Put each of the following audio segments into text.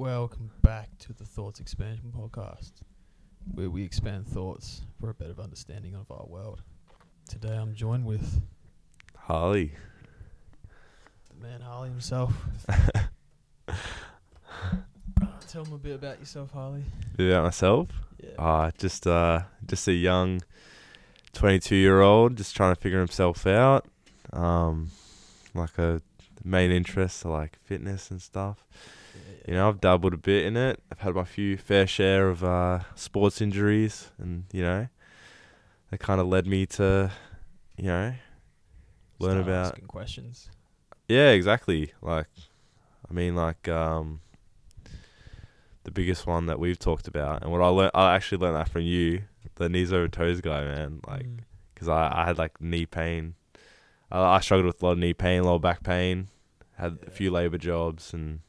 Welcome back to the Thoughts Expansion Podcast, where we expand thoughts for a better understanding of our world. Today I'm joined with Harley. the man Harley himself. Tell him a bit about yourself, Harley. About myself. Yeah. Uh just uh just a young twenty two year old just trying to figure himself out. Um like a main interest like fitness and stuff. You know, I've dabbled a bit in it. I've had my few fair share of uh sports injuries and, you know, that kinda led me to, you know, learn Start about asking questions. Yeah, exactly. Like, I mean, like, um, the biggest one that we've talked about, and what I learned, I actually learned that from you, the knees over toes guy, man. Like, Mm. because I, I had like knee pain. I, I struggled with a lot of knee pain, a lot of back pain. Had a few labor jobs, and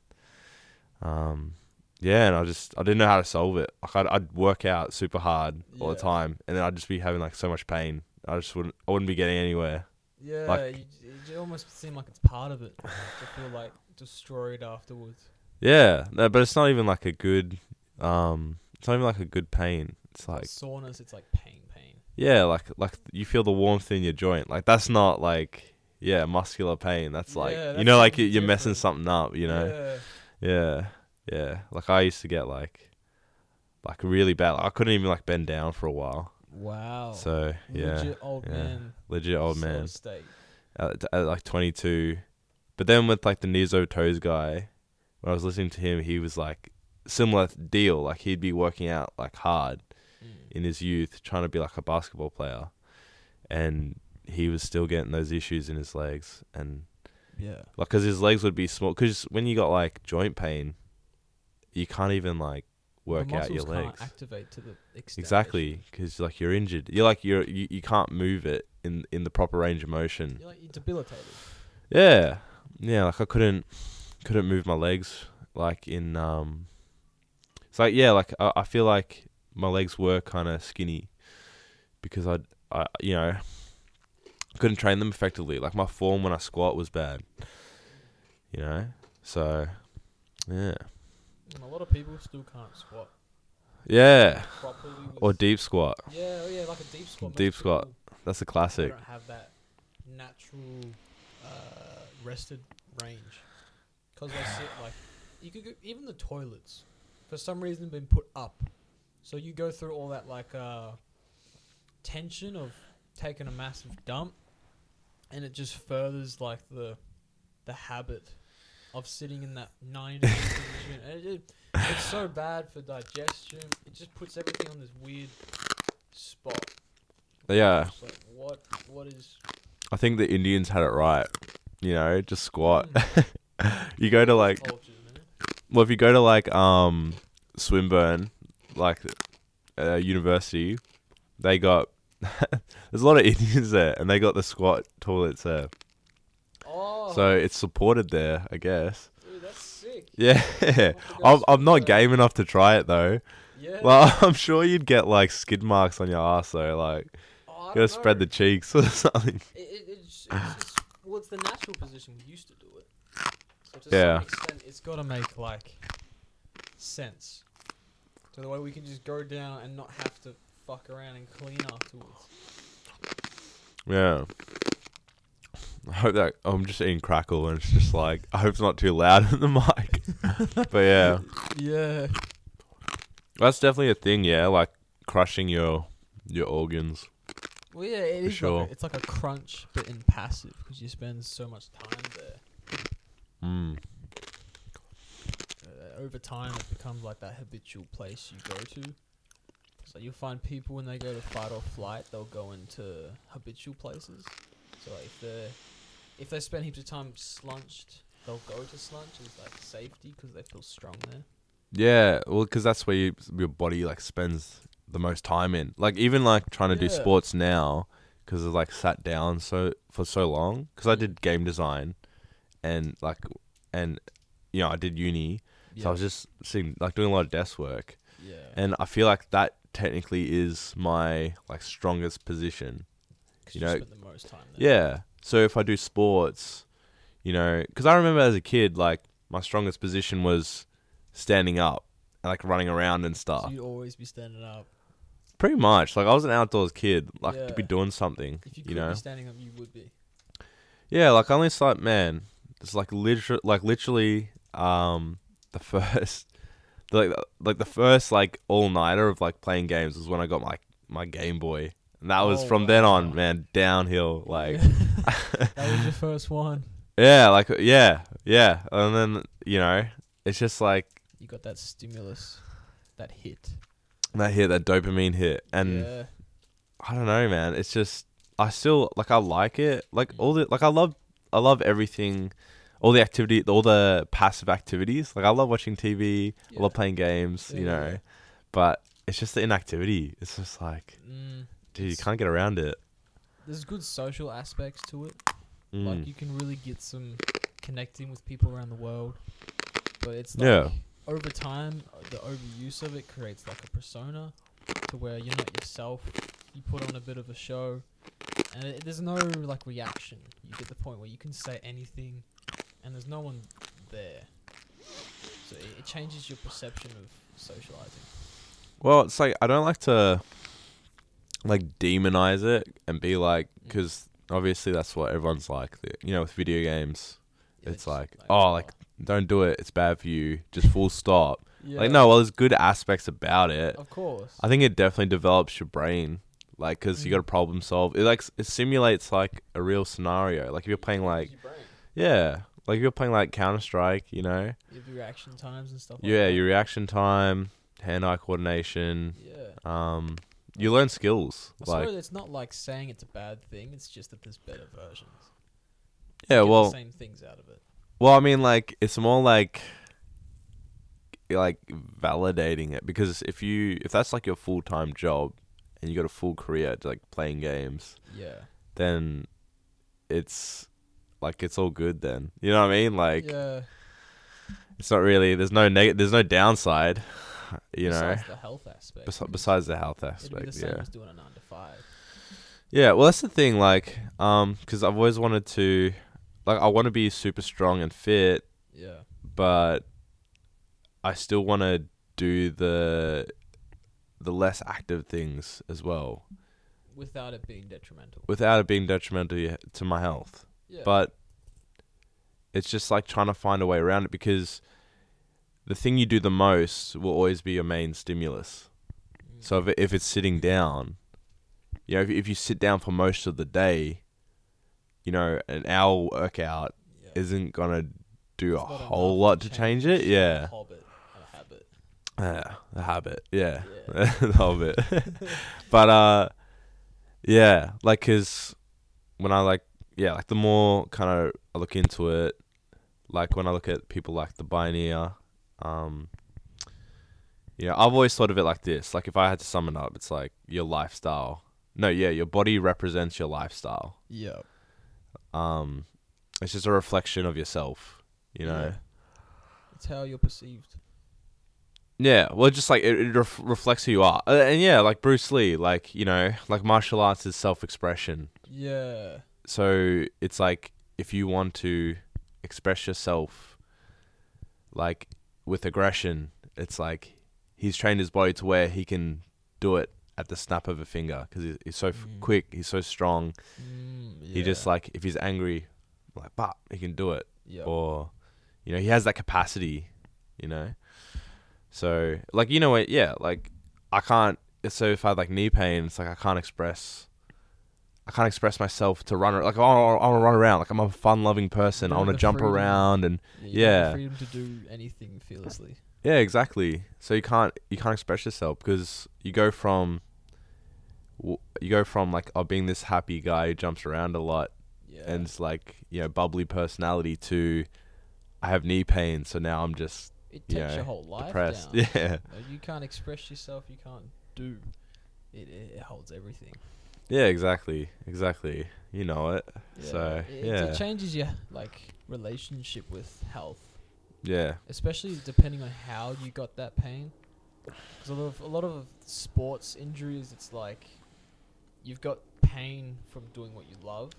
um, yeah, and I just I didn't know how to solve it. Like, I'd, I'd work out super hard all the Yeah. time, and then I'd just be having like so much pain. I just wouldn't, I wouldn't be getting anywhere. Yeah, like- you, it almost seem like it's part of it. to feel like destroyed afterwards. Yeah, no, but it's not even like a good, um, it's not even like a good pain. It's like soreness, it's like pain, pain. yeah, like like you feel the warmth in your joint. Like that's not like yeah muscular pain. That's like Yeah, you that's know like something you- you're messing different. something up. You know Yeah. Yeah yeah. Like I used to get like like really bad. Like, I couldn't even like bend down for a while. Wow. So yeah, Legit old yeah. man. legit old man State. at, at like 22. But then with like the knees over toes guy, when I was listening to him, he was like similar deal. Like he'd be working out like hard Mm. in his youth, trying to be like a basketball player, and he was still getting those issues in his legs, and Yeah. like because his legs would be small. Because when you got like joint pain, you can't even like work out your legs. activate to the extent. Exactly, because like you're injured. You're like you're you, you can't move it in in the proper range of motion. You're like you're debilitated. Yeah, yeah. Like I couldn't couldn't move my legs. Like in um, it's like yeah. Like I, I feel like my legs were kind of skinny because I I you know couldn't train them effectively. Like my form when I squat was bad. You know, so yeah, And a lot of people still can't squat yeah. properly. Or deep squat. Yeah, oh yeah, like a deep squat. Deep squat. That's a classic. don't have that natural uh, rested range because they sit like you could go, even the toilets for some reason been put up, so you go through all that like uh, tension of taking a massive dump, and it just furthers like the the habit of sitting in that ninety degree position. And it, it- it's so bad for digestion. It just puts everything on this weird spot. Yeah, like what what is I think the Indians had it right. You know, just squat. Mm. you go to like. Well, if you go to like um Swinburne, like uh, university, they got there's a lot of Indians there, and they got the squat toilets there, Oh, so it's supported there, I guess. dude, that's sick. Yeah, I'll have to go I'm I'm not game enough to try it though. Yeah. Well, I'm sure you'd get like skid marks on your ass though. Like oh, you gotta don't spread the cheeks or something. It, it, it's, it's just, well, it's the natural position we used to do it. So to Yeah. some extent, it's got to make like sense. So the way we can just go down and not have to fuck around and clean afterwards. Yeah. I hope that I'm just eating crackle and it's just like I hope it's not too loud in the mic. but yeah. Yeah. That's definitely a thing, yeah, like crushing your your organs. Well, yeah, it is sure. like a, it's like a crunch, but in passive because you spend so much time there. Mm. uh, over time it becomes like that habitual place you go to. So you'll find people when they go to fight or flight, they'll go into habitual places. So like if they if they spend heaps of time slunched, they'll go to slunch as like safety because they feel strong there. Yeah, well, because that's where you, your body like spends the most time in. Like even like trying to do Yeah. sports now, because I've like sat down so for so long. Because I did game design, and like, and you know I did uni, so I was just seeing like doing a lot of desk work, yeah. and I feel like that technically is my like strongest position. 'Cause you you know, spent the most time there. Yeah. So if I do sports, you know, because I remember as a kid, like my strongest position was standing up, like running around and So stuff. you'd always be standing up. Pretty much. Like I was an outdoors kid, like to be doing something. If you You, know. be standing up, you would be. Yeah, like I only saw it, man. It's like literally, like literally, um, the first, like, like the first like all nighter of like playing games was when I got my my Game Boy, and that was Oh, from then on, man, downhill. Like, that was your first one. yeah, like uh, yeah, yeah, and then you know, it's just like You got that stimulus, that hit. that hit, that dopamine hit, and yeah. I don't know, man. It's just I still like I like it. Like mm. all the like I love I love everything, all the activity, all the passive activities. Like I love watching TV. I love playing games. You know, yeah. but it's just the inactivity. It's just like, Mm, dude, you can't get around it. there's good social aspects to it. Mm. Like you can really get some connecting with people around the world. But it's like Yeah. over time, uh, the overuse of it creates like a persona to where you're not yourself. You put on a bit of a show, and it, there's no like reaction. You get the point where you can say anything, and there's no one there. So it, it changes your perception of socializing. Well, it's like I don't like to like demonize it and be like, Mm. because obviously that's what everyone's like. You know, with video games, Yeah, it's just like, oh, like don't do it. It's bad for you. Just full stop. yeah, Like no, well, there's good aspects about it. of course. I think it definitely develops your brain, like because you got to Mm. problem solve. It like it simulates like a real scenario. Like if you're playing like yeah, like if you're playing like Counter Strike, you know, Your reaction times and stuff. Like yeah, that. your reaction time, hand-eye coordination, Yeah. um, you learn skills. I Like it's not like saying it's a bad thing. It's just that there's better versions. yeah, Get the well, same things out of it. well, I mean, like it's more like like validating it because if you if that's like your full-time job and you got a full career to, like playing games Yeah. then it's like it's all good then. You know what I mean? Like yeah. it's not really there's no neg- there's no downside, you know, Besides the health aspect. bes- besides the health aspect. Yeah. as doing a nine to five. Yeah, well that's the thing like um cuz I've always wanted to like I want to be super strong and fit, Yeah. but I still want to do the the less active things as well Without it being detrimental. without it being detrimental to my health. Yeah. but it's just like trying to find a way around it because the thing you do the most will always be your main stimulus. Mm. So if it, if it's sitting down, you know, if if you sit down for most of the day, you know, an hour workout yeah. isn't gonna do It's a whole lot to change it. Yeah, A hobbit. A habit. yeah, the habit. Yeah, Yeah. the habit. but uh, yeah, like, cause when I like, yeah, like the more kind of I look into it, like when I look at people like the Pioneer, um, know, I've always thought of it like this. Like if I had to sum it up, it's like your lifestyle. No, yeah, your body represents your lifestyle. Yeah. Um, it's just a reflection of yourself. You know. Yeah. It's how you're perceived. Yeah, well, just like it, it ref- reflects who you are, uh, and yeah, like Bruce Lee, like you know, like martial arts is self-expression. Yeah. So it's like if you want to express yourself, like with aggression, it's like he's trained his body to where he can do it at the snap of a finger because he's, he's so f- Mm. quick, he's so strong. Mm, He just like if he's angry, like bah, he can do it Yeah. or you know he has that capacity you know so like you know what yeah like i can't so if i had like knee pain it's like i can't express i can't express myself to run like i want to run around like i'm a fun loving person i want to jump freedom. around and the yeah. freedom to do anything fearlessly. yeah exactly so you can't you can't express yourself because you go from you go from like oh being this happy guy who jumps around a lot Yeah. and it's like you know bubbly personality to i have knee pain so now i'm just it you know, your whole life depressed down. yeah you can't express yourself. You can't do. It, it holds everything. Yeah, exactly, exactly. You know it. Yeah. So it, yeah, it changes your like relationship with health, yeah, especially depending on how you got that pain. Because a lot of a lot of sports injuries, it's like you've got pain from doing what you love,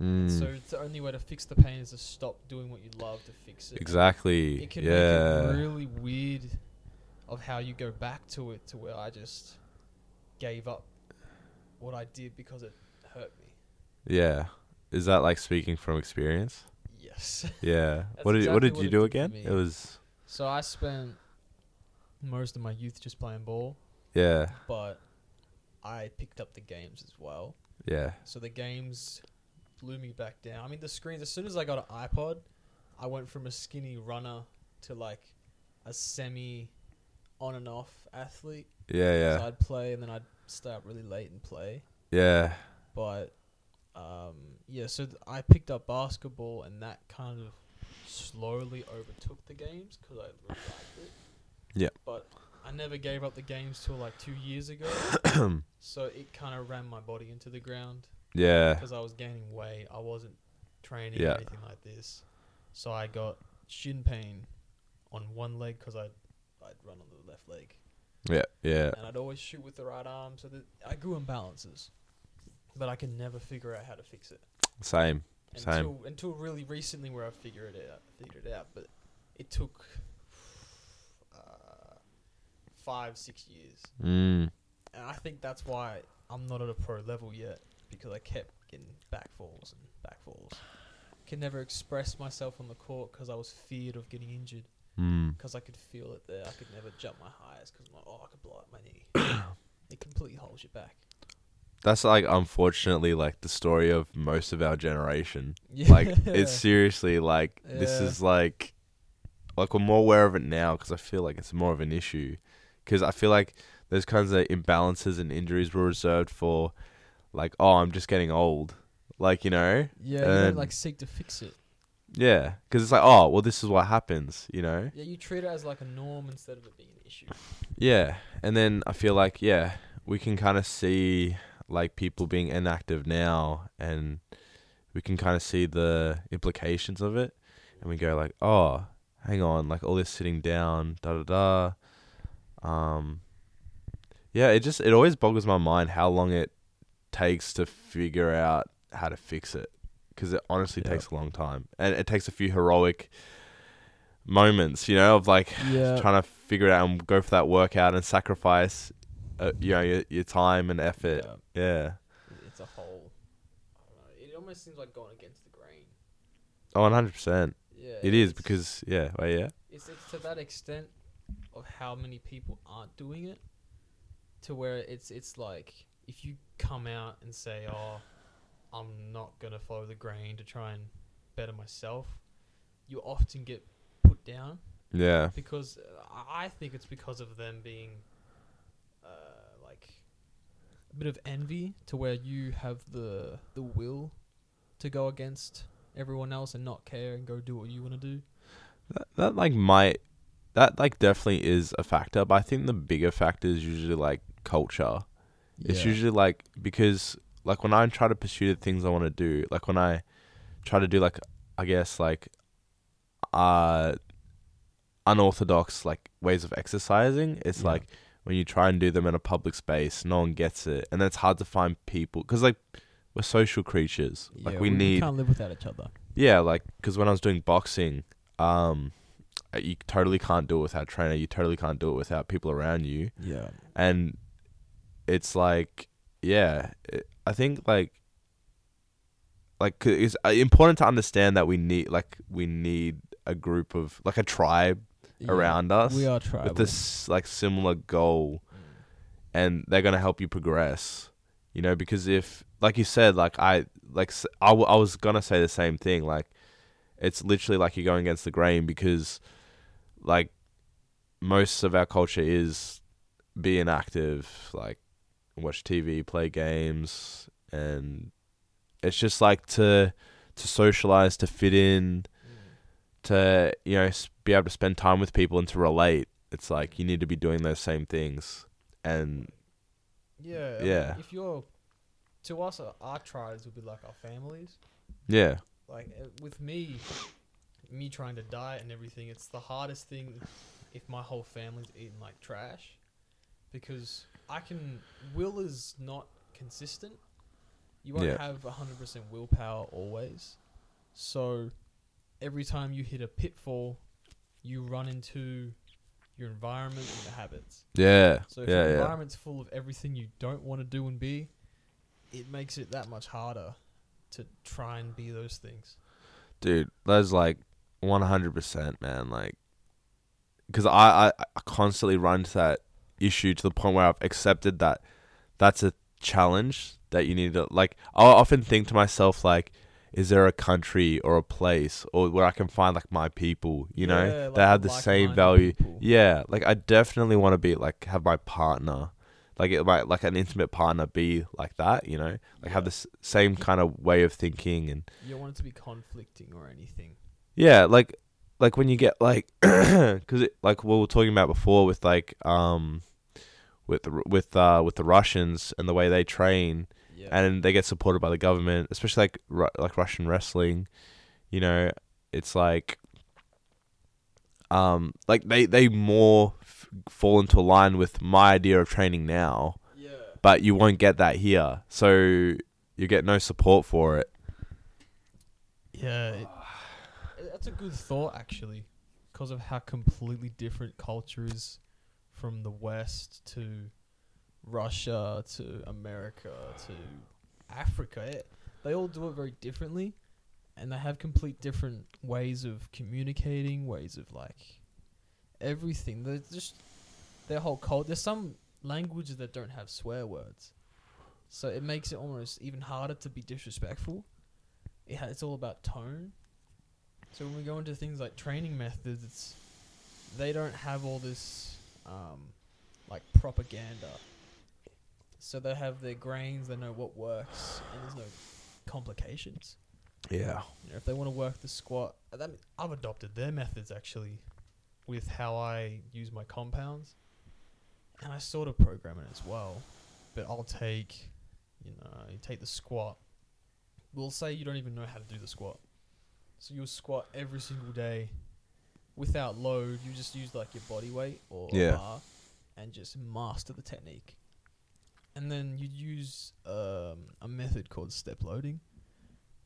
Mm. So the only way to fix the pain is to stop doing what you love to fix it. exactly. It can yeah. make it really weird of how you go back to it to where I just gave up what I did because it hurt me. yeah. Is that like speaking from experience? Yes. Yeah. What did what did what you do again? It was So I spent most of my youth just playing ball, yeah. but I picked up the games as well. Yeah. So the games blew me back down. I mean, the screens. As soon as I got an iPod, I went from a skinny runner to like a semi on and off athlete. Yeah, So yeah. I'd play and then I'd stay up really late and play. Yeah. But um, yeah, so th- I picked up basketball and that kind of slowly overtook the games because I really liked it. Yeah. But I never gave up the games till like two years ago. so it kind of ran my body into the ground yeah. because I was gaining weight. I wasn't training Yeah. or anything like this. So I got shin pain on one leg because I'd, I'd run on the left leg. Yeah. Yeah. And I'd always shoot with the right arm. So that I grew imbalances. But I could never figure out how to fix it. Same. Same. Until, until really recently where I figured it out. Figured it out. But it took uh, five, six years. Mm. And I think that's why I'm not at a pro level yet because I kept getting backfalls and backfalls. Could never express myself on the court because I was feared of getting injured. Mm. because I could feel it there. I could never jump my highest because I'm like, oh, I could blow up my knee. it completely holds you back. That's like unfortunately like the story of most of our generation. Yeah. Like it's seriously like this Yeah. is like like we're more aware of it now because I feel like it's more of an issue because I feel like those kinds of imbalances and injuries were reserved for like oh I'm just getting old like you know yeah, you don't like seek to fix it. Yeah because it's like oh well this is what happens you know Yeah, you treat it as like a norm instead of it being an issue. Yeah, and then I feel like yeah, we can kind of see like people being inactive now, and we can kind of see the implications of it, and we go like, oh, hang on, like all this sitting down, da da da. Um, yeah, it just it always boggles my mind how long it takes to figure out how to fix it, because it honestly Yeah. takes a long time, and it takes a few heroic moments, you know, of like Yeah. trying to figure it out and go for that workout and sacrifice, uh, you know, your, your time and effort. Yeah. Yeah. It's a whole. I. It almost seems like going against the grain. Oh, Oh, one hundred percent. Yeah. It is because yeah, wait, yeah, it's it's to that extent of how many people aren't doing it to where it's it's like if you come out and say oh i'm not going to follow the grain to try and better myself. You often get put down. Yeah, because uh, i think it's because of them being uh, like a bit of envy to where you have the the will to go against everyone else and not care and go do what you want to do. That, that like might that like definitely is a factor, but I think the bigger factor is usually like culture. It's usually like because like when I try to pursue the things I want to do, like when I try to do like I guess like uh unorthodox like ways of exercising, it's Yeah. like when you try and do them in a public space, no one gets it, and then it's hard to find people because like we're social creatures. like we, need can't live without each other yeah, like because when I was doing boxing, um, uh, you totally can't do it without a trainer. You totally can't do it without people around you yeah and it's like yeah it, i think like like it's uh, important to understand that we need like we need a group of like a tribe around us we are tribal. with this like similar goal. And they're going to help you progress you know because if like you said like i like I, w- I was going to say the same thing like it's literally like you're going against the grain because like most of our culture is being active, like watch tv play games and it's just like to to socialize to fit in to you know be able to spend time with people and to relate. It's like you need to be doing those same things. And yeah I Yeah. mean, if you're to us our tribes would be like our families. Yeah. Like uh, with me me trying to diet and everything it's the hardest thing if my whole family's eating like trash. Because i can will is not consistent You won't Yeah. have 100% willpower always. So every time you hit a pitfall, you run into your environment and your habits. Yeah. So if yeah. your Yeah. environment's full of everything you don't want to do and be, it makes it that much harder to try and be those things. Dude, that's like 100%, man. Like, because I, I, I constantly run to that issue to the point where I've accepted that that's a challenge that you need to, like, I'll often think to myself, like, is there a country or a place or where I can find like my people, you know, Yeah, that like have the same value. people. Yeah, like I definitely want to be like have my partner, like it might like an intimate partner be like that, you know, like have Yeah. the s- same kind of way of thinking and You don't want it to be conflicting or anything. yeah, like like when you get like because like what we were talking about before with like um with the, with uh with the Russians and the way they train Yeah. and they get supported by the government, especially like Ru- like Russian wrestling. You know, it's like um like they they more f- fall into line with my idea of training now, yeah. but you won't get that here. So you get no support for it. Yeah, it, it- that's a good thought actually, because of how completely different culture is from the West to Russia to America to Africa. It, they all do it very differently, and they have complete different ways of communicating, ways of like everything. They're just their whole cult. There's some languages that don't have swear words, so it makes it almost even harder to be disrespectful it ha- it's all about tone. So when we go into things like training methods, they don't have all this um, like propaganda. So they have their grains, they know what works, and there's no complications. Yeah. You know, if they want to work the squat, that, I've adopted their methods actually with how I use my compounds, and I sort of program it as well. But I'll take, you know, you take the squat. We'll say you don't even know how to do the squat, so you'll squat every single day, without load. You just use like your body weight or Yeah. bar, and just master the technique. And then you'd use um, a method called step loading,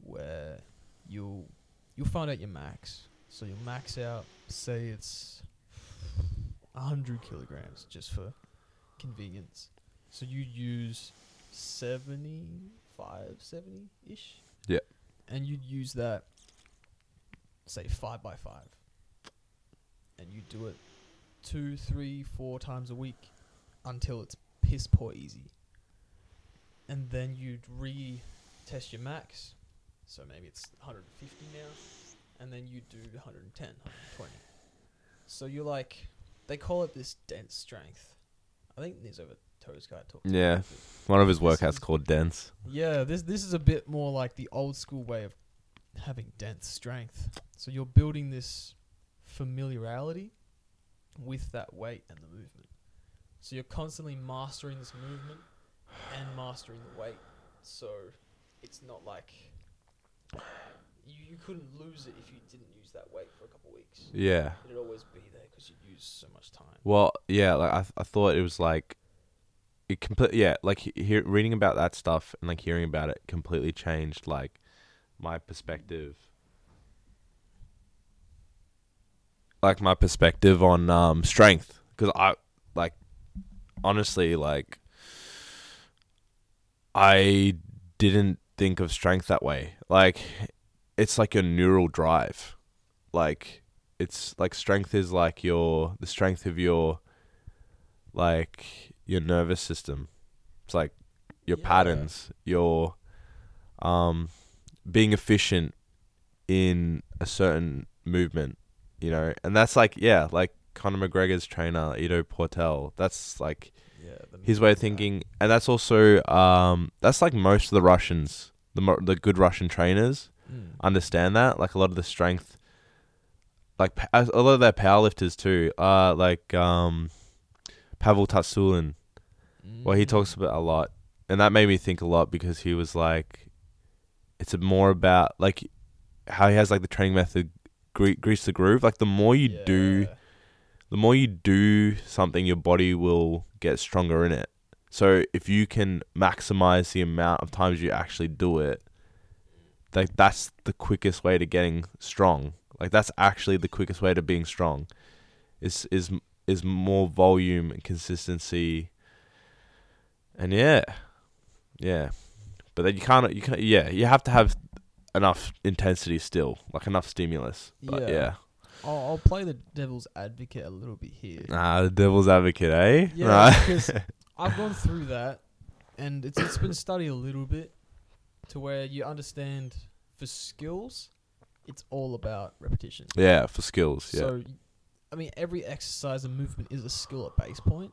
where you'll you'll find out your max. So you'll max out, say it's hundred kilograms, just for convenience. So you use 75, 70 ish. Yeah. And you'd use that, say five by five, and you do it two, three, four times a week until it's piss poor easy. And then you'd re-test your max. So maybe it's 150 now, and then you do 110, 120. So you're like, they call it this dense strength. I think Knees over Toes guy about Yeah. One of his workouts called dense. Yeah, this this is a bit more like the old school way of having dense strength. So you're building this familiarity with that weight and the movement. So you're constantly mastering this movement and mastering the weight. So it's not like you, you couldn't lose it if you didn't use that weight for a couple weeks. Yeah. It'd always be there because you'd use so much time. Well, yeah, like I, th- I thought it was like it complete. Yeah, like he- reading about that stuff and like hearing about it completely changed like my perspective. Like my perspective on um strength, because I like honestly like I didn't think of strength that way. Like it's like your neural drive, like it's like strength is like your the strength of your like your nervous system. It's like your Yeah. patterns, your um being efficient in a certain movement, you know. And that's like yeah, like Conor McGregor's trainer, Ido Portal. That's like Yeah, his way of thinking, and that's also um that's like most of the Russians, the mo- the good Russian trainers Mm. understand that. Like a lot of the strength, like pa- a lot of their powerlifters too. Uh, like um, Pavel Tsatsouline. Well, he Mm. talks about a lot, and that made me think a lot because he was like, it's more about like how he has like the training method, gre- grease the groove. Like the more you do, the more you do something, your body will get stronger in it. So if you can maximize the amount of times you actually do it, like that's the quickest way to getting strong. Like that's actually the quickest way to being strong. Is is is more volume and consistency. And yeah, yeah, but then you can't. You can Yeah, you have to have enough intensity still, like enough stimulus. But Yeah. yeah, I'll, I'll play the devil's advocate a little bit here. ah, the devil's advocate, eh? Yeah, Nah. because I've gone through that, and it's it's been studied a little bit to where you understand for skills, it's all about repetition. yeah, for skills. Yeah, So, I mean, every exercise and movement is a skill at base point.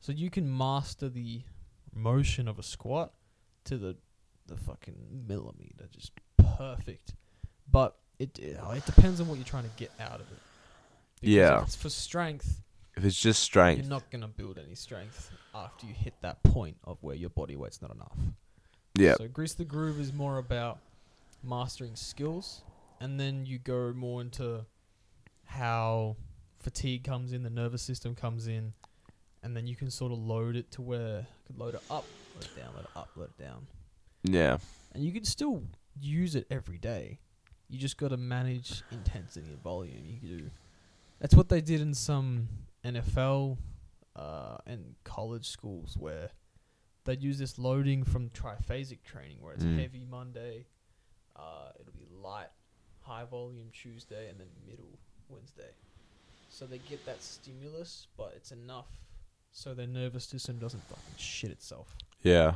So you can master the motion of a squat to the the fucking millimeter, just perfect. But it it, oh, it depends on what you're trying to get out of it. Because Yeah. If it's for strength, if it's just strength, you're not gonna build any strength after you hit that point of where your body weight's not enough. yeah, So grease the groove is more about mastering skills, and then you go more into how fatigue comes in, the nervous system comes in, and then you can sort of load it to where you could load it up, load it down, load it up, load it down, yeah, and you can still use it every day. You just got to manage intensity and volume. You do. That's what they did in some NFL uh, and college schools where they'd use this loading from triphasic training where it's Mm. heavy Monday, uh, it'll be light, high volume Tuesday, and then middle Wednesday. So they get that stimulus, but it's enough so their nervous system doesn't fucking shit itself. yeah.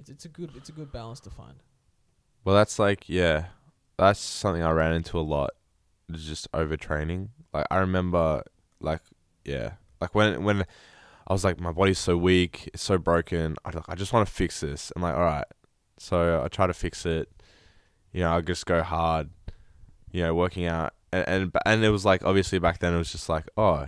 It's it's a good it's a good balance to find. Well, that's like yeah, that's something I ran into a lot. Is just overtraining. Like I remember, like yeah, like when when I was like my body's so weak, it's so broken. I like I just want to fix this. I'm like, all right. So I try to fix it. You know, I just go hard. You know, working out, and and and it was like obviously back then it was just like oh,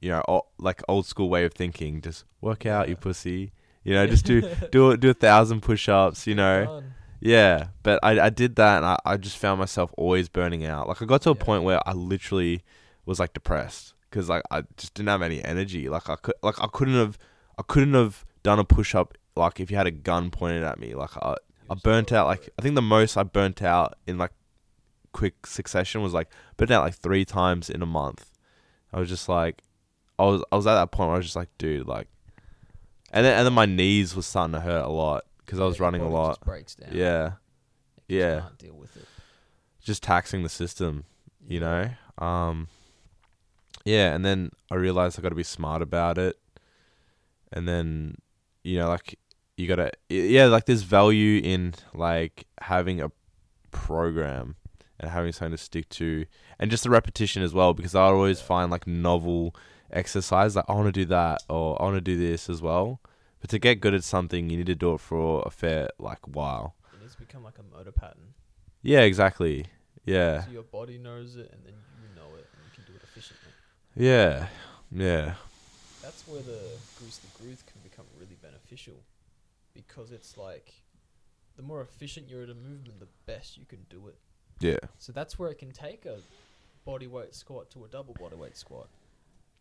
you know, like old school way of thinking. Just work out, you pussy. You know, just do do do a thousand push-ups. You know, yeah, but I I did that and I, I just found myself always burning out. Like I got to a Yeah. point where I literally was like depressed because like I just didn't have any energy. Like I could like I couldn't have I couldn't have done a push up like if you had a gun pointed at me. Like I I burnt out like. I think the most I burnt out in like quick succession was like burnt out like three times in a month. I was just like I was I was at that point where I was just like dude like and then and then my knees was starting to hurt a lot because I was running a lot. Just breaks down. Yeah. You Yeah. Can't deal with it. just taxing the system, you know. Um, yeah, and then I realized I got to be smart about it, and then you know, like you gotta, yeah, like there's value in like having a program and having something to stick to, and just the repetition as well, because I always find like novel exercise, like I want to do that or I want to do this as well. But to get good at something, you need to do it for a fair like while. It needs to become like a motor pattern. Yeah, exactly. Yeah. So your body knows it, and then you know it, and you can do it efficiently. Yeah, yeah, That's where the grease the groove can become really beneficial, because it's like the more efficient you're at a movement, the best you can do it. yeah, So that's where it can take a body weight squat to a double body weight squat.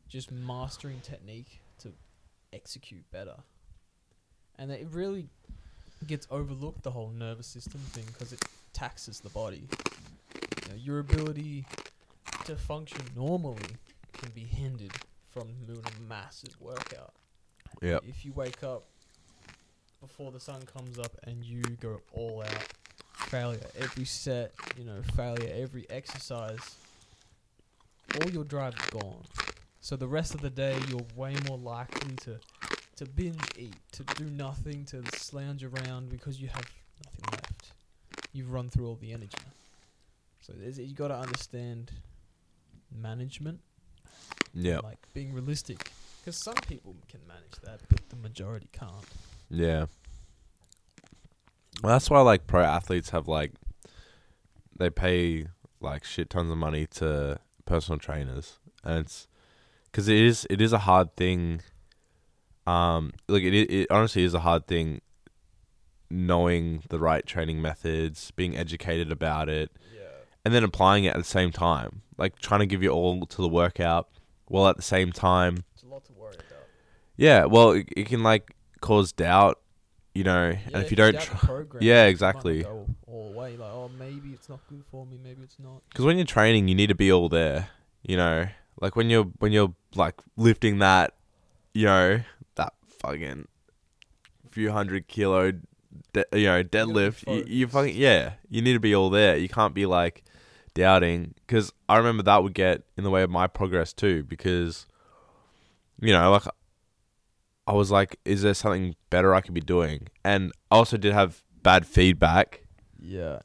Just mastering technique to execute better. And it really gets overlooked the whole nervous system thing because it taxes the body. You know, your ability to function normally can be hindered from doing a massive workout. Yep. If you wake up before the sun comes up and you go all out, failure every set, you know, failure every exercise, all your drive's gone. So the rest of the day, you're way more likely to to binge eat, to do nothing, to slouge around because you have nothing left. You've run through all the energy. So there's, you got to understand management, yeah, like being realistic, because some people can manage that, but the majority can't. yeah. Well, that's why like pro athletes have like they pay like shit tons of money to personal trainers, and it's because it is it is a hard thing. Um, like it, it honestly is a hard thing. Knowing the right training methods, being educated about it, Yeah. and then applying it at the same time. Like trying to give you all to the workout while at the same time It's a lot to worry about. Yeah, well, it, it can like cause doubt, you know, Yeah, and if you don't, doubt the tr- program, Yeah, you might not exactly. Go all way, like, oh, maybe it's not good for me. Maybe it's not. because when you're training, you need to be all there, you know, like when you're when you're like lifting that, you know, that fucking few hundred kilo, de- you know, deadlift. You, you fucking yeah, you need to be all there. You can't be like doubting because I remember that would get in the way of my progress too because, you know, like I was like, is there something better I could be doing? And I also did have bad feedback Yeah.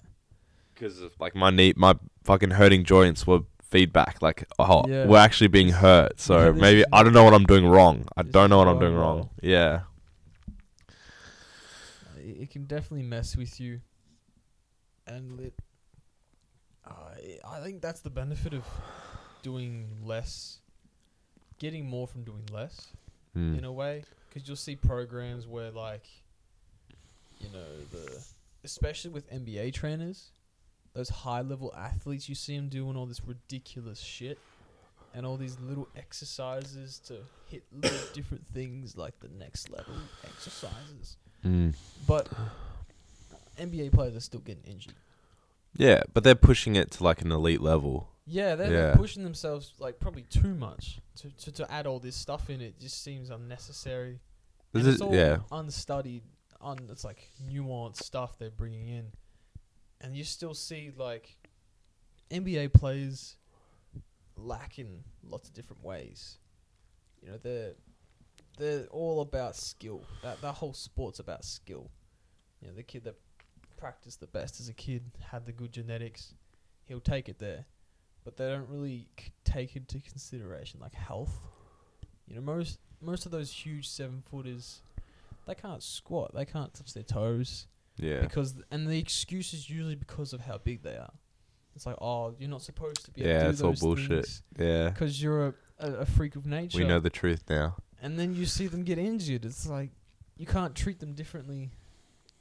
because of like my knee, my fucking hurting joints were feedback. Like, oh, Yeah. we're actually being hurt. So maybe I don't know what I'm doing wrong. I don't know what I'm doing wrong. Yeah, It, it can definitely mess with you, and it. I I think that's the benefit of doing less, getting more from doing less. Mm. in a way because you'll see programs where like you know the especially with NBA trainers those high level athletes you see them doing all this ridiculous shit and all these little exercises to hit little different things like the next level exercises Mm. but NBA players are still getting injured Yeah, but they're pushing it to like an elite level. yeah they're, Yeah. they're pushing themselves like probably too much to, to, to add all this stuff in it just seems unnecessary This and is it's all yeah, unstudied, un it's like nuanced stuff they're bringing in, and you still see like NBA players lack in lots of different ways. You know, they're they're all about skill. That that whole sport's about skill. You know, the kid that practiced the best as a kid had the good genetics, he'll take it there, but they don't really c- take into consideration like health. You know, most most of those huge seven footers, they can't squat. They can't touch their toes yeah, because, and the excuse is usually because of how big they are. It's like, oh, you're not supposed to be. Yeah, able to it's all those bullshit. yeah. Because you're a, a, a freak of nature. We know the truth now. and then you see them get injured. It's like you can't treat them differently,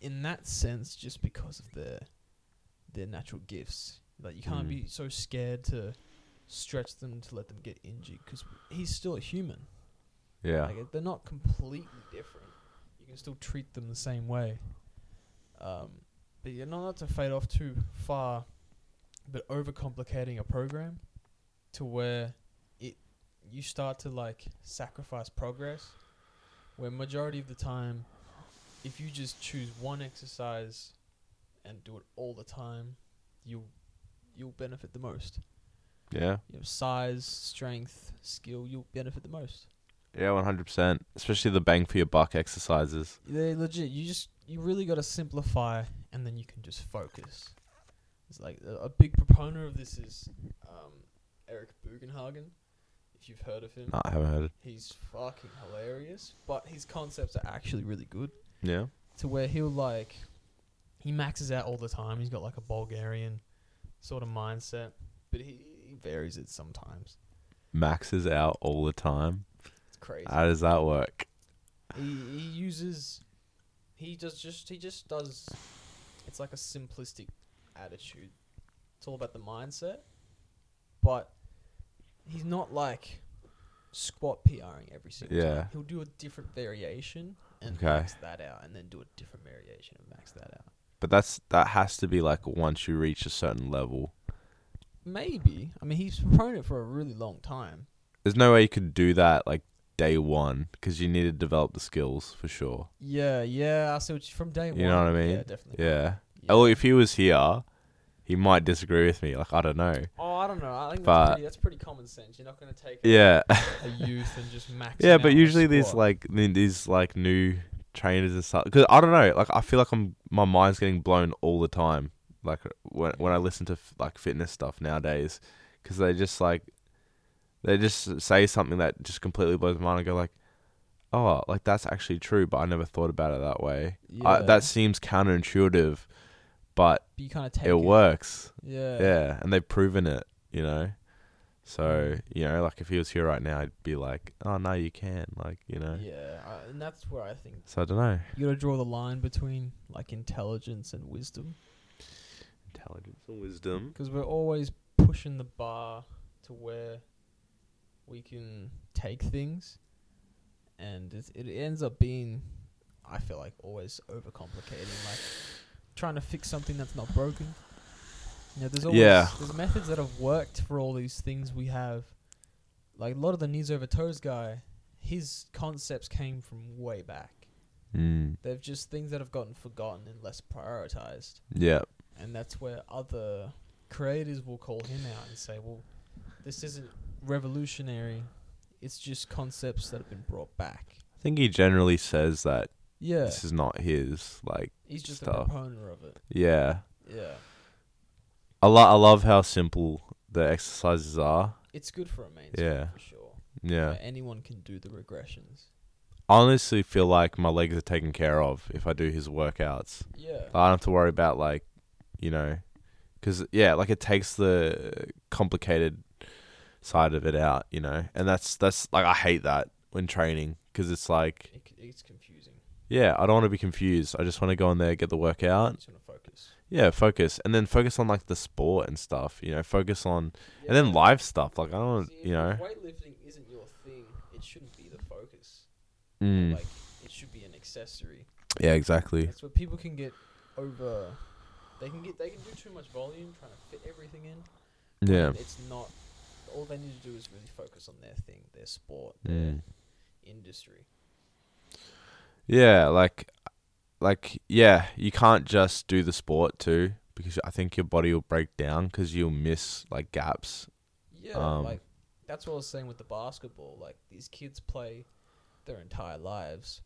in that sense, just because of their their natural gifts. Like you can't Mm. be so scared to stretch them to let them get injured because he's still a human. Yeah, Like they're not completely different. You can still treat them the same way. Um, but you're not not to fade off too far, but overcomplicating a program to where it you start to like sacrifice progress. Where majority of the time, if you just choose one exercise and do it all the time, you you'll benefit the most. yeah, You know, size, strength, skill, you'll benefit the most. Yeah. One hundred percent. Especially the bang for your buck exercises. They're legit. You just you really got to simplify, and then you can just focus. It's like a, a big proponent of this is um, Eric Bugenhagen. If you've heard of him, No, I haven't heard it. he's fucking hilarious. But his concepts are actually really good. Yeah, To where he'll like, he maxes out all the time. He's got like a Bulgarian sort of mindset, but he, he varies it sometimes. maxes out all the time. Crazy. How does that work? he he uses he does just he just does it's like a simplistic attitude it's all about the mindset but he's not like squat PRing every single Yeah. time he'll do a different variation and Okay. max that out and then do a different variation and max that out But that's that has to be like once you reach a certain level. maybe i mean he's promoted it for a really long time There's no way you could do that like day one because you need to develop the skills for sure. yeah yeah i see what you, from day one. You know what I mean? yeah definitely Yeah. yeah. Oh, if he was here, he might disagree with me. Like I don't know. oh i don't know i think that's pretty, that's pretty common sense you're not going to take Yeah. a youth and just max. yeah, but usually these like these like new trainers and stuff. Because I don't know. Like I feel like I'm my mind's getting blown all the time. Like when when I listen to f- like fitness stuff nowadays, because they just like they just say something that just completely blows my mind. I go like, oh, like that's actually true, but I never thought about it that way. I, that seems counterintuitive, but But you kind of take it it. works. Yeah. Yeah, and they've proven it, you know. So mm. you know, like if he was here right now, I'd be like, "Oh no, you can," like you know. Yeah, and that's where I think So I don't know. you got to draw the line between like intelligence and wisdom, Intelligence and wisdom. because we're always pushing the bar to where we can take things, and it, it ends up being I feel like always overcomplicating, like trying to fix something that's not broken. You know, there's always Yeah. there's methods that have worked for all these things we have. Like a lot of the knees over toes guy, his concepts came from way back. Mm. They're just things that have gotten forgotten and less prioritized. Yeah. And that's where other creators will call him out and say, well, this isn't revolutionary. It's just concepts that have been brought back. I think he generally says that Yeah. this is not his. Like, He's just a stuff. proponent of it. yeah. Yeah. I, lo- I love how simple the exercises are. It's good for a mainstream Yeah. for sure. Yeah. Where anyone can do the regressions. I honestly feel like my legs are taken care of if I do his workouts. Yeah. I don't have to worry about like, you know, because yeah, like it takes the complicated side of it out, you know, and that's that's like I hate that when training because it's like, It, it's confusing. yeah, I don't want to be confused. I just want to go in there, get the workout, just want to focus. yeah, focus, and then focus on like the sport and stuff, you know, focus on and then live stuff. Like I don't, See, you know, If weightlifting isn't your thing, it shouldn't be the focus. mm, Like, it should be an accessory. yeah, exactly, That's where people can get over. They can get. They can do too much volume trying to fit everything in. yeah, It's not. All they need to do is really focus on their thing, their sport, their mm. industry. Yeah, like like yeah, you can't just do the sport too because I think your body will break down cuz you'll miss like gaps. Yeah, Um, like that's what I was saying with the basketball. Like these kids play their entire lives,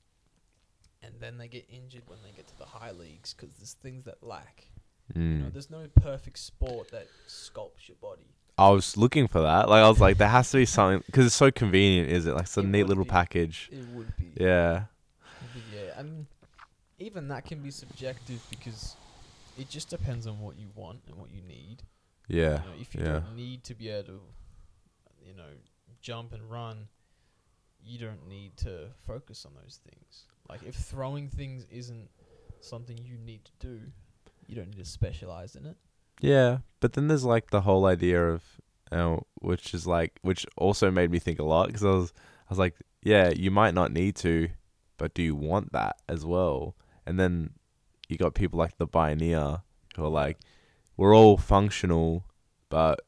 and then they get injured when they get to the high leagues because there's things that lack. You know, Mm. there's no perfect sport that sculpts your body. I was looking for that. Like I was like there has to be something cuz it's so convenient, is it? Like it's a It neat little be. package. It would be. Yeah. But yeah, I mean, even that can be subjective because it just depends on what you want and what you need. Yeah. You know, if you yeah. don't need to be able to, you know, jump and run, you don't need to focus on those things. Like if throwing things isn't something you need to do, you don't need to specialize in it. Yeah, but then there's like the whole idea of uh, which is like which also made me think a lot cuz I was I was like, yeah, you might not need to, but do you want that as well? And then you got people like the Pioneer who are like, we're all functional, but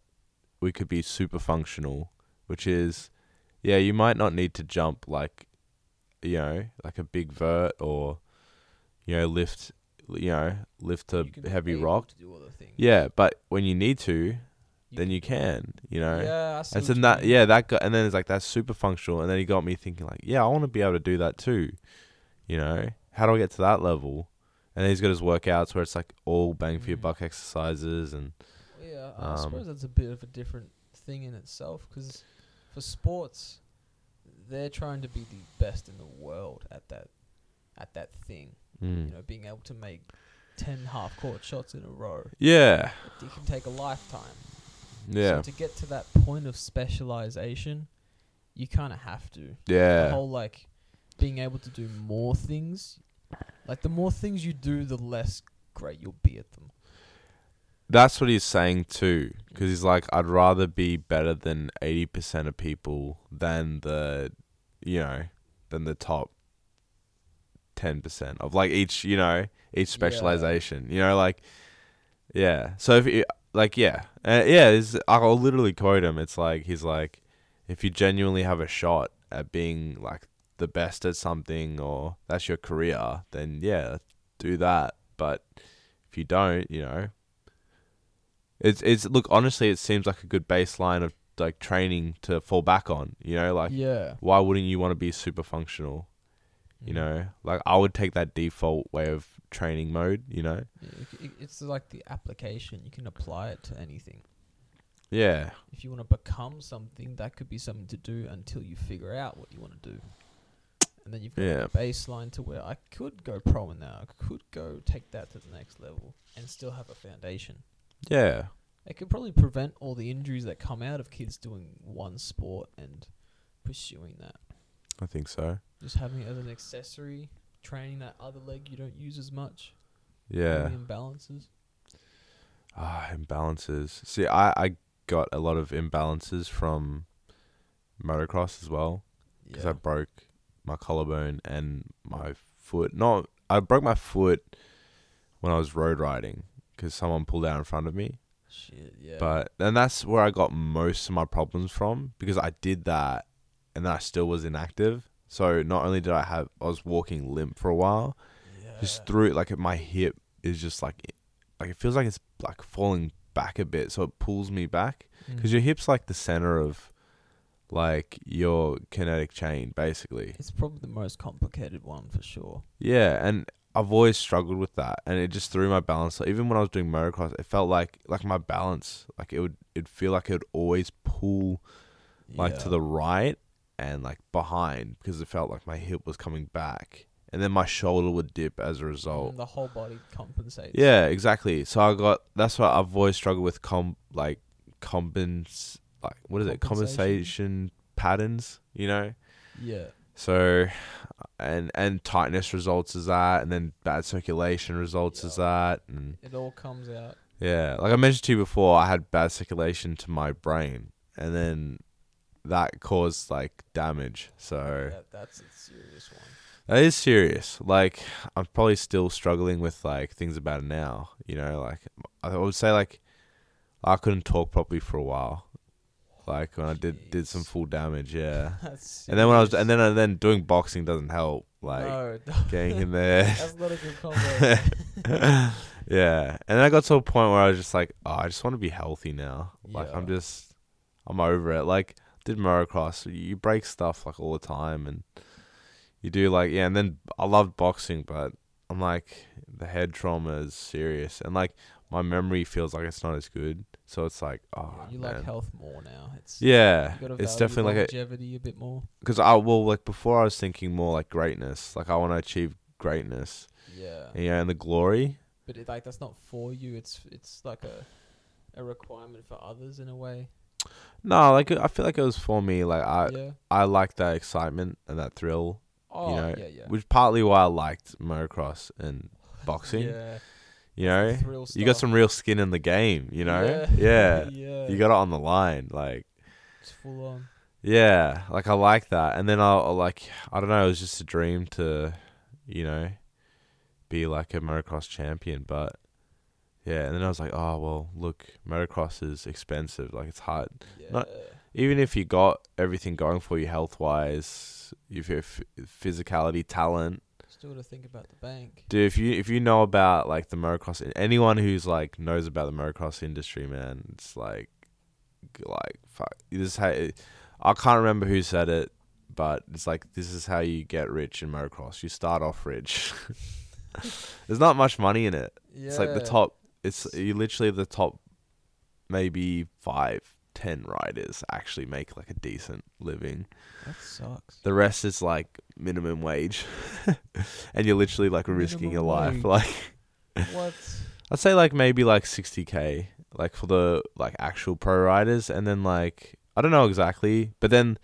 we could be super functional, which is, yeah, you might not need to jump like, you know, like a big vert or, you know, lift, you know, lift a You heavy rock. to do other things. Yeah, but when you need to, then you can, you know. Yeah, I And so that mean. yeah, that got and then it's like that's super functional and then he got me thinking like, yeah, I want to be able to do that too. You know? How do I get to that level? And then he's got his workouts where it's like all bang for your Mhm. buck exercises and Yeah, I Um, suppose that's a bit of a different thing in itself because for sports, they're trying to be the best in the world at that at that thing. Mm. You know, being able to make ten half court shots in a row. Yeah. It can take a lifetime. Yeah. So to get to that point of specialization, you kind of have to. The Yeah. whole like being able to do more things, like the more things you do, the less great you'll be at them. That's what he's saying too cuz he's like I'd rather be better than 80% of people than the you know, than the top 10% of like each, you know, each Yeah. specialization. You know, like yeah. So if you, like yeah. Uh, yeah, is I'll literally quote him. It's like he's like if you genuinely have a shot at being like the best at something or that's your career, then yeah, do that. But if you don't, you know, it's it's look honestly, it seems like a good baseline of like training to fall back on. You know, like yeah. why wouldn't you want to be super functional? You Mhm. know, like I would take that default way of training mode. You know, Yeah, it's like the application. You can apply it to anything. yeah, If you want to become something, that could be something to do until you figure out what you want to do. And then you've got Yeah. a baseline to where I could go pro in that. I could go take that to the next level and still have a foundation. yeah, It could probably prevent all the injuries that come out of kids doing one sport and pursuing that. I think so. Just having it as an accessory, training that other leg you don't use as much. Yeah. imbalances. Ah, imbalances. See, I I got a lot of imbalances from motocross as well because Yeah. I broke my collarbone and my foot. No, I broke my foot when I was road riding because someone pulled out in front of me. Shit, yeah. But and that's where I got most of my problems from because I did that and then I still was inactive. So not only did I have I was walking limp for a while, yeah. just through it like my hip is just like like it feels like it's like falling back a bit, so it pulls me back because Mm. your hip's like the center of like your kinetic chain basically. It's probably the most complicated one for sure. Yeah, and I've always struggled with that, and it just threw my balance. Like, Even when I was doing motocross, it felt like like my balance, like it would, it'd feel like it would always pull like to the right and like behind because it felt like my hip was coming back, and then my shoulder would dip as a result. Mm, the whole body compensates. Yeah, exactly. So I got that's why I've always struggled with com like compens like what is it Compensation? patterns, you know. Yeah. So, and and tightness results as that, and then bad circulation results as that, and It all comes out. yeah, like I mentioned to you before, I had bad circulation to my brain, and then that caused like damage. So Yeah, that's a serious one. that is serious. Like I'm probably still struggling with like things about it now. You know, like I would say like I couldn't talk properly for a while. Like when I did did some full damage, yeah. And then when I was and then and then doing boxing doesn't help. Like no, getting in there. that's not a good combo. yeah. And then I got to a point where I was just like, oh, I just want to be healthy now. Like I'm just I'm over it. Like did motocross, you break stuff like all the time and you do like yeah, and then I loved boxing, but I'm like the head trauma is serious and like my memory feels like it's not as good. So it's like, oh, Yeah, you man. like health more now. It's yeah, it's definitely like a longevity a bit more. because I well like before I was thinking more like greatness, like I want to achieve greatness, Yeah, yeah, and the glory, but it, like that's not for you. It's it's like a a requirement for others in a way. No, like I feel like it was for me. Like I, yeah. I like that excitement and that thrill, Oh know, yeah, yeah. which partly why I liked motocross and boxing. Yeah. You know, you got some real skin in the game. You know, Yeah. yeah, yeah. you got it on the line. Like, It's full on. yeah, like I like that. And then I'll, I'll like, I don't know, it was just a dream to, you know, be like a motocross champion. But yeah, and then I was like, oh well, look, motocross is expensive. Like it's hard. Yeah. Not- even if you got everything going for you health wise, if you have physicality, talent, Still to think about the bank. dude. If you if you know about like the motocross, anyone who's like knows about the motocross industry, man, it's like, like fuck. This is how I can't remember who said it, but it's like this is how you get rich in motocross. You start off rich. There's not much money in it. Yeah. It's like the top. It's you literally the top, maybe five, ten riders actually make like a decent living. That sucks. The rest is like minimum wage, and you're literally like risking your life. Like what? I'd say like maybe like sixty k, like for the like actual pro riders, and then like I don't know exactly, but then,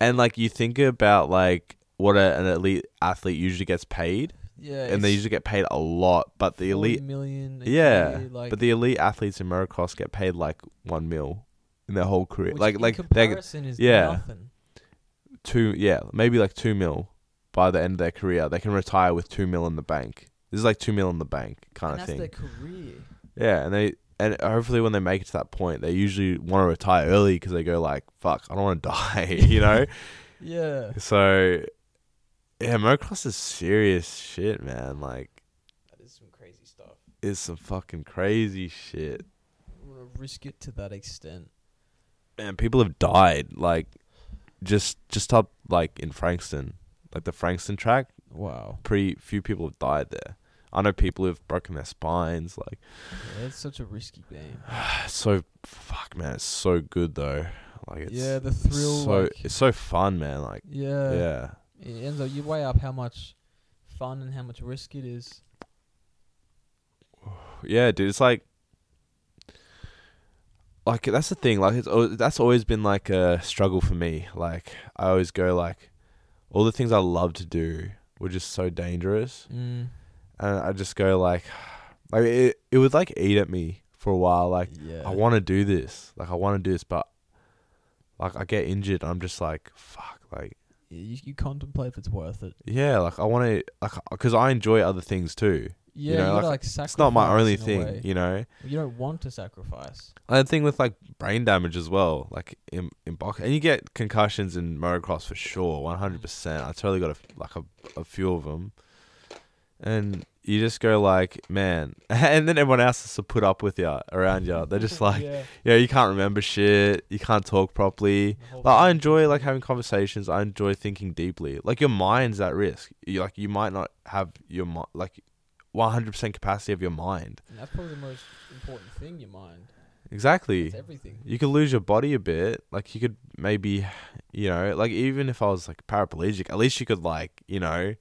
and like you think about like what a, an elite athlete usually gets paid, Yeah. and they usually get paid a lot, but the elite million. Yeah, year, like, but the elite athletes in motocross get paid like one mil in their whole career. like like they comparison is yeah. nothing. two yeah maybe like two mil by the end of their career. They can retire with two mil in the bank. This is like two mil in the bank kind and of that's thing. their career. Yeah, and they and hopefully when they make it to that point, they usually want to retire early because they go like, "Fuck, I don't want to die," you know. Yeah. so yeah, motocross is serious shit, man. Like, That is some crazy stuff. it's some fucking crazy shit. I want to risk it to that extent. man, people have died. Like, just just up like in Frankston, like the Frankston track. Wow. Pretty few people have died there. I know people who've broken their spines. Like, Yeah, it's such a risky game. so fuck, man. It's so good though. Like, it's yeah, the thrill. so like, it's so fun, man. Like, yeah. yeah, It ends up you weigh up how much fun and how much risk it is. yeah, dude. It's like. Like that's the thing. Like it's that's always been like a struggle for me. Like I always go like, all the things I love to do were just so dangerous. Mm. and I just go like, like it, it would like eat at me for a while. Like Yeah. I want to do this, like I want to do this, but like I get injured. I'm just like, fuck, like you, you contemplate if it's worth it. Yeah, like I want to, like, because I enjoy other things too. Yeah, know, you like, gotta, like sacrifice. It's not my only thing, you know. You don't want to sacrifice. And the thing with like brain damage as well, like in in box, and you get concussions in motocross for sure, one hundred percent. I totally got a, like a a few of them, and you just go like, man, and then everyone else has to put up with you around you. They're just like, yeah. yeah, you can't remember shit, you can't talk properly. Like I enjoy like having conversations. I enjoy thinking deeply. Like your mind's at risk. You like you might not have your mi- like one hundred percent capacity of your mind. And that's probably the most important thing. Your mind. Exactly. It's everything. You could lose your body a bit. Like you could maybe, you know, like even if I was like paraplegic, at least you could like, you know,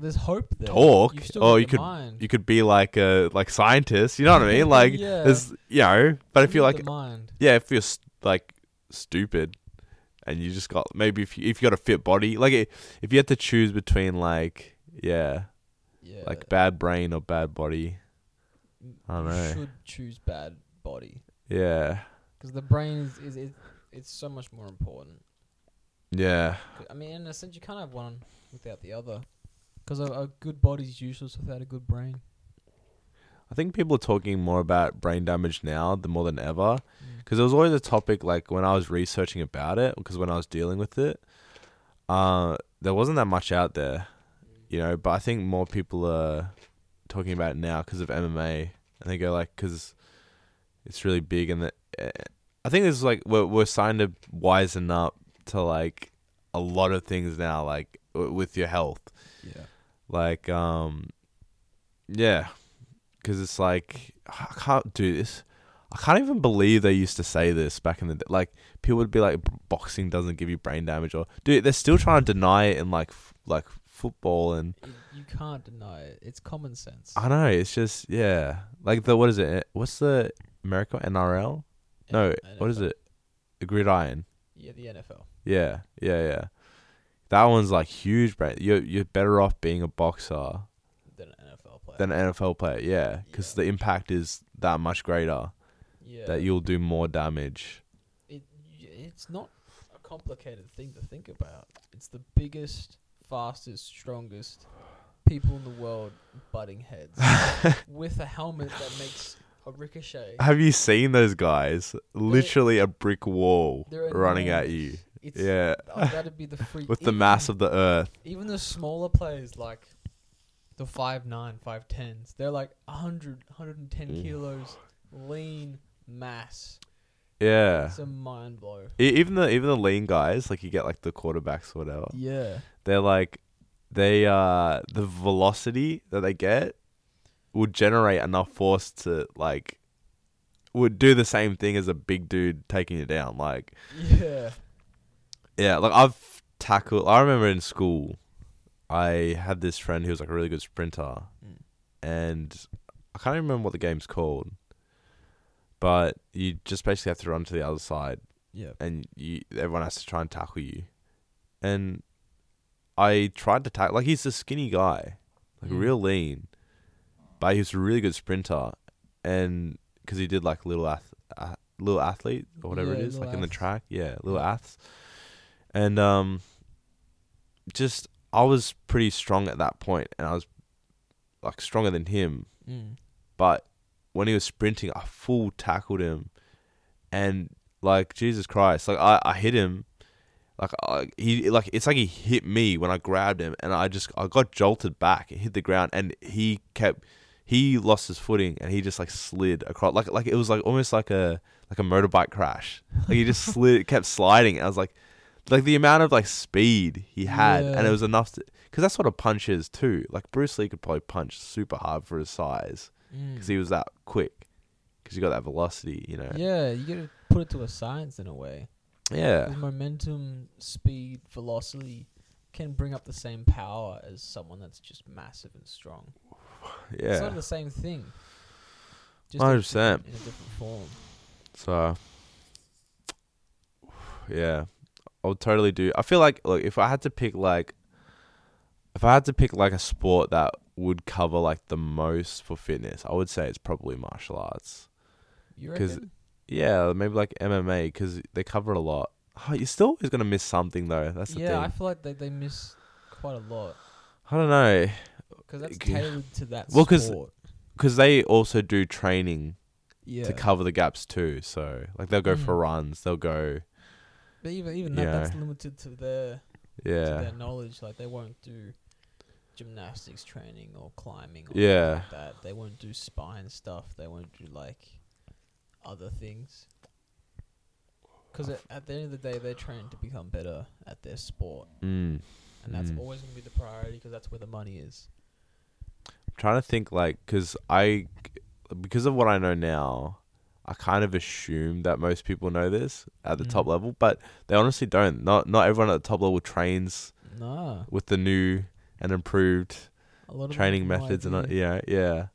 There's hope there. Talk, or you could- mind. you could be like a like scientist. You know what I mean? Like yeah. there's, you know, but if you're like, mind. yeah, if you're like stupid, and you just got maybe if you, if you got a fit body, like if you had to choose between like yeah, Yeah. like bad brain or bad body, I don't you know. should choose bad body yeah, because the brain is, is it, it's so much more important. yeah, I mean, in a sense, you can't have one without the other. Because a, a good body's useless without a good brain. I think people are talking more about brain damage now than more than ever. Mm. because there was always a topic like when I was researching about it, because when I was dealing with it, uh, there wasn't that much out there, you know. But I think more people are talking about it now because of MMA, and they go like, because it's really big, and the, uh, I think it's like we're we're starting to wisen up to like a lot of things now, like w- with your health, Yeah. Like um, yeah, because it's like I can't do this. I can't even believe they used to say this back in the day. Like people would be like, boxing doesn't give you brain damage, or dude, they're still trying to deny it in like f- like football and you can't deny it. It's common sense. I know it's just yeah, like the what is it? What's the America NRL? No, N- what is it? The gridiron. Yeah, the NFL. Yeah, yeah, yeah. That one's like huge, brain. You're you're better off being a boxer Than an NFL player. than an NFL player. Yeah, because Yeah. the impact is that much greater. yeah. That you'll do more damage. it, it's not a complicated thing to think about. It's the biggest, fastest, strongest people in the world butting heads with a helmet that makes a ricochet. Have you seen those guys? Literally a brick wall running at you. It's, Yeah. oh, that'd be the freak. With the even- mass of the earth. even the smaller players like the five nine, five tens, they're like 100, 110 Mm. kilos, lean mass. Yeah. It's a mind blow. E- even the even the lean guys, like you get like the quarterbacks or whatever. Yeah. They're like they uh the velocity that they get would generate enough force to like would do the same thing as a big dude taking you down. Like Yeah. Yeah, like I've tackled. I remember in school, I had this friend who was like a really good sprinter, Mm. and I can't even remember what the game's called. But you just basically have to run to the other side, Yeah. and you everyone has to try and tackle you. And I tried to tackle. Like he's a skinny guy, like Mm. real lean, but he was a really good sprinter, and because he did like little ath- uh, little athlete or whatever it Yeah, is, little like in the track, yeah, little Yeah. aths, and um, just I was pretty strong at that point, and I was like stronger than him, Mm. but when he was sprinting, I full tackled him, and like Jesus Christ, like I, I hit him, like I, he like it's like he hit me when I grabbed him, and I just I got jolted back. And hit the ground, and he kept he lost his footing and he just like slid across like like it was like almost like a like a motorbike crash, like he just slid kept sliding. I was like like the amount of like speed he had, and it was enough to because that's what a punch is too. Like Bruce Lee could probably punch super hard for his size Mm. because he was that quick. Because you got that velocity, you know. Yeah, you gotta put it to a science in a way. Yeah. 'Cause momentum, speed, velocity can bring up the same power as someone that's just massive and strong. Yeah. It's not Yeah. the same thing. Just 100%. In a different form. So. Yeah, I would totally do. I feel like look if I had to pick like, if I had to pick like a sport that would cover like the most for fitness, I would say it's probably martial arts. You 'Cause reckon? Yeah, maybe like MMA because they cover a lot. oh, you're still always gonna miss something though. That's the yeah, I feel like they they miss quite a lot I don't know, because that's tailored to that Well, 'cause sport. because they also do training Yeah, to cover the gaps too. So like they'll go for Mm. runs, they'll go, but even even that that's limited to their to yeah, their knowledge. Like they won't do gymnastics training or climbing or Yeah. like that. They won't do spine stuff. They won't do like other things. Because at, at the end of the day, they're trained to become better at their sport, mm. and that's Mm. always going to be the priority because that's where the money is. I'm trying to think like because I because of what I know now, I kind of assume that most people know this at the top Mm. level, but they honestly don't. Not not everyone at the top level trains Nah, with the new and improved a lot of training methods and uh, yeah, yeah,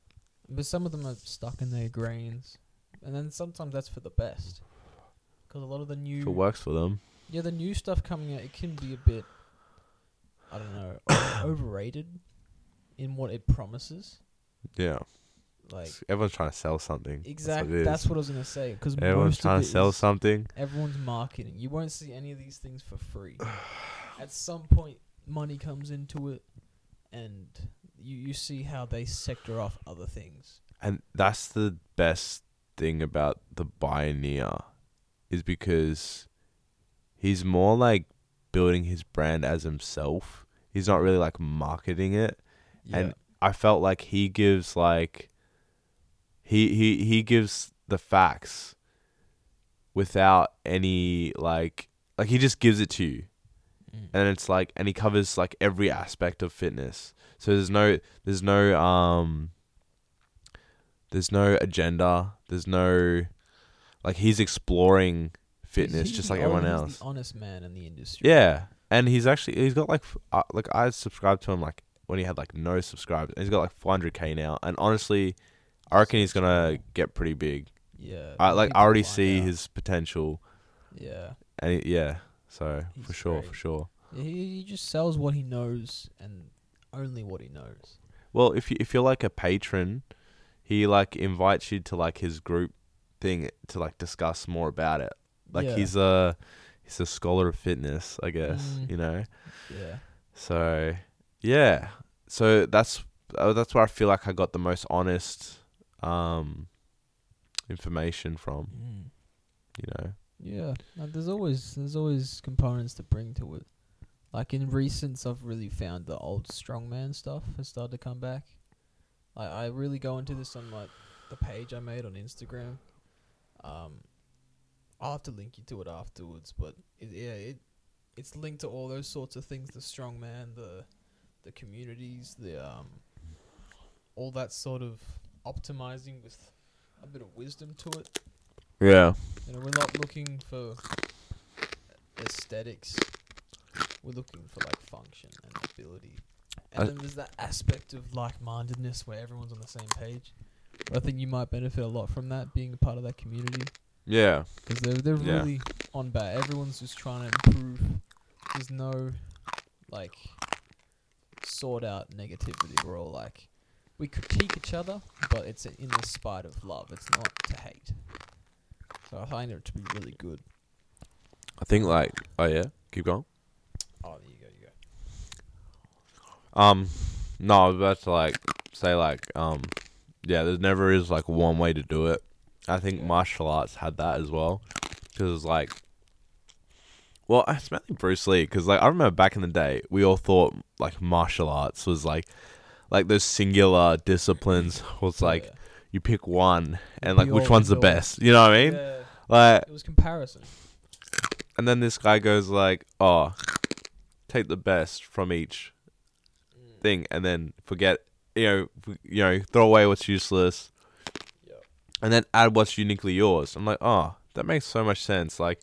But some of them are stuck in their grains, and then sometimes that's for the best. Because a lot of the new if it works for them. Yeah, the new stuff coming out, it can be a bit, I don't know, overrated in what it promises. Yeah, Like everyone's trying to sell something. exactly, That's, that's, what I was gonna say. Because everyone's trying to sell something. something. Everyone's marketing. You won't see any of these things for free. At some point, money comes into it, and you you see how they sector off other things. And that's the best thing about the Pioneer is because he's more like building his brand as himself. He's not really like marketing it. yeah. And I felt like he gives like he he he gives the facts without any like like he just gives it to you. Mm. and it's like and he covers like every aspect of fitness so there's no there's no um there's no agenda there's no like he's exploring fitness he's just like everyone else The honest man in the industry. yeah and he's actually he's got like uh, like i subscribed to him like when he had like no subscribers and he's got like 400k now and honestly i reckon he's gonna get pretty big yeah. i like i already see out. his potential Yeah. and he, yeah so He's for sure great. for sure He, he just sells what he knows and only what he knows. Well, if you if you're like a patron, he like invites you to like his group thing to like discuss more about it. Like Yeah. he's a he's a scholar of fitness, I guess. Mm. You know. Yeah. So yeah, so that's uh, that's where I feel like I got the most honest um information from. You know. Yeah. No, there's always there's always components to bring to it. Like in recent, I've really found the old strongman stuff has started to come back. I I really go into this on like the page I made on Instagram. Um, I'll have to link you to it afterwards, but it, yeah, it it's linked to all those sorts of things: the strongman, the the communities, the um, all that sort of optimizing with a bit of wisdom to it. Yeah. You know, we're not looking for aesthetics. We're looking for like function and ability. And I- then there's that aspect of like-mindedness where everyone's on the same page. I think you might benefit a lot from that being a part of that community Yeah. because they're they're Yeah. really on bat. Everyone's just trying to improve. There's no like sort out negativity. We're all like we critique each other, but it's in the spite of love. It's not to hate. So I find it to be really good. I think like oh yeah, keep going. Oh, there you go, you go. Um, no, I was about to like say like um, yeah, there never is like one way to do it. I think Yeah. martial arts had that as well, because it's like, well, mainly Bruce Lee. Because like I remember back in the day, we all thought like martial arts was like, like those singular disciplines was like Yeah. you pick one and like which one's the best. You know what I mean? Yeah, Like, it was comparison. and then this guy goes like, oh, take the best from each Mm. thing and then forget you know you know throw away what's useless and then add what's uniquely yours i'm like oh that makes so much sense like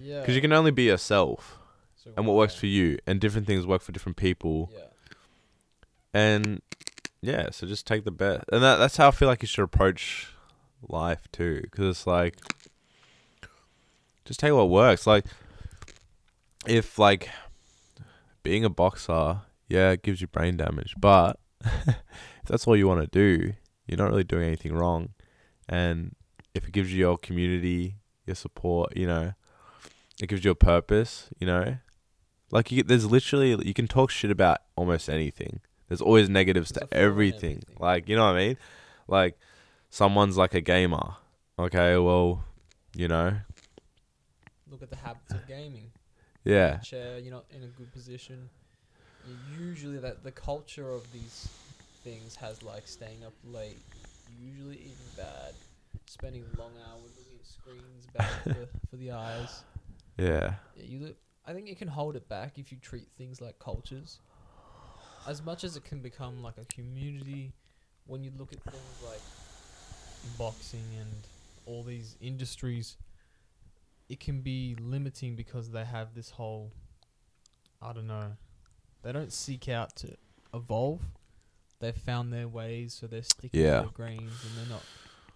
Yeah. because you can only be yourself So and what works for you and different things work for different people Yeah. And yeah so just take the best and that, that's how i feel like you should approach life too because it's like just take what works like if like being a boxer yeah it gives you brain damage but if that's all you want to do you're not really doing anything wrong and if it gives you your community your support you know It gives you a purpose, you know. Like you, there's literally you can talk shit about almost anything. There's always negatives to everything. everything. Like you know what I mean? Like someone's like a gamer. Okay, well, you know, Look at the habits of gaming. yeah, chair, you're not in a good position. You usually that the culture of these things has like staying up late, usually eating bad, spending long hours looking at screens bad for, for the eyes. yeah, Yeah, you look, I think it can hold it back if you treat things like cultures. As much as it can become like a community, when you look at things like boxing and all these industries, it can be limiting because they have this whole, I don't know, they don't seek out to evolve. They've found their ways, so they're sticking Yeah. to their grains and they're not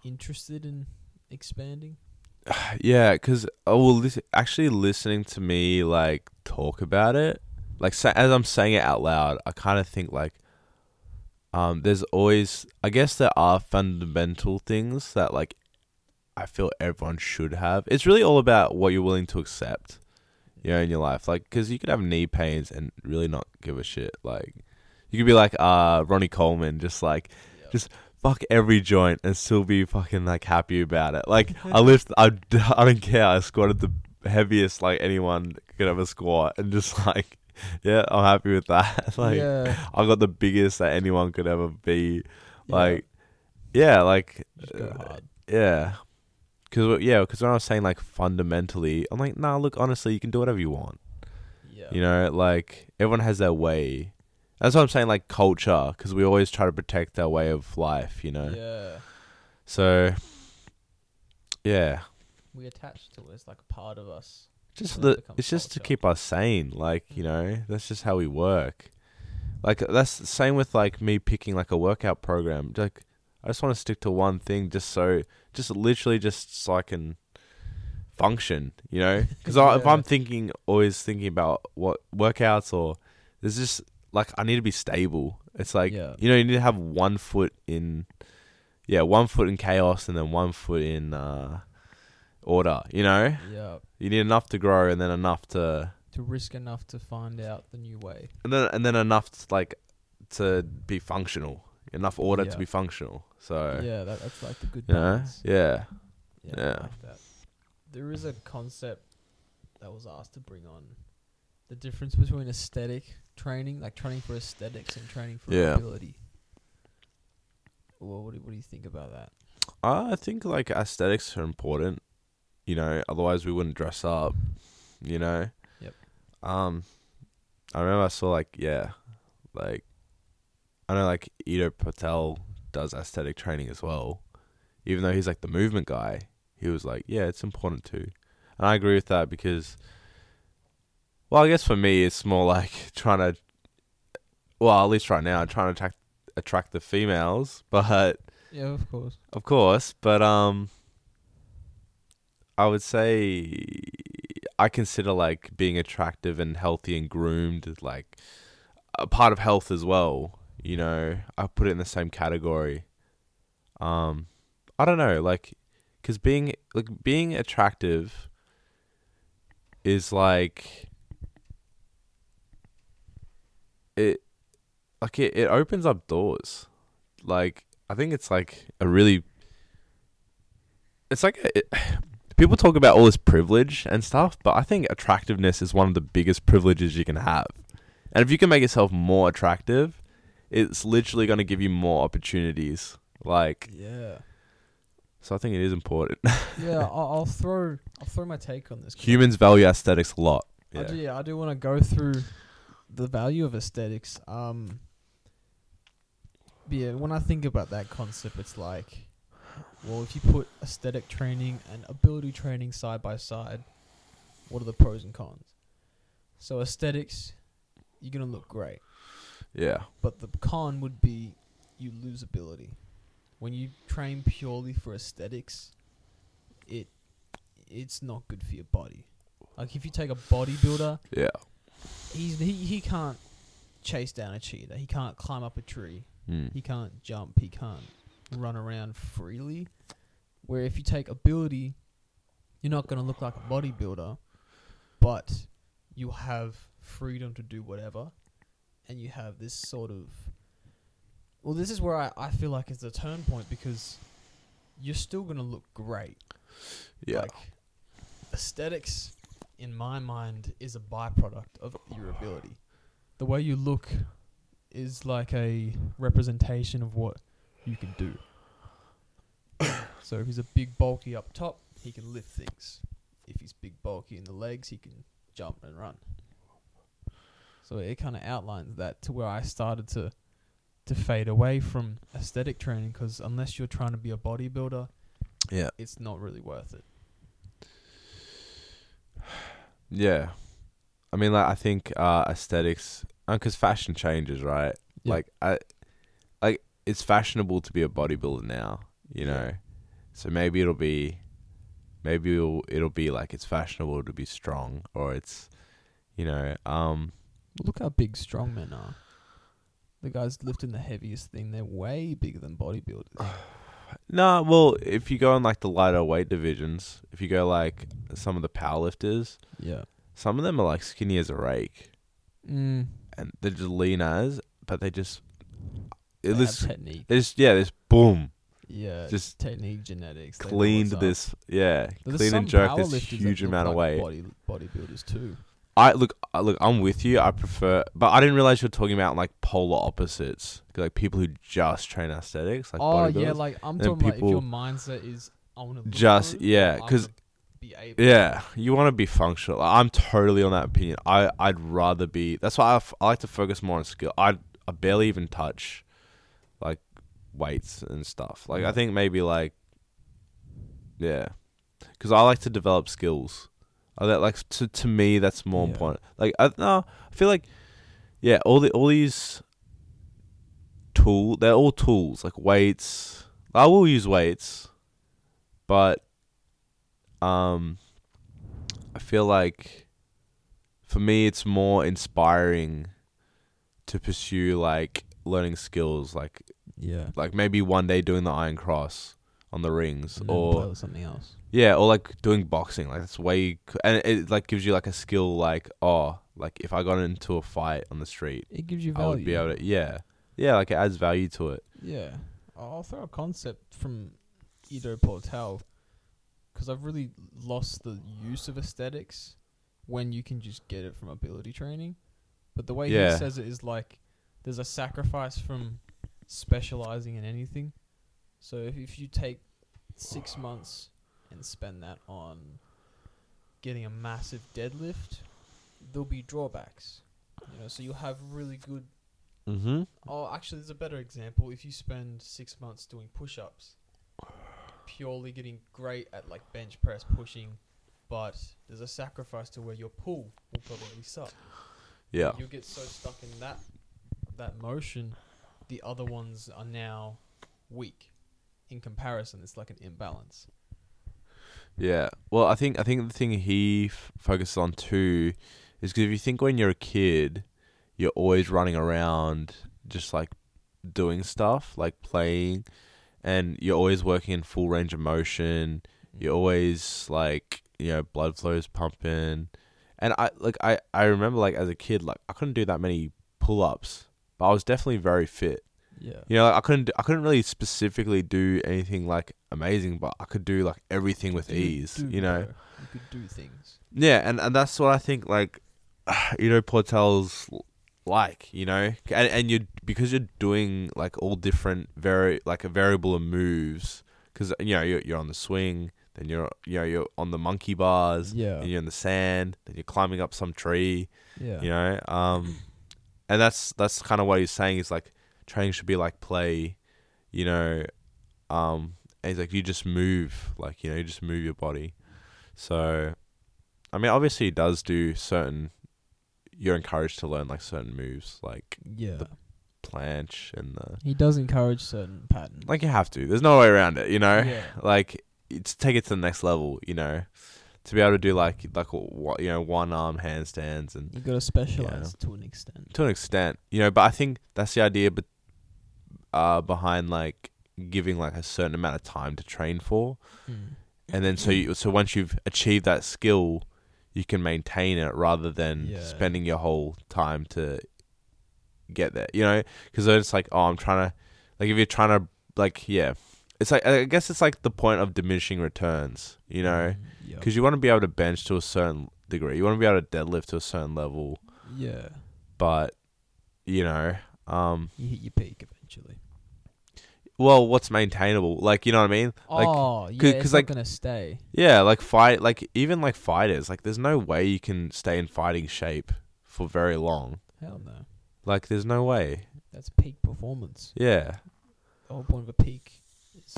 interested in expanding. yeah. Because oh, well, actually listening to me like talk about it, like sa- as I'm saying it out loud, I kind of think like, um, there's always, I guess there are fundamental things that like, I feel everyone should have. It's really all about what you're willing to accept, you know, in your life. Like, because you could have knee pains and really not give a shit. Like, you could be like, uh, Ronnie Coleman, just like Yeah. Just- fuck every joint and still be fucking like happy about it. Like I lift, I, I don't care. I squatted the heaviest like anyone could ever squat, and just like, yeah, I'm happy with that. like yeah, I got the biggest that anyone could ever be. Like, yeah, like, uh, yeah. Cause yeah, cause when I was saying like fundamentally, I'm like, nah, look, honestly, you can do whatever you want. Yeah. You know, like everyone has their way. That's what I'm saying, like culture, because we always try to protect our way of life. You know. Yeah. So, yeah, We attach to it. It's like a part of us. Just the it it's just to keep us sane. Like you know, that's just how we work. Like that's the same with like me picking like a workout program. Like I just want to stick to one thing, just so, just literally just so I can function. You know, because if I'm thinking always thinking about what workouts or there's just like I need to be stable. It's like Yeah. you know you need to have one foot in, yeah, one foot in chaos and then one foot in uh, order. You know, Yeah. you need enough to grow and then enough to To risk enough to find out the new way. and then and then enough to, like to be functional. Enough order Yeah. to be functional. So yeah, that, that's like the good know, balance. yeah, Yeah, yeah. like. There is a concept that was asked to bring on the difference between aesthetic training, like training for aesthetics, and training for Yeah. ability. Well, what do, what do you think about that? I think like aesthetics are important. You know, otherwise we wouldn't dress up. You know. Yep. Um, I remember I saw like yeah, like I know like Ido Portal does aesthetic training as well. Even though he's like the movement guy, he was like, yeah, it's important too, and I agree with that because. Well, I guess for me, it's more like trying to. Well, at least right now, I'm trying to attract attract the females, but Yeah, of course. of course, but um I would say I consider like being attractive and healthy and groomed like a part of health as well, you know. I put it in the same category. Um I don't know, like cuz being like being attractive is like it like it, it opens up doors like I think it's like a really it's like a, it, people talk about all this privilege and stuff, but I think attractiveness is one of the biggest privileges you can have. And if you can make yourself more attractive, it's literally going to give you more opportunities. Like Yeah. so I think it is important. yeah, I'll, I'll throw I'll throw my take on this. Humans value aesthetics a lot. I Yeah. do, yeah, I do want to go through the value of aesthetics. Um, yeah, when I think about that concept, it's like, well, if you put aesthetic training and ability training side by side, what are the pros and cons? So aesthetics, you're gonna look great, Yeah. but the con would be you lose ability. When you train purely for aesthetics, it it's not good for your body. Like if you take a bodybuilder Yeah. he's he, he can't chase down a cheetah. He can't climb up a tree. Mm. He can't jump. He can't run around freely. Where if you take ability, you're not gonna look like a bodybuilder, but you have freedom to do whatever, and you have this sort of. Well, this is where I, I feel like it's a turn point because you're still gonna look great. Yeah. Like aesthetics, in my mind, is a byproduct of your ability. The way you look is like a representation of what you can do. so if he's a big bulky up top, he can lift things. If he's big bulky in the legs, he can jump and run. So it kind of outlines that to where I started to to fade away from aesthetic training because unless you're trying to be a bodybuilder, yeah. it's not really worth it. Yeah. I mean, like I think uh, aesthetics, because fashion changes, right? Yeah. Like I, it's fashionable to be a bodybuilder now, you Yeah. know. So maybe it'll be, maybe it'll it'll be like it's fashionable to be strong, or it's, you know, um, Look how big strongmen are. The guys lifting the heaviest thing, they're way bigger than bodybuilders. no. Well, if you go in like the lighter weight divisions, if you go like some of the powerlifters, yeah. some of them are like skinny as a rake, Mm. and they're just lean as, but they just, it looks, technique. there's yeah, there's boom. Yeah. just technique, genetics. cleaned this yeah there's clean and jerk this huge amount of weight Body bodybuilders too. i look I- look i'm with you i prefer but i didn't realize you were talking about like polar opposites, like people who just train aesthetics like oh yeah, like I'm talking about if your mindset is I want to just- yeah, 'cause- be able. yeah you want to be functional Like, i'm totally on that opinion i i'd rather be that's why I, f- I like to focus more on skill i i barely even touch like weights and stuff. Like i think maybe like yeah. Because i like to develop skills. I that like to to me that's more Yeah. important. Like i no i feel like yeah all the all these tool they're all tools like weights. I will use weights but um i feel like for me it's more inspiring to pursue like learning skills like Yeah. like maybe one day doing the iron cross on the rings And or something else. yeah or like doing boxing like that's way c- and it, like gives you like a skill like oh like if i got into a fight on the street It gives you i value. would be able to yeah yeah like it adds value to it Yeah, I'll throw a concept from Ido Portal because I've really lost the use of aesthetics when you can just get it from ability training. But the way Yeah. he says it is like there's a sacrifice from specializing in anything. So if, if you take six months and spend that on getting a massive deadlift, there'll be drawbacks. You know, so you'll have really good mm-hmm Oh, actually, there's a better example. If you spend six months doing push-ups, purely getting great at like bench press pushing, but there's a sacrifice to where your pull will probably suck. yeah You'll get so stuck in that that motion, the other ones are now weak. In comparison, it's like an imbalance. Yeah. Well, I think I think the thing he f- focuses on too is because if you think when you're a kid, you're always running around just like doing stuff, like playing, and you're always working in full range of motion. Mm. You're always like you know blood flows pumping, and I like I I remember like as a kid like I couldn't do that many pull ups, but I was definitely very fit. Yeah. You know, like, I couldn't I couldn't really specifically do anything like amazing, but I could do like everything with ease. do, You know, bro. you could do things. yeah, and, and that's what I think. Like, you know, Portal's like you know, and and you because you're doing like all different very like a variable of moves because you know you're you're on the swing, then you're you know you're on the monkey bars, Yeah. then you're in the sand, then you're climbing up some tree, Yeah. you know, um, and that's that's kind of what he's saying is like training should be like play, you know, um, and he's like you just move, like you know, you just move your body. So, I mean, obviously, he does do certain. You're encouraged to learn like certain moves, like Yeah. the- planche and the he does encourage certain patterns. like you have to. There's no way around it, you know. yeah. Like it's take it to the next level, you know, to be able to do like like you know one arm handstands and You gotta specialize to an extent. to an extent, you know. But I think that's the idea, but uh, behind like giving like a certain amount of time to train for, Mm. and then so you so once you've achieved that skill, you can maintain it rather than Yeah. spending your whole time to get there. You know, because it's like, oh, I'm trying to, like, if you're trying to, like, yeah, it's like I guess it's like the point of diminishing returns. You know, Mm. Because you want to be able to bench to a certain degree, you want to be able to deadlift to a certain level, yeah, but you know, um, you hit your peak eventually. well, what's maintainable? Like, you know what I mean? Like, oh, yeah, 'cause- it's 'cause, not like- gonna stay. Yeah, like fight, like even like fighters, like there's no way you can stay in fighting shape for very long. Hell no, Like, there's no way. that's peak performance. Yeah, The whole point of a peak is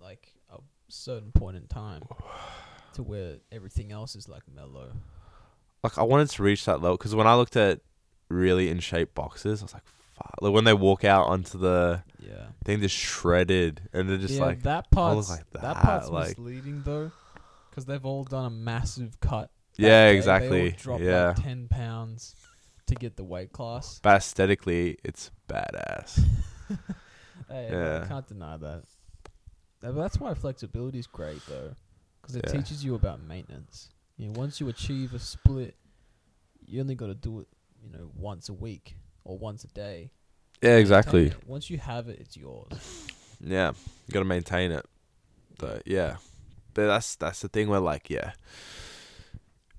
like a certain point in time to where everything else is like mellow. like I wanted to reach that level because when I looked at really in shape boxers, I was like, fuck. Like when they walk out onto the Yeah. thing, just shredded, and they're just yeah, like, that part. like that, that, part's like- misleading though, because they've all done a massive cut. yeah, day. They exactly, all dropped yeah. like ten pounds to get the weight class. But aesthetically, it's badass. Hey, Yeah. I can't deny that. That's why flexibility is great though, because it Yeah. teaches you about maintenance. You know, once you achieve a split, you only got to do it, you know, once a week or once a day. yeah, exactly. Once you have it, it's yours. Yeah, you gotta maintain it. But yeah, but that's that's the thing where like yeah,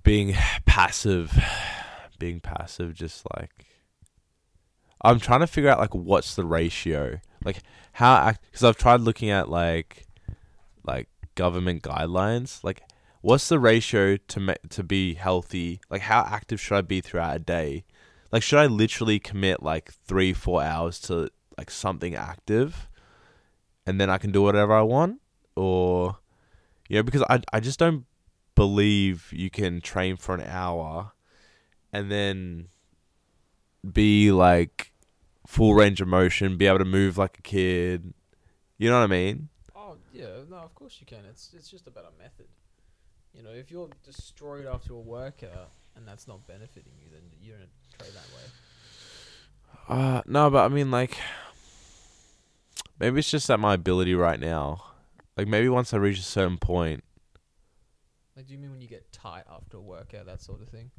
being passive, being passive, just like I'm trying to figure out like what's the ratio, like how because I've tried looking at like like government guidelines, like what's the ratio to ma- to be healthy, like how active should I be throughout a day, like should I literally commit like three four hours to like something active and then I can do whatever I want or you know because I I just don't believe you can train for an hour and then be like full range of motion, be able to move like a kid. You know what I mean? Yeah, no, of course you can. It's it's just about a method. You know, if you're destroyed after a workout and that's not benefiting you, then you're gonna train that way. Uh no, but I mean like maybe it's just that my ability right now. Like maybe once I reach a certain point. Like, do you mean when you get tight after a workout, that sort of thing?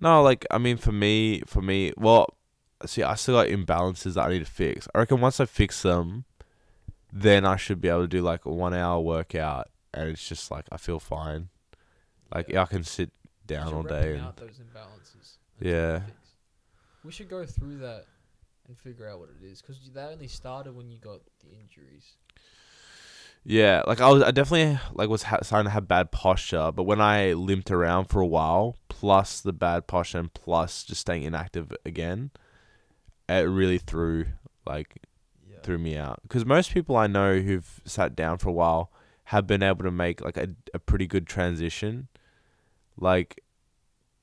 No, like I mean for me, for me, well, see, I still got imbalances that I need to fix. I reckon once I fix them, then I should be able to do like a one hour workout, and it's just like I feel fine. Like I can sit down all day. And, out those imbalances. Yeah. We should go through that and figure out what it is, because that only started when you got the injuries. yeah, like I was, I definitely like was ha- starting to have bad posture, but when I limped around for a while, plus the bad posture and plus just staying inactive again, it really threw like Yeah. Threw me out. Because most people I know who've sat down for a while have been able to make like a, a pretty good transition. Like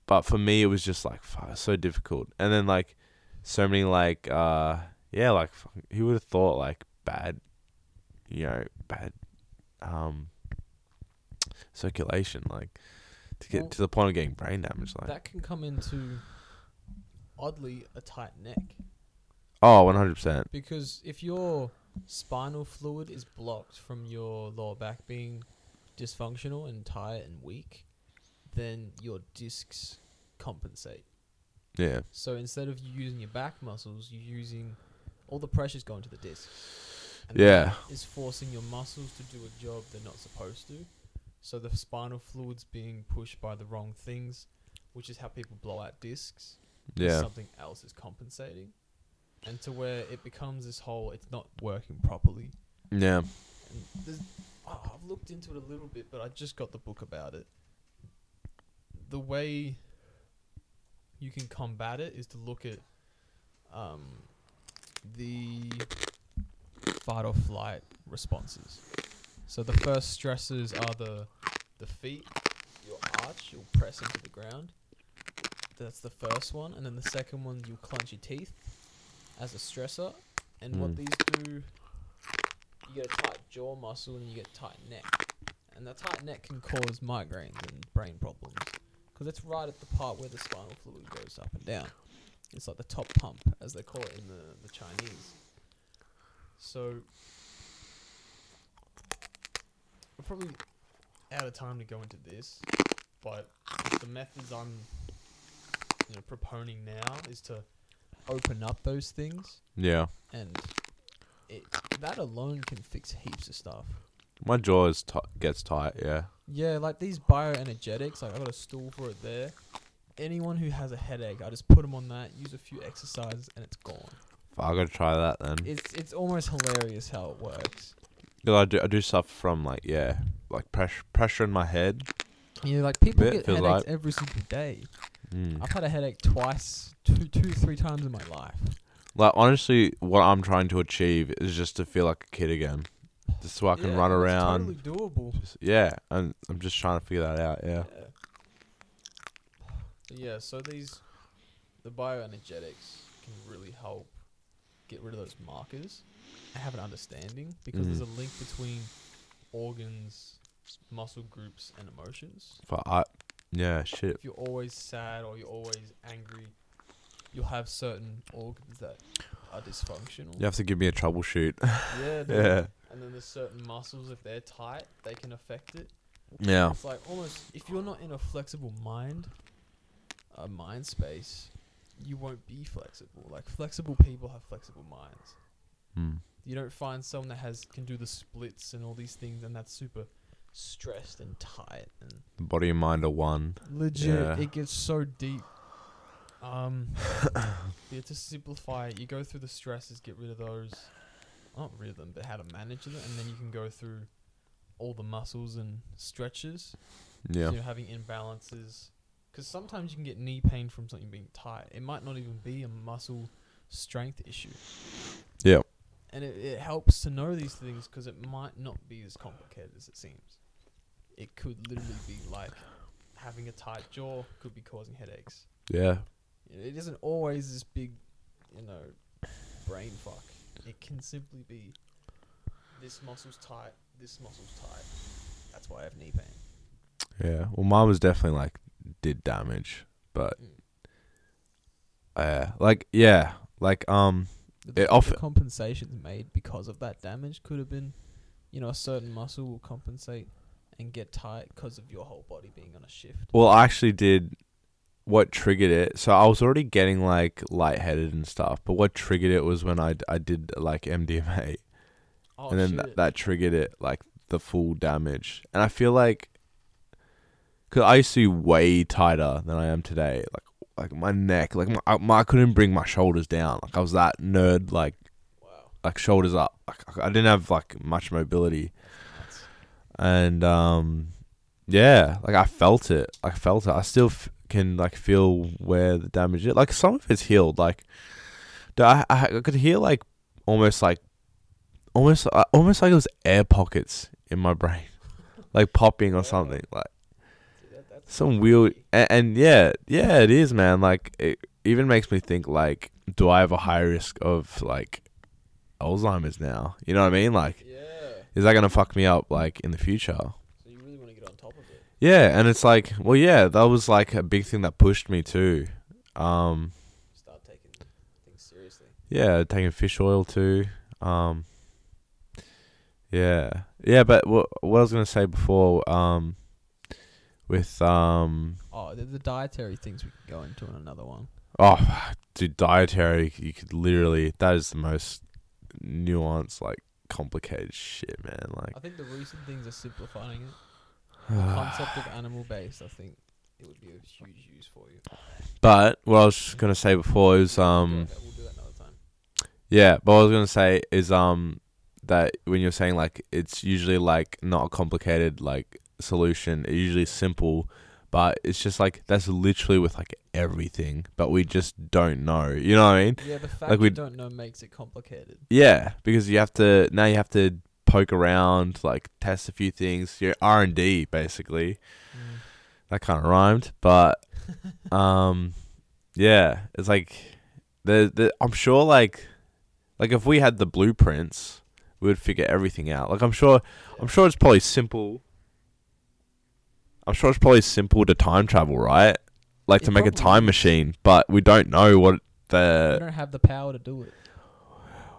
but for me it was just like fuck, it's so difficult. And then like so many like uh yeah like who would have thought like bad you know bad um circulation like to get Well, to the point of getting brain damage like That can come into oddly a tight neck. Oh 100% Because if your spinal fluid is blocked from your lower back being dysfunctional and tight and weak, then your discs compensate. yeah So instead of you using your back muscles, you're using all the pressure's going to the discs. And Yeah. is forcing your muscles to do a job they're not supposed to. So the spinal fluid's being pushed by the wrong things, which is how people blow out discs. yeah Something else is compensating. And to where it becomes this whole, it's not working properly. yeah And there's, oh, I've looked into it a little bit, but I just got the book about it. The way you can combat it is to look at um, the fight or flight responses. So the first stresses are the the feet, your arch, you'll press into the ground. That's the first one, and then the second one you'll clench your teeth as a stressor. And what Mm. these do you get a tight jaw muscle and you get tight neck. And the tight neck can cause migraines and brain problems. Because it's right at the part where the spinal fluid goes up and down. It's like the top pump, as they call it in the, the Chinese. So, we're probably out of time to go into this. but the methods I'm you know proponing now is to open up those things Yeah. and it that alone can fix heaps of stuff. My jaw is ti gets tight. Yeah. Yeah, like these bioenergetics, like I got a stool for it there. Anyone who has a headache, I just put them on that, use a few exercises, and it's gone. I gotta try that then. It's it's almost hilarious how it works. 'Cause I do I do suffer from like yeah like pressure pressure in my head. You know, like people get headaches like- every single day. Mm. I've had a headache twice, two, two, three times in my life. Like honestly, what I'm trying to achieve is just to feel like a kid again, just so I can Yeah, run it's around. Totally doable. Just- yeah, and I'm just trying to figure that out. Yeah. But yeah, so these the bioenergetics can really help get rid of those markers I have an understanding because there's a Mm. link between organs, muscle groups, and emotions. But I, yeah, shit. If you're always sad or you're always angry, you'll have certain organs that are dysfunctional. You have to give me a troubleshoot. Yeah, dude. yeah. And then there's certain muscles, if they're tight, they can affect it. Yeah. It's like almost if you're not in a flexible mind, a mind space, you won't be flexible. Like flexible people have flexible minds. Mm. You don't find someone that has can do the splits and all these things and that's super stressed and tight and body and mind are one. legit. Yeah. It gets so deep. Um, yeah, to simplify you go through the stresses, get rid of those. Not rid of them, but how to manage them, and then you can go through all the muscles and stretches. Yeah. So you're having imbalances. Because sometimes you can get knee pain from something being tight. It might not even be a muscle strength issue. Yeah. And it, it helps to know these things because it might not be as complicated as it seems. It could literally be like having a tight jaw could be causing headaches. Yeah. It isn't always this big, you know, brain fuck. It can simply be this muscle's tight, this muscle's tight. That's why I have knee pain. Yeah. Well, mine was definitely like did damage, but Mm. uh, like yeah, like um, The, It the often- compensations made because of that damage could have been, you know, a certain muscle will compensate and get tight because of your whole body being on a shift. well, I actually did what triggered it. So I was already getting like lightheaded and stuff, but what triggered it was when I, I did like MDMA, Oh, and then shit. that, that triggered it like the full damage. And I feel like, cause I used to be way tighter than I am today. Like like my neck, like my, I, my I couldn't bring my shoulders down. Like I was that nerd, like wow. like shoulders up. Like I didn't have like much mobility. And um yeah like i felt it. I felt it. I still f- can like feel where the damage is. Like some of it's healed. Like I, I I could hear like almost like almost uh, almost like it was air pockets in my brain. Like popping or something. Like see, that, that's some weird and, and yeah yeah it is man. Like it even makes me think like do i have a high risk of like alzheimer's now? You know what i mean? Like Yeah. Is that gonna fuck me up like in the future So you really want to get on top of it. yeah, and it's like, well, yeah, that was like a big thing that pushed me too. Um, Start taking things seriously. yeah, taking fish oil too. Um, yeah, yeah, but what what I was gonna say before, um, with um, Oh, the, the dietary things we can go into in another one. oh, dude, dietary, you could literally that is the most nuanced, like complicated shit, man. Like, I think the recent things are simplifying it. The concept of animal based, I think it would be a huge use for you. but what I was gonna say before is um. Okay, we'll do that another time. Yeah, but what I was gonna say is um that when you're saying like it's usually like not a complicated like solution, it's usually simple, but it's just like that's literally with like everything, but we just don't know. You know what I mean? Yeah, the fact Like we- don't know makes it complicated. Yeah, because you have to now you have to poke around, like test a few things. Your R and D basically. That kind of rhymed, but um, yeah, it's like the the I'm sure like like if we had the blueprints, we would figure everything out. Like I'm sure I'm sure it's probably simple. I'm sure it's probably simple to time travel, right? Like to make a probably time machine, but we don't know what the We the don't have the power to do it.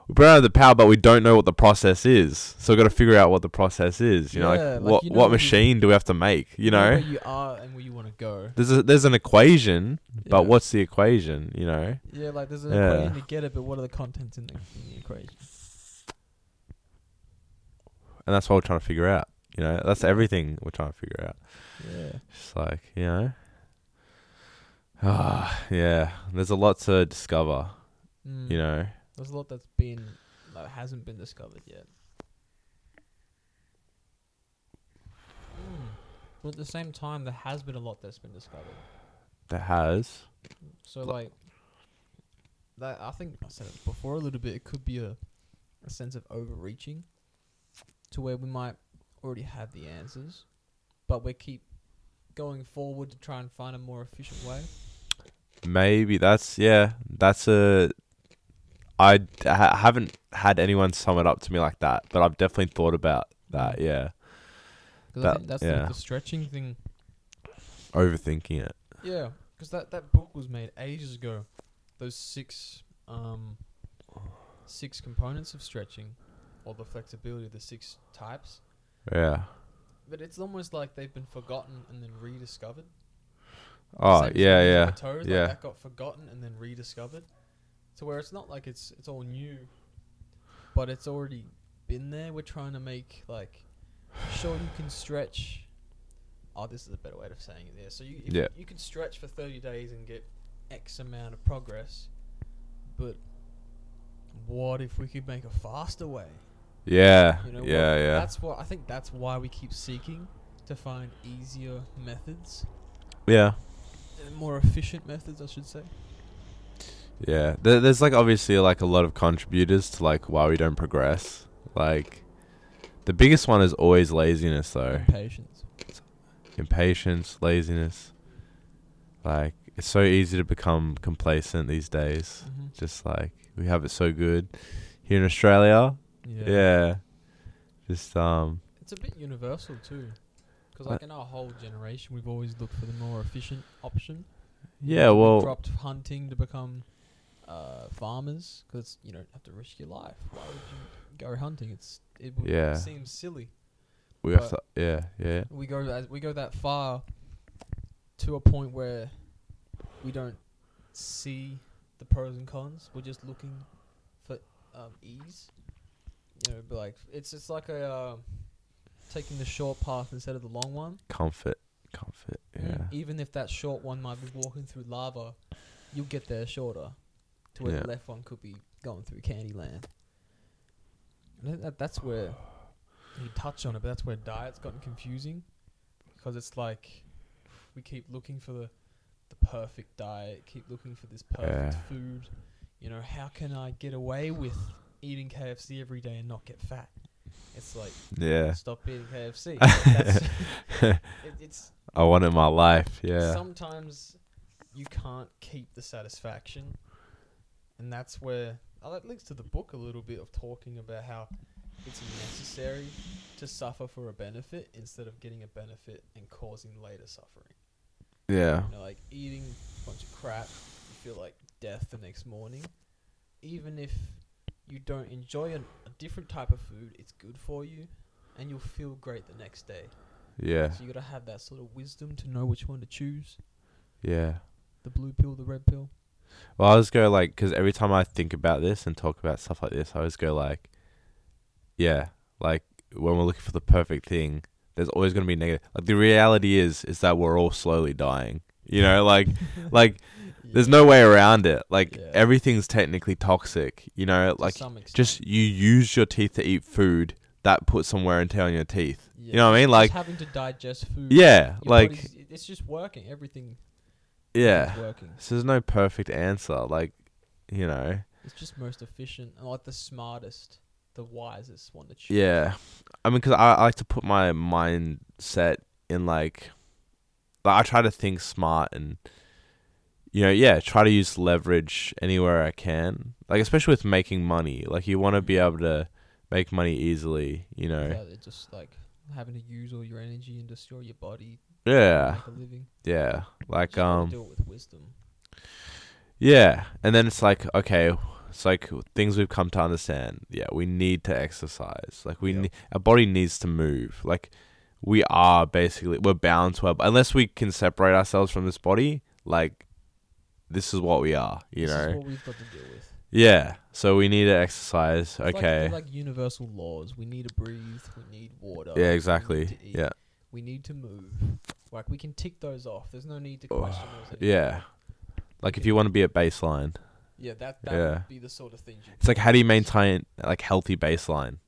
we don't have the power, but we don't know what the process is. So we've got to figure out what the process is. You know, Yeah, like, like, what you know what what you- machine do we have to make? You know know, where you are and where you want to go. there's a, there's an equation, but Yeah. what's the equation? You know, Yeah, like there's an Yeah. equation to get it, but what are the contents in the, in the equation? and that's what we're trying to figure out. You know, that's everything we're trying to figure out. Yeah. Just like you know, ah, yeah. There's a lot to discover. Mm. You know, There's a lot that's been that hasn't been discovered yet. Mm. But at the same time, there has been a lot that's been discovered. that has. So Lo- like that, I think I said it before a little bit. It could be a a sense of overreaching to where we might already have the answers, but we keep going forward to try and find a more efficient way. Maybe that's yeah. That's a. I d- ha- haven't had anyone sum it up to me like that, but I've definitely thought about that. Yeah, Because That- think that's yeah. the, the stretching thing. overthinking it. Yeah, because that that book was made ages ago. Those six um six components of stretching, or the flexibility, of the six types. Yeah. But it's almost like they've been forgotten and then rediscovered. Oh Same yeah, yeah, toes, like yeah. that got forgotten and then rediscovered. To where it's not like it's it's all new, but it's already been there. We're trying to make like sure you can stretch. Oh, this is a better way of saying it. Yeah, so you Yeah. you, you can stretch for thirty days and get X amount of progress, but what if we could make a faster way? Yeah, You know, what- yeah, yeah. That's what I think. That's why we keep seeking to find easier methods, Yeah, uh, more efficient methods, I should say. yeah. There, there's like obviously like a lot of contributors to like why we don't progress. Like, the biggest one is always laziness, though. Impatience. Impatience, laziness. Like, it's so easy to become complacent these days. Mm-hmm. Just like we have it so good here in Australia. Yeah. Just um. It's a bit universal too, because Uh, like in our whole generation, we've always looked for the more efficient option. Yeah. We Well. dropped hunting to become uh, farmers because you don't have to risk your life. Why would you go hunting? It's it would Yeah. seem silly. We have to. Yeah. Yeah. we go as we go that far to a point where we don't see the pros and cons. We're just looking for um, ease. You know, but like it's it's like a uh, taking the short path instead of the long one. Comfort. Comfort. Mm, Yeah. Even if that short one might be walking through lava, you'll get there shorter. To where Yeah. the left one could be going through Candyland. And that that's where you touch on it, but that's where diet's gotten confusing because it's like we keep looking for the the perfect diet, keep looking for this perfect Yeah. food. You know, how can I get away with eating KFC every day and not get fat? It's like Yeah. stop eating KFC. It, it's I want it in my life. Yeah. sometimes you can't keep the satisfaction, and that's where oh, that links to the book a little bit of talking about how it's necessary to suffer for a benefit instead of getting a benefit and causing later suffering. yeah. You know, like eating a bunch of crap, you feel like death the next morning. Even if you don't enjoy an, a different type of food, it's good for you, and you'll feel great the next day. Yeah. So you gotta have that sort of wisdom to know which one to choose: Yeah. the blue pill, the red pill. Well, I always go like, because every time I think about this and talk about stuff like this, I always go like, yeah, like when we're looking for the perfect thing, there's always going to be negative. Like the reality is, is that we're all slowly dying. You know, like, like there's no way around it. Like Yeah. everything's technically toxic. You know, like some extent. just you use your teeth to eat food that puts some wear and tear on your teeth. Yeah, you know what I mean? Like, just having to digest food. yeah, Your like, body's- it's just working. Everything yeah. is working. So there's no perfect answer. Like, you know. It's just most efficient and like the smartest, the wisest one to choose. Yeah, I mean, 'cause I, I like to put my mindset in like, like I try to think smart and, you know, yeah, try to use leverage anywhere I can. Like especially with making money, like you want to be able to make money easily. You know, Without just like having to use all your energy and destroy your body yeah, make a living. yeah, like Just um, do it with wisdom. yeah, and then it's like okay, It's like things we've come to understand. Yeah, we need to exercise. Like we Yep. need our body needs to move. Like we are basically we're bound to our unless we can separate ourselves from this body. Like this is what we are. You know. this know. is what we've got to deal with. yeah. So we need to exercise. It's okay. they're like universal laws. We need to breathe. We need water. yeah. we Exactly. need to eat, Yeah. We need to move. Like we can tick those off. There's no need to Oh, question those. anymore. Yeah. Like if you want to be at baseline, Yeah, that that Yeah. would be the sort of things. You it's like how do you maintain like healthy baseline?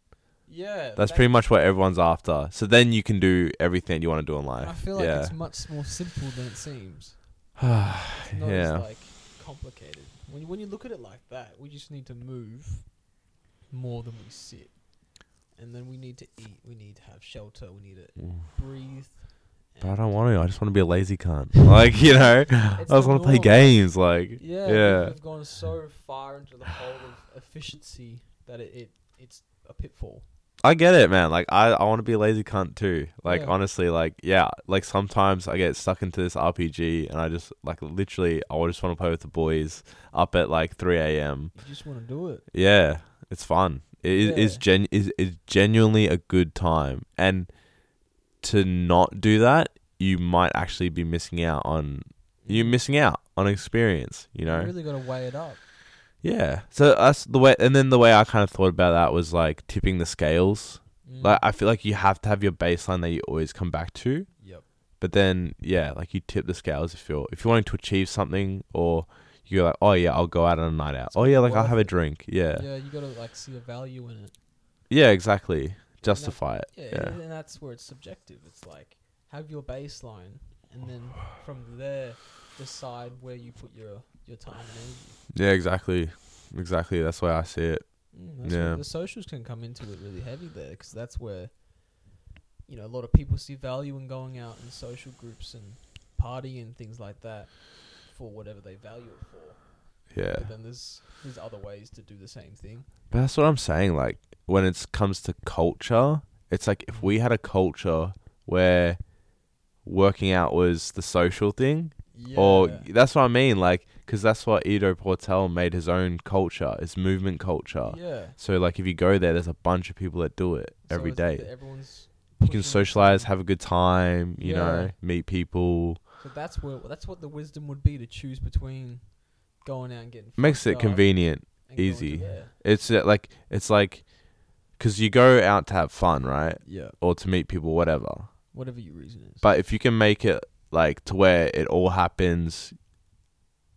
Yeah, That's that- pretty much what everyone's after. So then you can do everything you want to do in life. I feel like yeah. it's much more simple than it seems. It's not yeah. as like complicated. When you, when you look at it like that, we just need to move more than we sit, and then we need to eat. We need to have shelter. We need to Mm. breathe. But I don't want to. I just want to be a lazy cunt. Like you know, I just want to play games. Like Yeah, yeah. We've, we've gone so far into the hole of efficiency that it, it it's a pitfall. I get it, man. Like I, I want to be a lazy cunt too. Like Yeah. honestly, like yeah. Like sometimes I get stuck into this RPG and I just like literally I just want to play with the boys up at like three a.m. You just want to do it. Yeah, it's fun. It is is gen is is genuinely a good time, and to not do that, you might actually be missing out on you're mm. missing out on experience. You know, You really got to weigh it up. Yeah. So that's the way, and then the way I kind of thought about that was like tipping the scales. Mm. Like I feel like you have to have your baseline that you always come back to, yep. but then yeah, like you tip the scales if you're if you're wanting to achieve something or. You're like, oh yeah, I'll go out on a night out. It's Oh yeah, like I'll have a drink. Yeah, Yeah, you got to like see the value in it. yeah, exactly. Justify it. Yeah, Yeah. and that's where it's subjective. It's like have your baseline, and then from there decide where you put your your time and energy. Yeah, exactly. Exactly. That's why I see it. Mm, Yeah. the socials can come into it really heavy there, because that's where you know a lot of people see value in going out in social groups and partying and things like that for whatever they value it for. Yeah. But then there's there's other ways to do the same thing. But that's what I'm saying. Like when it comes to culture, it's like if we had a culture where working out was the social thing, Yeah. or that's what I mean. Like, because that's what Ido Portal made his own culture. his movement culture. yeah. So like if you go there, there's a bunch of people that do it So every day. everyone's You can socialize, have a good time. You know, meet people. So that's where that's what the wisdom would be to choose between going out and getting Makes it convenient. and going to easy. It's uh, like it's like because you go out to have fun, right? Yeah. Or to meet people, whatever. Whatever your reason is. But if you can make it like to where it all happens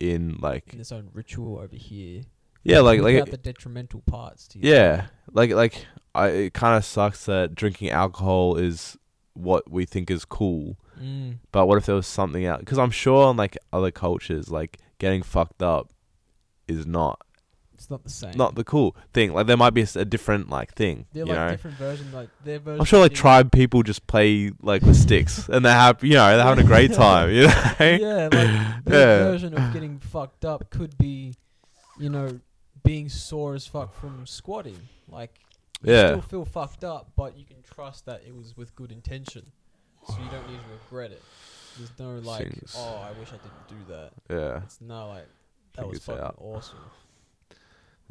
in like in its own ritual over here. yeah, like like the detrimental parts to you. yeah, like like I it kind of sucks that drinking alcohol is what we think is cool. Mm. But what if there was something else? Because I'm sure in like other cultures, like getting fucked up is not not the same. not the cool thing. Like there might be a, a different like thing. They're like know, different version, like their version. I'm sure like tribe people just play like with sticks and they're happy. You know, they're having a great time. You know. yeah, like their Yeah. version of getting fucked up could be, you know, being sore as fuck from squatting. Like, you Yeah. still feel fucked up, but you can trust that it was with good intention, so you don't need to regret it. There's no like, Seems- oh, I wish I didn't do that. Yeah. It's no like that was fucking out. awesome.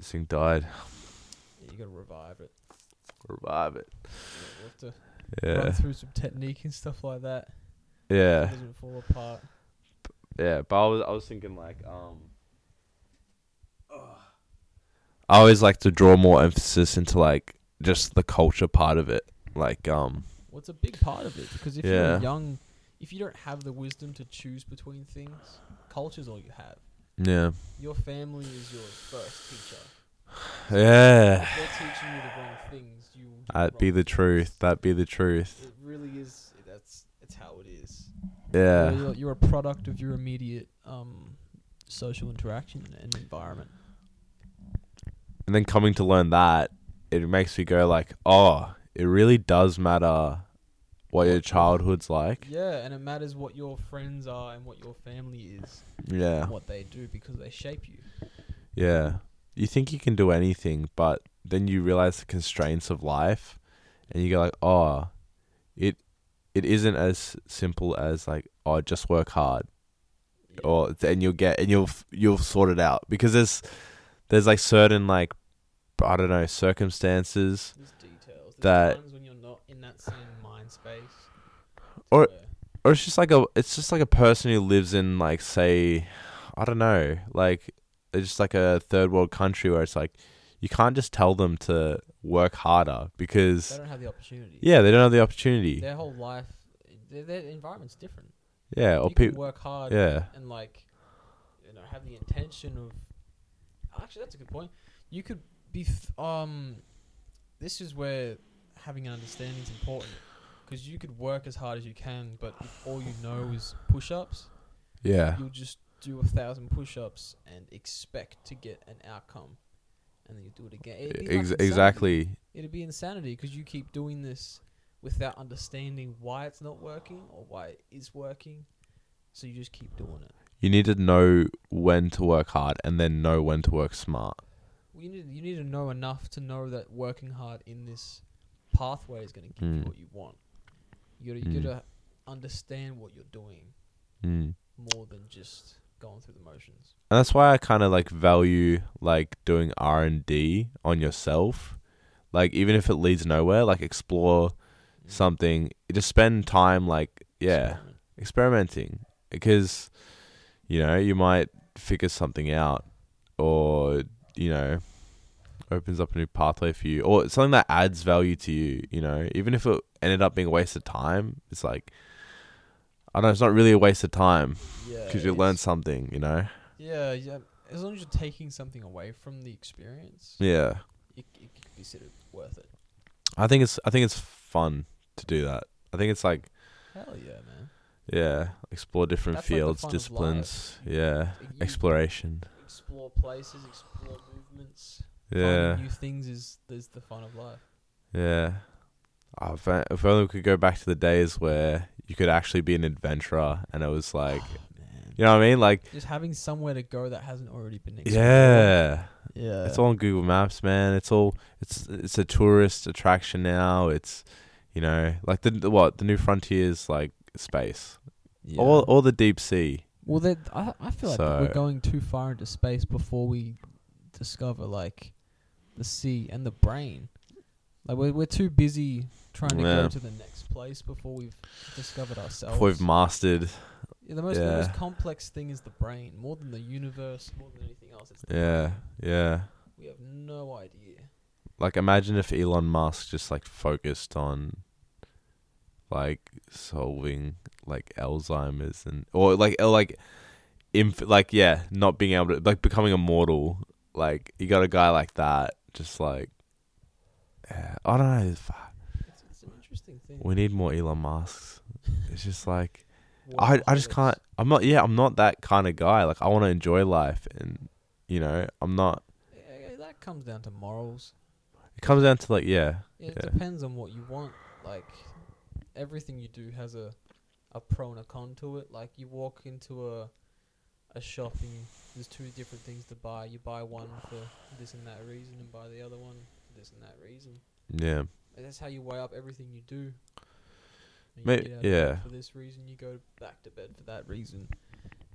This thing died. Yeah, you gotta revive it. Revive it. Yeah, we'll have to run through some technique and stuff like that. so it Yeah. doesn't fall apart. Yeah. But I was I was thinking like um. I always like to draw more emphasis into like just the culture part of it. Like um Well, it's a big part of it because if Yeah. you're young, if you don't have the wisdom to choose between things, culture's all you have. Yeah. Your family is your first teacher. Yeah. They're teaching you the wrong things, you. That'd be the truth. That'd be the truth. It really is. That's it's how it is. Yeah. You're, you're a product of your immediate um, social interaction and environment. And then coming to learn that, it makes me go like, oh, it really does matter what your childhood's like. Yeah, and it matters what your friends are and what your family is, Yeah. and what they do because they shape you. Yeah. You think you can do anything, but then you realize the constraints of life and you go like, "Oh, it it isn't as simple as like, oh, just work hard." Yeah. Or then you'll get and you'll you'll sort it out because there's there's like certain like I don't know circumstances There's details. There's That- times when you're not in that same mind space. Or- or it's just like a it's just like a person who lives in like say I don't know like it's just like a third world country where it's like you can't just tell them to work harder because they don't have the opportunity. yeah they don't have the opportunity Their whole life, their, their environment's different. yeah or people work hard yeah and like, you know, have the intention of. Actually, that's a good point. You could be f- um. This is where having an understanding is important because you could work as hard as you can, but if all you know is push-ups, yeah you'll just do a thousand push-ups and expect to get an outcome, and then you do it again. It'd like Ex- insanity. exactly It'd be insanity because you keep doing this without understanding why it's not working or why it is working. So you just keep doing it. you need to know when to work hard and then know when to work smart Well, you need you need to know enough to know that working hard in this pathway is going to give you Mm. what you want. You gotta you Mm. gotta understand what you're doing mm. more than just going through the motions. and that's why I kind of like value like doing R and D on yourself, like even if it leads nowhere, like explore Mm. something, just spend time like yeah Experiment. experimenting because you know you might figure something out or you know opens up a new pathway for you or something that adds value to you you know even if it ended up being a waste of time it's like I don't know it's not really a waste of time Yeah. because you learn something you know Yeah, yeah. As long as you're taking something away from the experience, yeah it, it could be considered worth it. I think it's I think it's fun to do that I think it's like Hell yeah, man. yeah explore different That's fields of disciplines yeah You exploration Explore places, explore movements. Yeah Finding new things is is the fun of life. Yeah. Oh, if, I- if only we could go back to the days where you could actually be an adventurer and it was oh, like, man. you know what I mean? Like, Just having somewhere to go that hasn't already been explored. yeah. Yeah. It's all on Google Maps, man. It's all, it's it's a tourist attraction now. It's, you know, like the, the what? The new frontiers, like space. yeah. All, all the deep sea. well, I I feel like So- we're going too far into space before we discover like the sea and the brain. Like we're we're too busy trying to Yeah. go to the next place before we've discovered ourselves. Before we've mastered. Yeah, the most the Yeah. most complex thing is the brain, more than the universe, more than anything else. It's the Yeah. brain. Yeah. We have no idea. Like, imagine if Elon Musk just like focused on like solving like Alzheimer's and or like or like inf- like yeah, not being able to like becoming immortal. Like you got a guy like that, just like yeah, I don't know. It's, it's an interesting thing. We need more Elon Musks. It's just like I I just can't. I'm not. Yeah, I'm not that kind of guy. Like I want to enjoy life, and you know, I'm not. Yeah, yeah, that comes down to morals. It comes down to like yeah, It Yeah. depends on what you want. Like everything you do has a a pro and a con to it. Like you walk into a a shop and there's two different things to buy. You buy one for this and that reason, and buy the other one for this and that reason. yeah. And that's how you weigh up everything you do. You May- get out of bed yeah. For this reason, you go back to bed for that reason.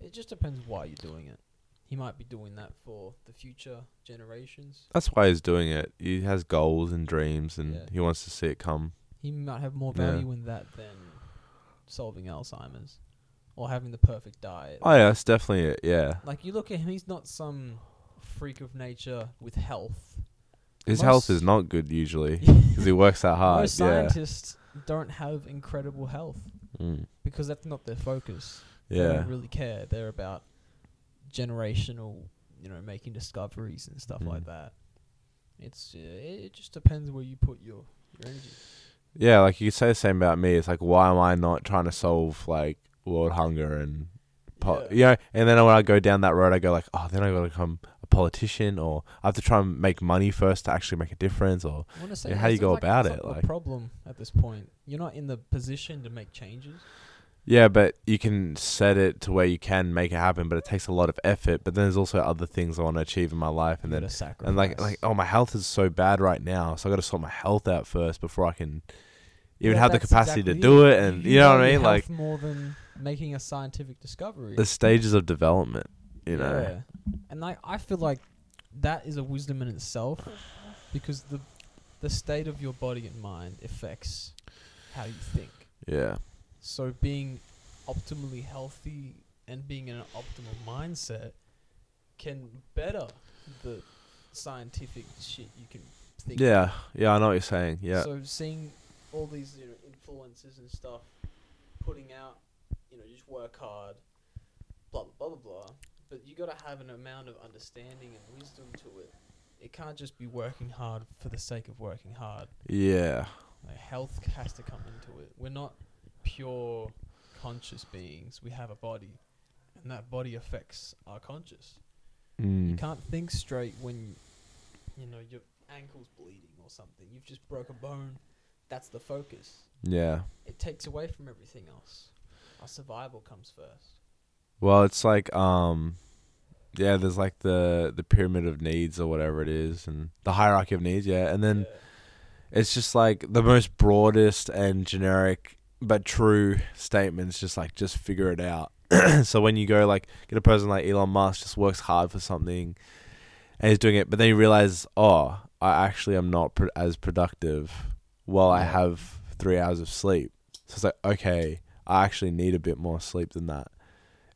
It just depends why you're doing it. He might be doing that for the future generations. That's why he's doing it. He has goals and dreams, and Yeah. he wants to see it come. He might have more Yeah. value in that than solving Alzheimer's or having the perfect diet. Oh yeah, that's definitely it. Yeah, Like you look at him, he's not some freak of nature with health. his health is not good usually because he works that hard. Most Yeah, scientists don't have incredible health mm. because that's not their focus. Yeah. They don't really care. They're about generational, you know, making discoveries and stuff like Mm. that. It's uh, it just depends where you put your your energy. yeah. Like you could say the same about me. It's like why am I not trying to solve like world hunger and po- Yeah. you know? And then when I go down that road, I go like, oh, then I got to become a politician, or I have to try and make money first to actually make a difference, or say Yeah, how do you go like- about it, like- problem at this point. You're not in the position to make changes. Yeah, but you can set it to where you can make it happen, but it takes a lot of effort. But then there's also other things I want to achieve in my life, and You then sacrifice. and like like oh my health is so bad right now, so I got to sort my health out first before I can even Yeah, have the capacity exactly to do it. And you, know what I mean? Like more than making a scientific discovery. the stages of development, you know. Yeah. And like I feel like that is a wisdom in itself, because the the state of your body and mind affects how you think. Yeah. So being optimally healthy and being in an optimal mindset can better the scientific shit you can think. Yeah. Yeah. I know what you're saying. Yeah. So seeing all these you know influencers and stuff putting out, you know, just work hard, blah blah blah blah blah. But you got to have an amount of understanding and wisdom to it. It can't just be working hard for the sake of working hard. yeah. Like health has to come into it. We're not pure conscious beings. We have a body, and that body affects our conscious. You Mm. can't think straight when you know your ankle's bleeding or something. You've just broke a bone. That's the focus. Yeah. It takes away from everything else. Our survival comes first. Well, it's like um, yeah. There's like the the pyramid of needs or whatever it is, and the hierarchy of needs. Yeah, and then Yeah. it's just like the most broadest and generic but true statements. Just like just figure it out. so when you go like get a person like Elon Musk just works hard for something, and he's doing it, but then you realize, oh, I actually am not pr- as productive while I have three hours of sleep. So it's like, okay, I actually need a bit more sleep than that.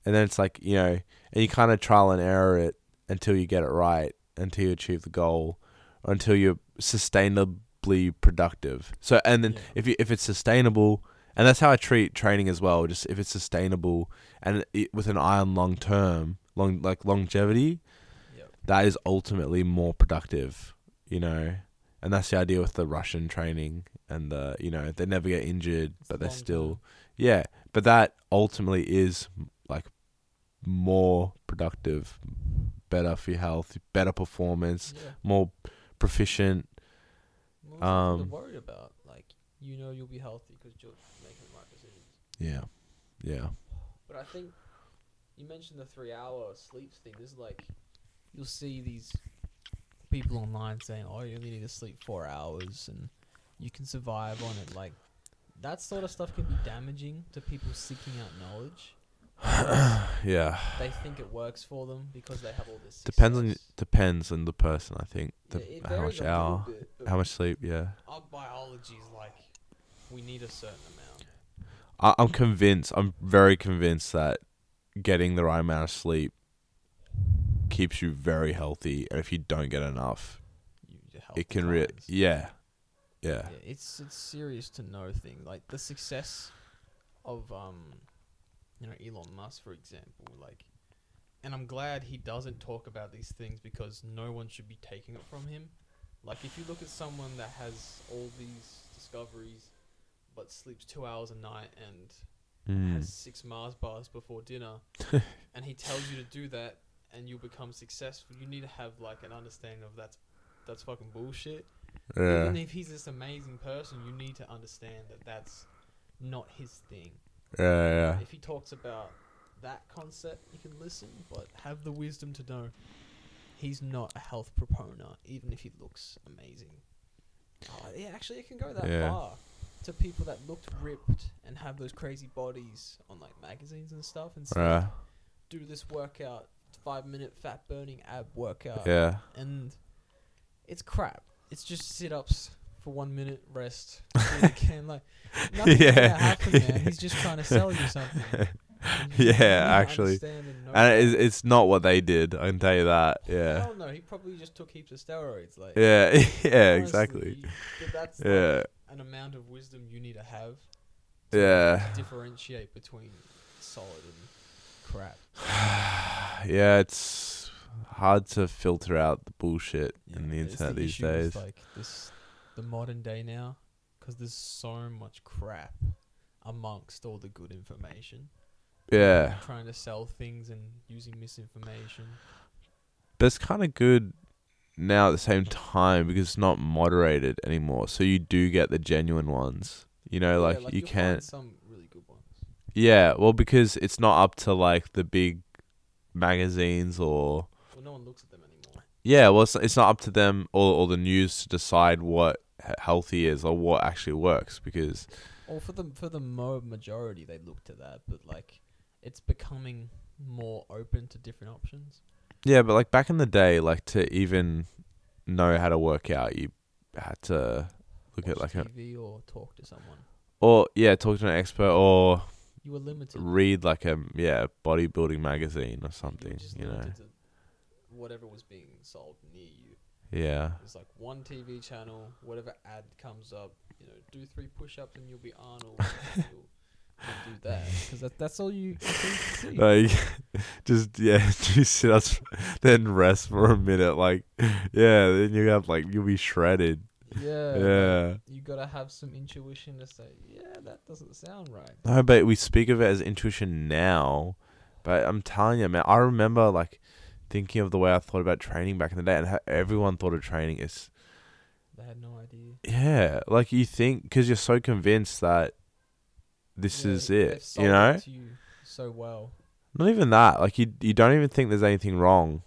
And then it's like, you know, and you kind of trial and error it until you get it right, until you achieve the goal, or until you're sustainably productive. So, and then Yeah. if you, if it's sustainable, and that's how I treat training as well. Just if it's sustainable and it, with an eye on long term, long like longevity, Yep. that is ultimately more productive, you know. And that's the idea with the Russian training and the you know they never get injured, It's but they're still. Yeah. But that ultimately is like more productive, better for your health, better performance, Yeah. more proficient. Well, Um, to worry about. Like you know, you'll be healthy because you're making the right decisions. Yeah, yeah, But I think you mentioned the three-hour sleep thing. This is like you'll see these people online saying, "Oh, you only need to sleep four hours and you can survive on it." Like that sort of stuff can be damaging to people seeking out knowledge. yeah. They think it works for them because they have all this. Depends on depends on the person. I think the, Yeah, how much hour, bit, how much sleep. Yeah, Our biology is like we need a certain amount. I, I'm convinced. I'm very convinced that getting the right amount of sleep keeps you very healthy, and if you don't get enough, You, your health it can re- declines. yeah, yeah, Yeah, it's it's serious to know thing. Like the success of um, you know, Elon Musk, for example. Like, and I'm glad he doesn't talk about these things because no one should be taking it from him. Like, if you look at someone that has all these discoveries, but sleeps two hours a night and Mm. has six Mars bars before dinner, and he tells you to do that, and you'll become successful. You need to have like an understanding of that's that's fucking bullshit. Yeah, Even if he's this amazing person, you need to understand that that's not his thing. yeah, yeah. If he talks about that concept, you can listen, but have the wisdom to know he's not a health proponent, even if he looks amazing. Oh, yeah, actually, it can go that Yeah. far to people that looked ripped and have those crazy bodies on like magazines and stuff, and say, Yeah, do this workout, five minute fat burning ab workout, yeah, and it's crap. It's just sit ups for one minute, rest, again. Like nothing's Yeah. gonna happen, man. He's just trying to sell you something. Yeah, actually. and and it's, it's not what they did. I can tell you that. Yeah, Hell no, he probably just took heaps of steroids. Like yeah, yeah, honestly, exactly. that's like an amount of wisdom you need to have. To yeah. Differentiate between solid and crap. yeah, it's hard to filter out the bullshit in the internet these issue days. like this, the modern day now, because there's so much crap amongst all the good information. yeah, Trying to sell things and using misinformation. but it's kind of good now at the same time because it's not moderated anymore. So you do get the genuine ones. You know, Yeah, like, you can't. some really good ones. Yeah, well, because it's not up to like the big magazines or Well, no one looks at them anymore. yeah, well, it's, it's not up to them or or the news to decide what healthy is or what actually works because Or for the for the majority, they look to that, but like, it's becoming more open to different options. Yeah, but like back in the day, like to even know how to work out, you had to look at Watch like a TV or talk to someone. or yeah, talk to an expert or You were limited. read like a yeah bodybuilding magazine or You something. just You know, whatever was being sold near you. yeah, It's like one TV channel, whatever ad comes up, you know, do three push-ups and you'll be Arnold. you'll, you'll do that because that, that's all you see. like just yeah, do sit ups, then rest for a minute. Like yeah, then you have like you'll be shredded. yeah, Yeah. you gotta have some intuition to say, yeah, that doesn't sound right. No, but we speak of it as intuition now. But I'm telling you, man, I remember like thinking of the way I thought about training back in the day, and how everyone thought of training is They had no idea. yeah, like you think because you're so convinced that this Yeah, is it, you know. to you so well. Not even that. Like you, you don't even think there's anything wrong,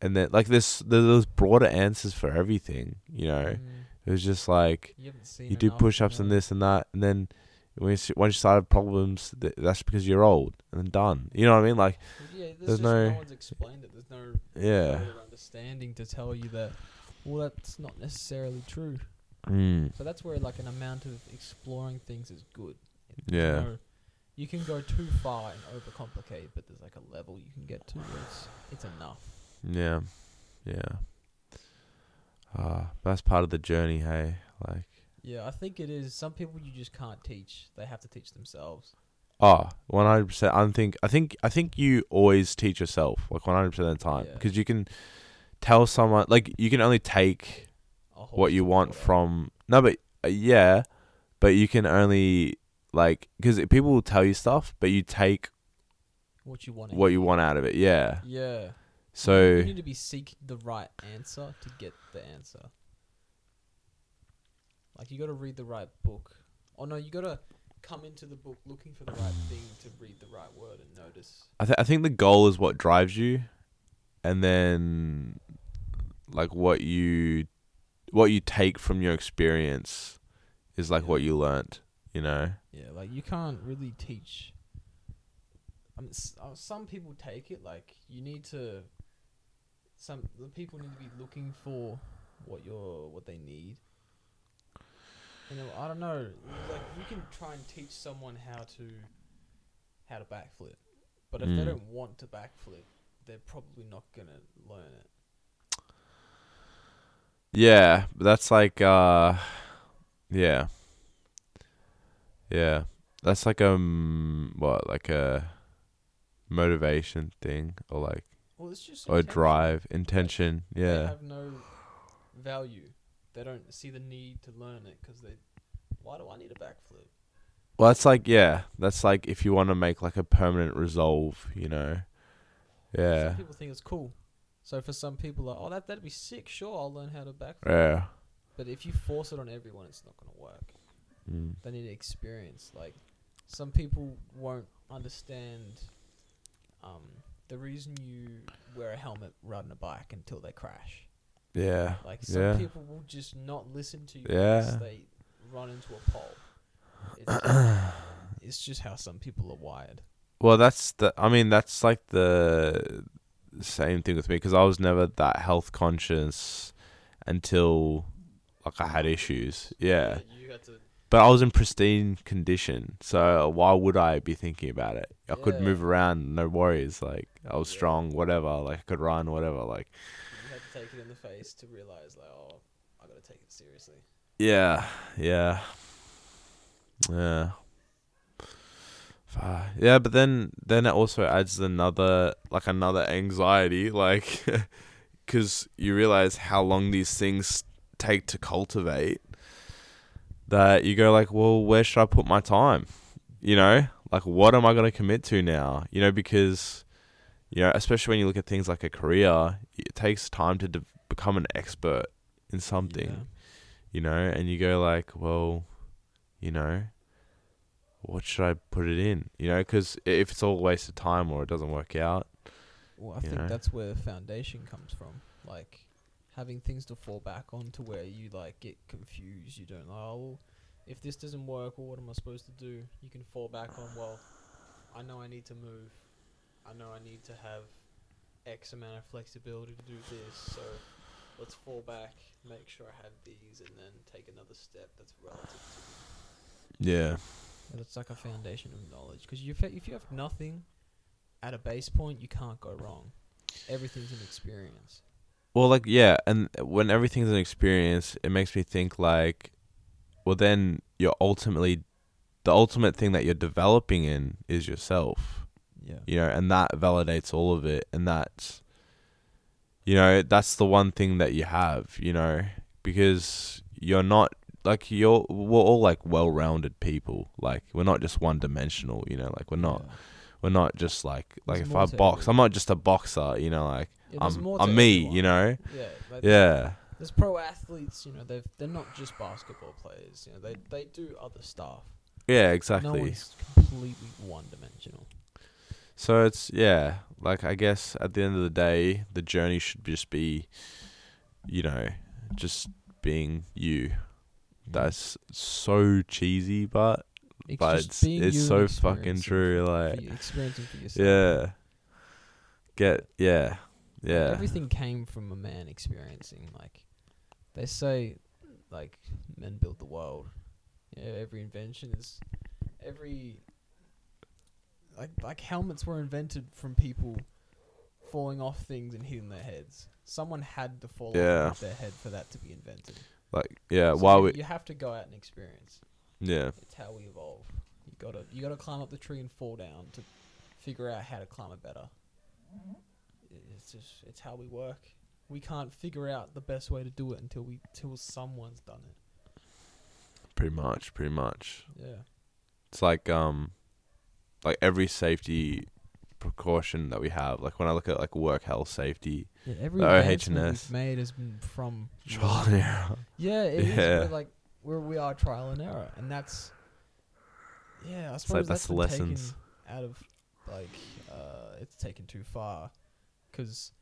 and then like this, there's, there's broader answers for everything. You know, Mm, it was just like you you do push-ups and know. this and that, and then you, once you started problems, th- that's because you're old and done. You know what I mean? Like Yeah, there's, there's just no- no, one's explained it. There's no yeah, understanding to tell you that. Well, that's not necessarily true. mm, So that's where like an amount of exploring things is good. Yeah. You, you can go too far and overcomplicate, but there's like a level you can get to where it's it's enough. yeah, yeah. Uh, that's part of the journey. Hey, like Yeah, I think it is. Some people you just can't teach. They have to teach themselves. Oh, one hundred percent. I think I think I think you always teach yourself like one hundred percent of the time Yeah. because you can tell someone like you can only take A what you want from no, but uh, yeah, but you can only like because people will tell you stuff, but you take what you want. what you want out of it. Yeah. Yeah. So you need to be seeking the right answer to get the answer. Like you got to read the right book. Oh no, you got to come into the book looking for the right thing to read the right word and notice. I th- I think the goal is what drives you, and then like what you what you take from your experience is like Yeah. what you learnt. You know. Yeah, like you can't really teach. I mean, s- uh, some people take it like you need to. Some the people need to be looking for what your what they need. You know, I don't know. Like you can try and teach someone how to how to backflip, but if they Mm. don't want to backflip, they're probably not gonna learn it. Yeah, that's like uh yeah. Yeah. That's like um what, like a motivation thing or like Well, it's just or intention. drive, intention. They Yeah. have no value. They don't see the need to learn it because they. Why do I need a backflip? Well, that's like yeah, that's like if you want to make like a permanent resolve, you know. Yeah. Some people think it's cool. So for some people, like, oh, that that'd be sick. Sure, I'll learn how to backflip. Yeah. But if you force it on everyone, it's not gonna work. Mm. They need experience. Like some people won't understand um, the reason you wear a helmet riding a bike until they crash. Yeah. Like some Yeah. people will just not listen to you Yeah. unless they run into a pole. It's, it's just how some people are wired. Well, that's the. I mean, that's like the same thing with me because I was never that health conscious until like I had issues. Yeah, to. but I was in pristine condition, so why would I be thinking about it? I could move around, no worries. Like I was Yeah. strong, whatever. Like I could run, whatever. Like You had to take it in the face to realize, like, oh, I gotta take it seriously. yeah, yeah, yeah. Yeah, but then then it also adds another like another anxiety, like because you realize how long these things take to cultivate. That you go like, well, where should I put my time? You know, like what am I going to commit to now? You know, because you know, especially when you look at things like a career, it takes time to de- become an expert in something you know, and you go like, well, you know, what should I put it in? You know, because if it's all a waste of time or it doesn't work out, Well, I think know? that's where foundation comes from. Like having things to fall back on to where you like get confused. You don't know. Oh, well, if this doesn't work, well, what am I supposed to do? You can fall back on. Well, I know I need to move. I know I need to have X amount of flexibility to do this, so let's fall back, make sure I have these, and then take another step that's relative to me. Yeah. And It's like a foundation of knowledge. Because if if you have nothing at a base point, you can't go wrong. Everything's an experience. Well, like yeah, and when everything's an experience, it makes me think like, well, then you're ultimately, the ultimate thing that you're developing in is yourself. Yeah. You know, and that validates all of it, and that's, you know, that's the one thing that you have. You know, because you're not like you're we're all like well-rounded people. Like we're not just one-dimensional. You know, like we're not we're not just like like There's if I box, everything. I'm not just a boxer. You know, like Yeah, I'm I'm me. everyone. You know. Yeah. Yeah. There's pro athletes. You know, they they're not just basketball players. You know, they they do other stuff. Yeah, exactly. No one's completely one dimensional. So it's yeah, like I guess at the end of the day, the journey should just be, you know, just being you. That's so cheesy, but It's but it's it's so fucking true. Like experiencing for yourself. yeah, get yeah, yeah, Everything came from a man experiencing. Like they say, like men build the world. Yeah, every invention is every like like helmets were invented from people falling off things and hitting their heads. Someone had to fall Yeah. off their head for that to be invented. like yeah. So Why you, we you have to go out and experience. yeah It's how we evolve. You gotta you gotta climb up the tree and fall down to figure out how to climb it better. I- It's just it's how we work. We can't figure out the best way to do it until we till someone's done it. pretty much, pretty much. Yeah. It's like um, like every safety precaution that we have. Like when I look at like work health safety, Yeah, every The advancement OH&S. made has been from trial and error. Yeah, it is. Yeah. We're like where we are trial and error, and that's yeah. I suppose like that's that's lessons. out of like uh, it's taken too far because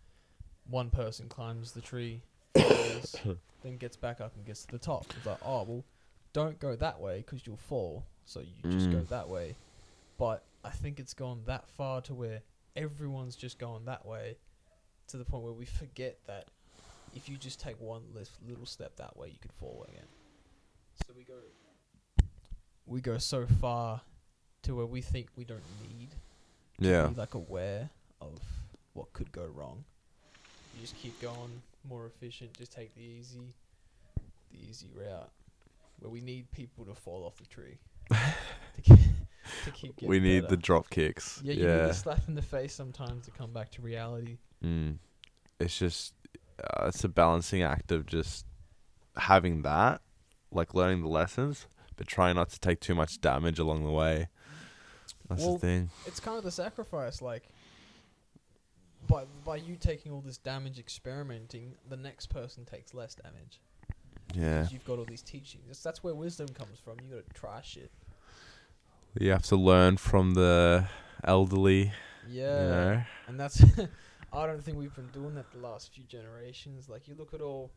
one person climbs the tree, falls, then gets back up and gets to the top. It's like oh well, don't go that way because you'll fall. So you just go Mm. that way. But I think it's gone that far to where everyone's just going that way, to the point where we forget that if you just take one little step that way, you could fall again. So we go, we go so far to where we think we don't need to Yeah, be like aware of what could go wrong. You just keep going more efficient. Just take the easy, the easy route. Where we need people to fall off the tree to, keep, to keep getting we need the drop kicks. yeah, you yeah. need a slap in the face sometimes to come back to reality. Mm. It's just uh, it's a balancing act of just having that, like learning the lessons, but trying not to take too much damage along the way. That's Well, the thing. It's kind of the sacrifice, like by by you taking all this damage experimenting, the next person takes less damage. Yeah. you've got all these teachings. That's, that's where wisdom comes from. You got to try shit. You have to learn from the elderly. Yeah, You know. and that's. I don't think we've been doing that the last few generations. Like you look at all,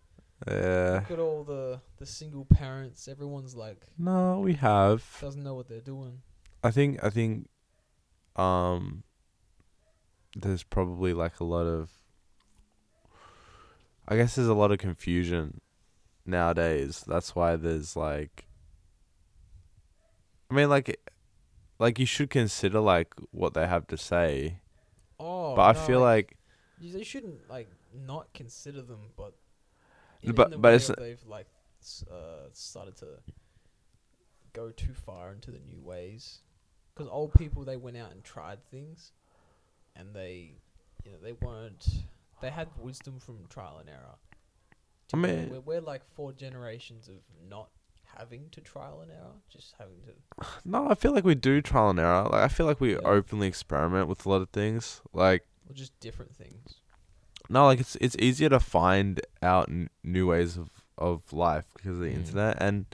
Yeah. look at all the the single parents. Everyone's like No, we have. doesn't know what they're doing. I think I think um there's probably like a lot of I guess there's a lot of confusion nowadays. That's why there's like I mean like like you should consider like what they have to say. Oh, but I feel like You, they shouldn't like not consider them, but in, but- in but it's- they've like uh, started to go too far into the new ways. Because old people they went out and tried things, and they, you know, they weren't. They had wisdom from trial and error. I mean- we're, we're like four generations of not having to trial and error, just having to. no, I feel like we do trial and error. Like I feel like we Yeah. openly experiment with a lot of things. Like Or just different things. No, like it's it's easier to find out n- new ways of, of life because of the Mm. internet, and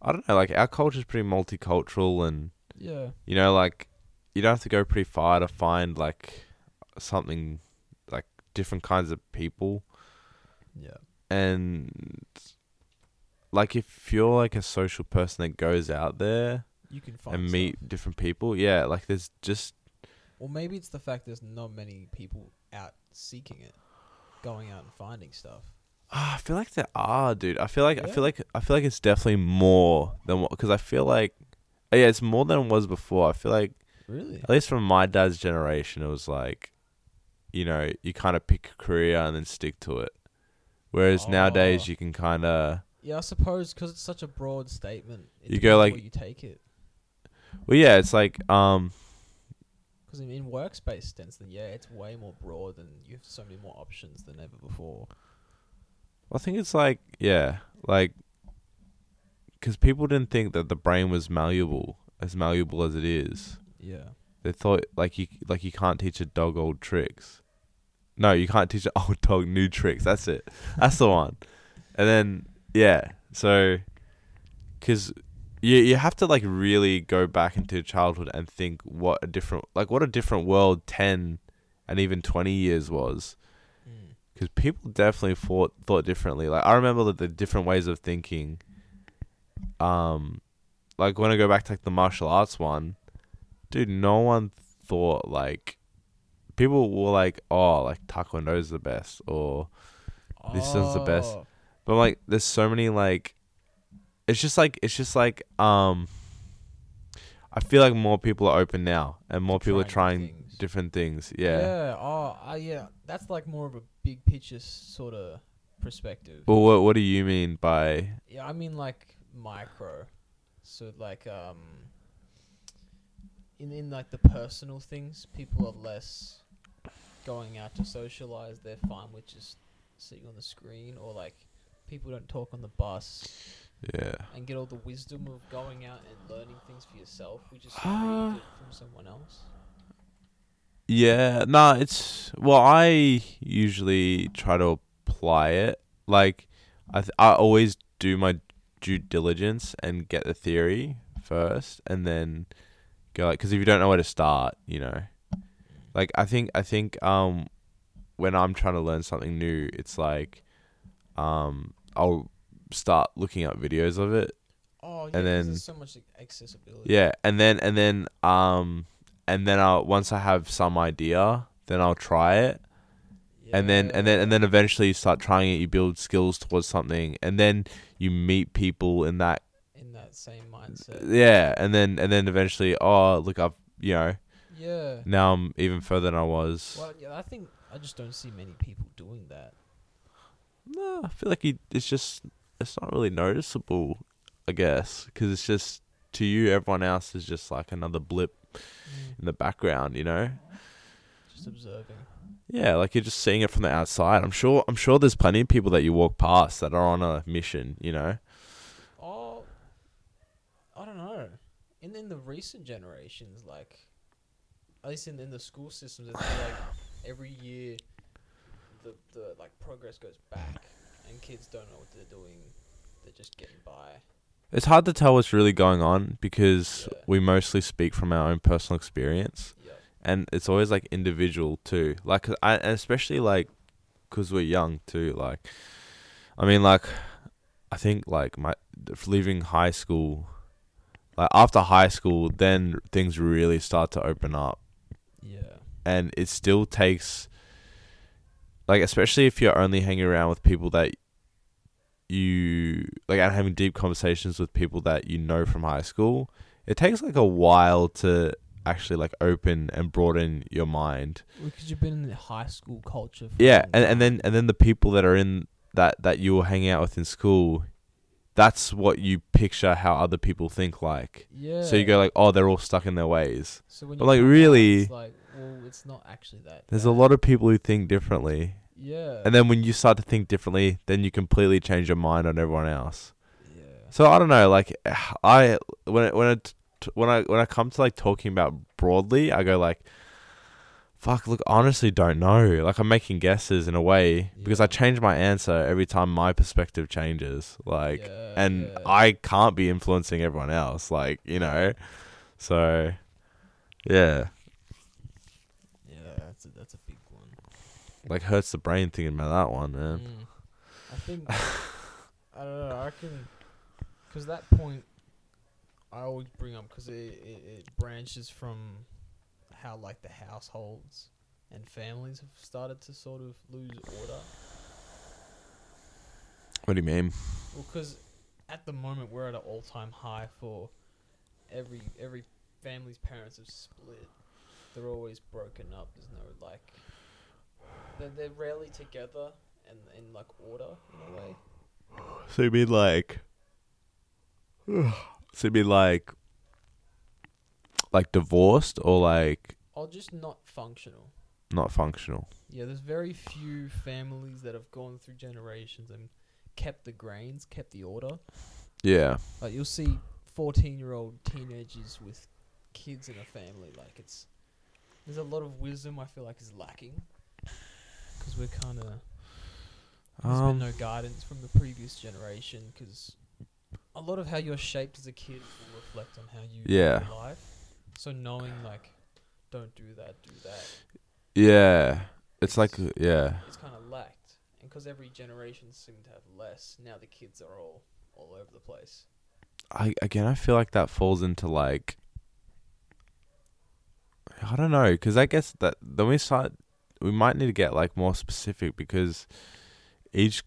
I don't know, like our culture is pretty multicultural, and Yeah. you know, like you don't have to go pretty far to find like something like different kinds of people, Yeah. and like if you're like a social person that goes out there You can find and stuff. meet different people, yeah, like there's just Or maybe it's the fact there's not many people out seeking it, going out and finding stuff. Ah, I feel like there are, dude. I feel like I feel like I feel like it's definitely more than what because I feel like uh, yeah, it's more than it was before. I feel like Really? at least from my dad's generation, it was like, you know, you kind of pick a career and then stick to it. Whereas nowadays, Oh. you can kind of Yeah, I suppose because it's such a broad statement. You go like- you take it. well, yeah, it's like um, Because in, in workspace sense, then yeah, it's way more broad and you have so many more options than ever before. I think it's like yeah, like because people didn't think that the brain was malleable as malleable as it is. Yeah. They thought like you like you can't teach a dog old tricks. No, you can't teach an old dog new tricks. That's it. That's the one. And then yeah, so because you you have to like really go back into childhood and think what a different like what a different world ten and even twenty years was. Mm. Because people definitely thought thought differently. Like I remember the, the different ways of thinking. Um, like when I go back to like the martial arts one, dude, no one thought like people were like, oh, like taekwondo is the best, or This is the best. But like there's so many like, it's just like it's just like um. I feel like more people are open now, and more people are trying trying things. different things. Yeah. Yeah. Oh, uh, yeah. That's like more of a big picture sort of perspective. Well, what what do you mean by Yeah, I mean like micro. So like um in in like the personal things, people are less going out to socialize. They're fine with just sitting on the screen or like people don't talk on the bus yeah? and get all the wisdom of going out and learning things for yourself. We just Ah. read it from someone else. Yeah, nah, it's well, I usually try to apply it. Like, I th- I always do my due diligence and get the theory first, and then go like, because if you don't know where to start, you know, like I think I think um, when I'm trying to learn something new, it's like, um, I'll start looking up videos of it Oh, yeah, And then- there's so much accessibility. Yeah, and then and then um and then I'll once I have some idea, then I'll try it. And then and then and then eventually you start trying it, you build skills towards something, and then you meet people in that in that same mindset. yeah, and then and then eventually, oh look I've you know, Yeah. now I'm even further than I was. Well, yeah, I think I just don't see many people doing that. No, I feel like it's just it's not really noticeable, I guess, because it's just to you everyone else is just like another blip mm. in the background, you know. Just observing. Yeah, like you're just seeing it from the outside. I'm sure. I'm sure there's plenty of people that you walk past that are on a mission. You know. Oh, I don't know. In in the recent generations, like at least in in the school systems, it's like every year the the like progress goes back, and kids don't know what they're doing. They're just getting by. It's hard to tell what's really going on because Yeah. we mostly speak from our own personal experience, Yeah. and it's always like individual too. Like I, especially like, cause we're young too. Like, I mean, like, I think like my leaving high school, like after high school, then things really start to open up. Yeah. and it still takes like especially if you're only hanging around with people that you like and having deep conversations with people that you know from high school it takes like a while to actually like open and broaden your mind Because you've been in the high school culture. Yeah and, and then and then the people that are in that that you were hanging out with in school that's what you picture how other people think like yeah. so you go like oh they're all stuck in their ways So when but, like, really- like well, it's not actually that. there's a lot of people who think differently Yeah. And then when you start to think differently, then you completely change your mind on everyone else. yeah. So I don't know, like I when it, when it, when I when I come to like talking about broadly, I go like, fuck, look, honestly, don't know. Like I'm making guesses in a way because I change my answer every time my perspective changes. Like, Yeah, and yeah. I can't be influencing everyone else. Like you know, so yeah, Yeah, that's a, that's a big one. Like hurts the brain thinking about that one, man. Mm. I think I don't know. I reckon because that point I always bring up because it, it it branches from how like the households and families have started to sort of lose order. What do you mean? Well, because at the moment we're at an all-time high for every every family's parents have split. They're always broken up. There's no like they're, they're rarely together and in like order in a way. So you mean like? So you mean like? Like divorced or like Or just not functional. not functional? Yeah, there's very few families that have gone through generations and kept the grains, kept the order. Yeah. Like you'll see 14 year old teenagers with kids in a family. Like it's there's a lot of wisdom I feel like is lacking because we're kind of there's Um. been no guidance from the previous generation because a lot of how you're shaped as a kid will reflect on how you Yeah. live your life. So knowing like don't do that, do that, Yeah. It's like yeah. it's kind of lacked. And because every generation seemed to have less, now the kids are all all over the place. I again I feel like that falls into like I don't know because I guess that then we start we might need to get like more specific because each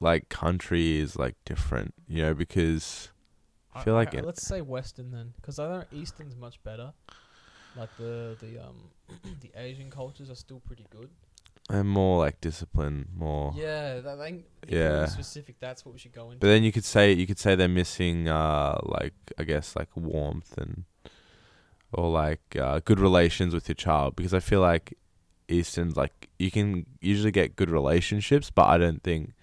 like country is like different you know because I feel like Okay, it- let's say Western then, because I don't know Eastern's much better. Like the the um the Asian cultures are still pretty good. and more like discipline more Yeah, that, I think. Yeah. specific. That's what we should go into. but then you could say you could say they're missing uh like I guess like warmth and or like uh, good relations with your child because I feel like Eastern's like you can usually get good relationships, but I don't think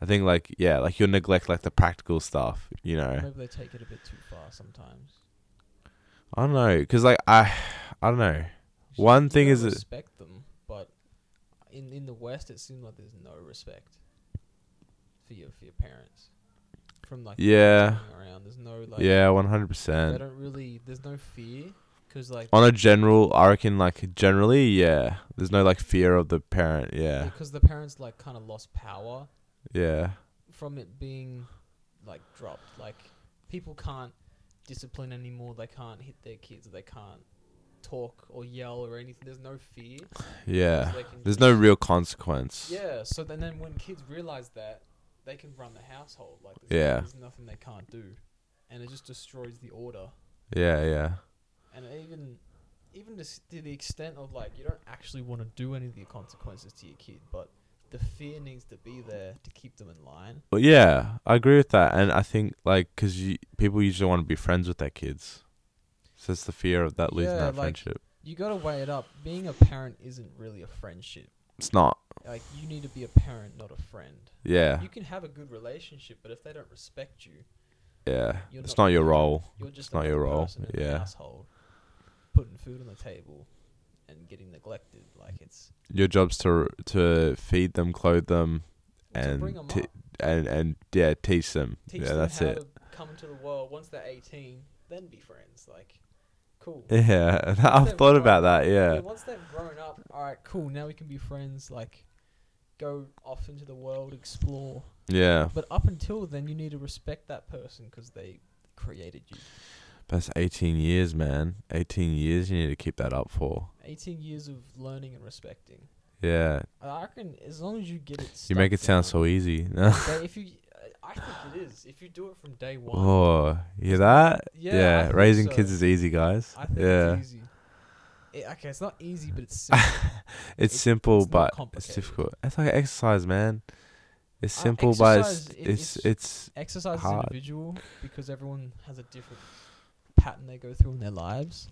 I think like yeah, like you'll neglect like the practical stuff, you know. Maybe they take it a bit too far sometimes. I don't know because like I I don't know. One thing is respect them, but in in the West, it seems like there's no respect for your for your parents. From like Yeah. around, there's no like yeah, one hundred they percent. don't really there's no fear because like On a general, I reckon like generally, yeah. There's no like fear of the parent. Yeah, because the parents like kind of lost power yeah, from it being like dropped. Like people can't discipline anymore. They can't hit their kids. They can't talk or yell or anything. There's no fear. yeah. They can There's just- no real consequence. Yeah. So then, then when kids realize that, they can run the household. Like there's, Yeah. there's nothing they can't do, and it just destroys the order. Yeah, yeah. And even even to, s- to the extent of like you don't actually want to do any of the consequences to your kid, but the fear needs to be there to keep them in line. Well, yeah, I agree with that, and I think like because you people usually want to be friends with their kids, so it's the fear of that losing Yeah, that like- friendship. You got to weigh it up. Being a parent isn't really a friendship. It's not. Like you need to be a parent, not a friend. Yeah, You can have a good relationship, but if they don't respect you, yeah. you're It's not not your role. You're just not another your role, person in the yeah. household, putting food on the table, and getting neglected. Like it's Your job's to to feed them, clothe them, to bring and them t- up, and and yeah, teach them. teach yeah, them that's how it. to come into the world. Once they're 18, then be friends. Like, cool. Yeah, Once I've thought about that. Yeah, Once they've grown up, all right, cool. Now we can be friends. Like, go off into the world, explore. yeah. But up until then, you need to respect that person because they created you. That's 18 years, man. 18 years. You need to keep that up for. 18 years of learning and respecting. Yeah, I reckon as long as you get it. you make it sound down, so easy. they- if you, I think it is. If you do it from day one. oh, you hear that? Yeah, Yeah, raising so. kids is easy, guys. I think yeah, it's easy. It, okay, it's not easy, but it's simple. it's It's- simple, it's but it's difficult. It's like exercise, man. It's Uh, simple, but it's exercise, it it's it's Exercise Hard. is individual because everyone has a different pattern they go through in their lives.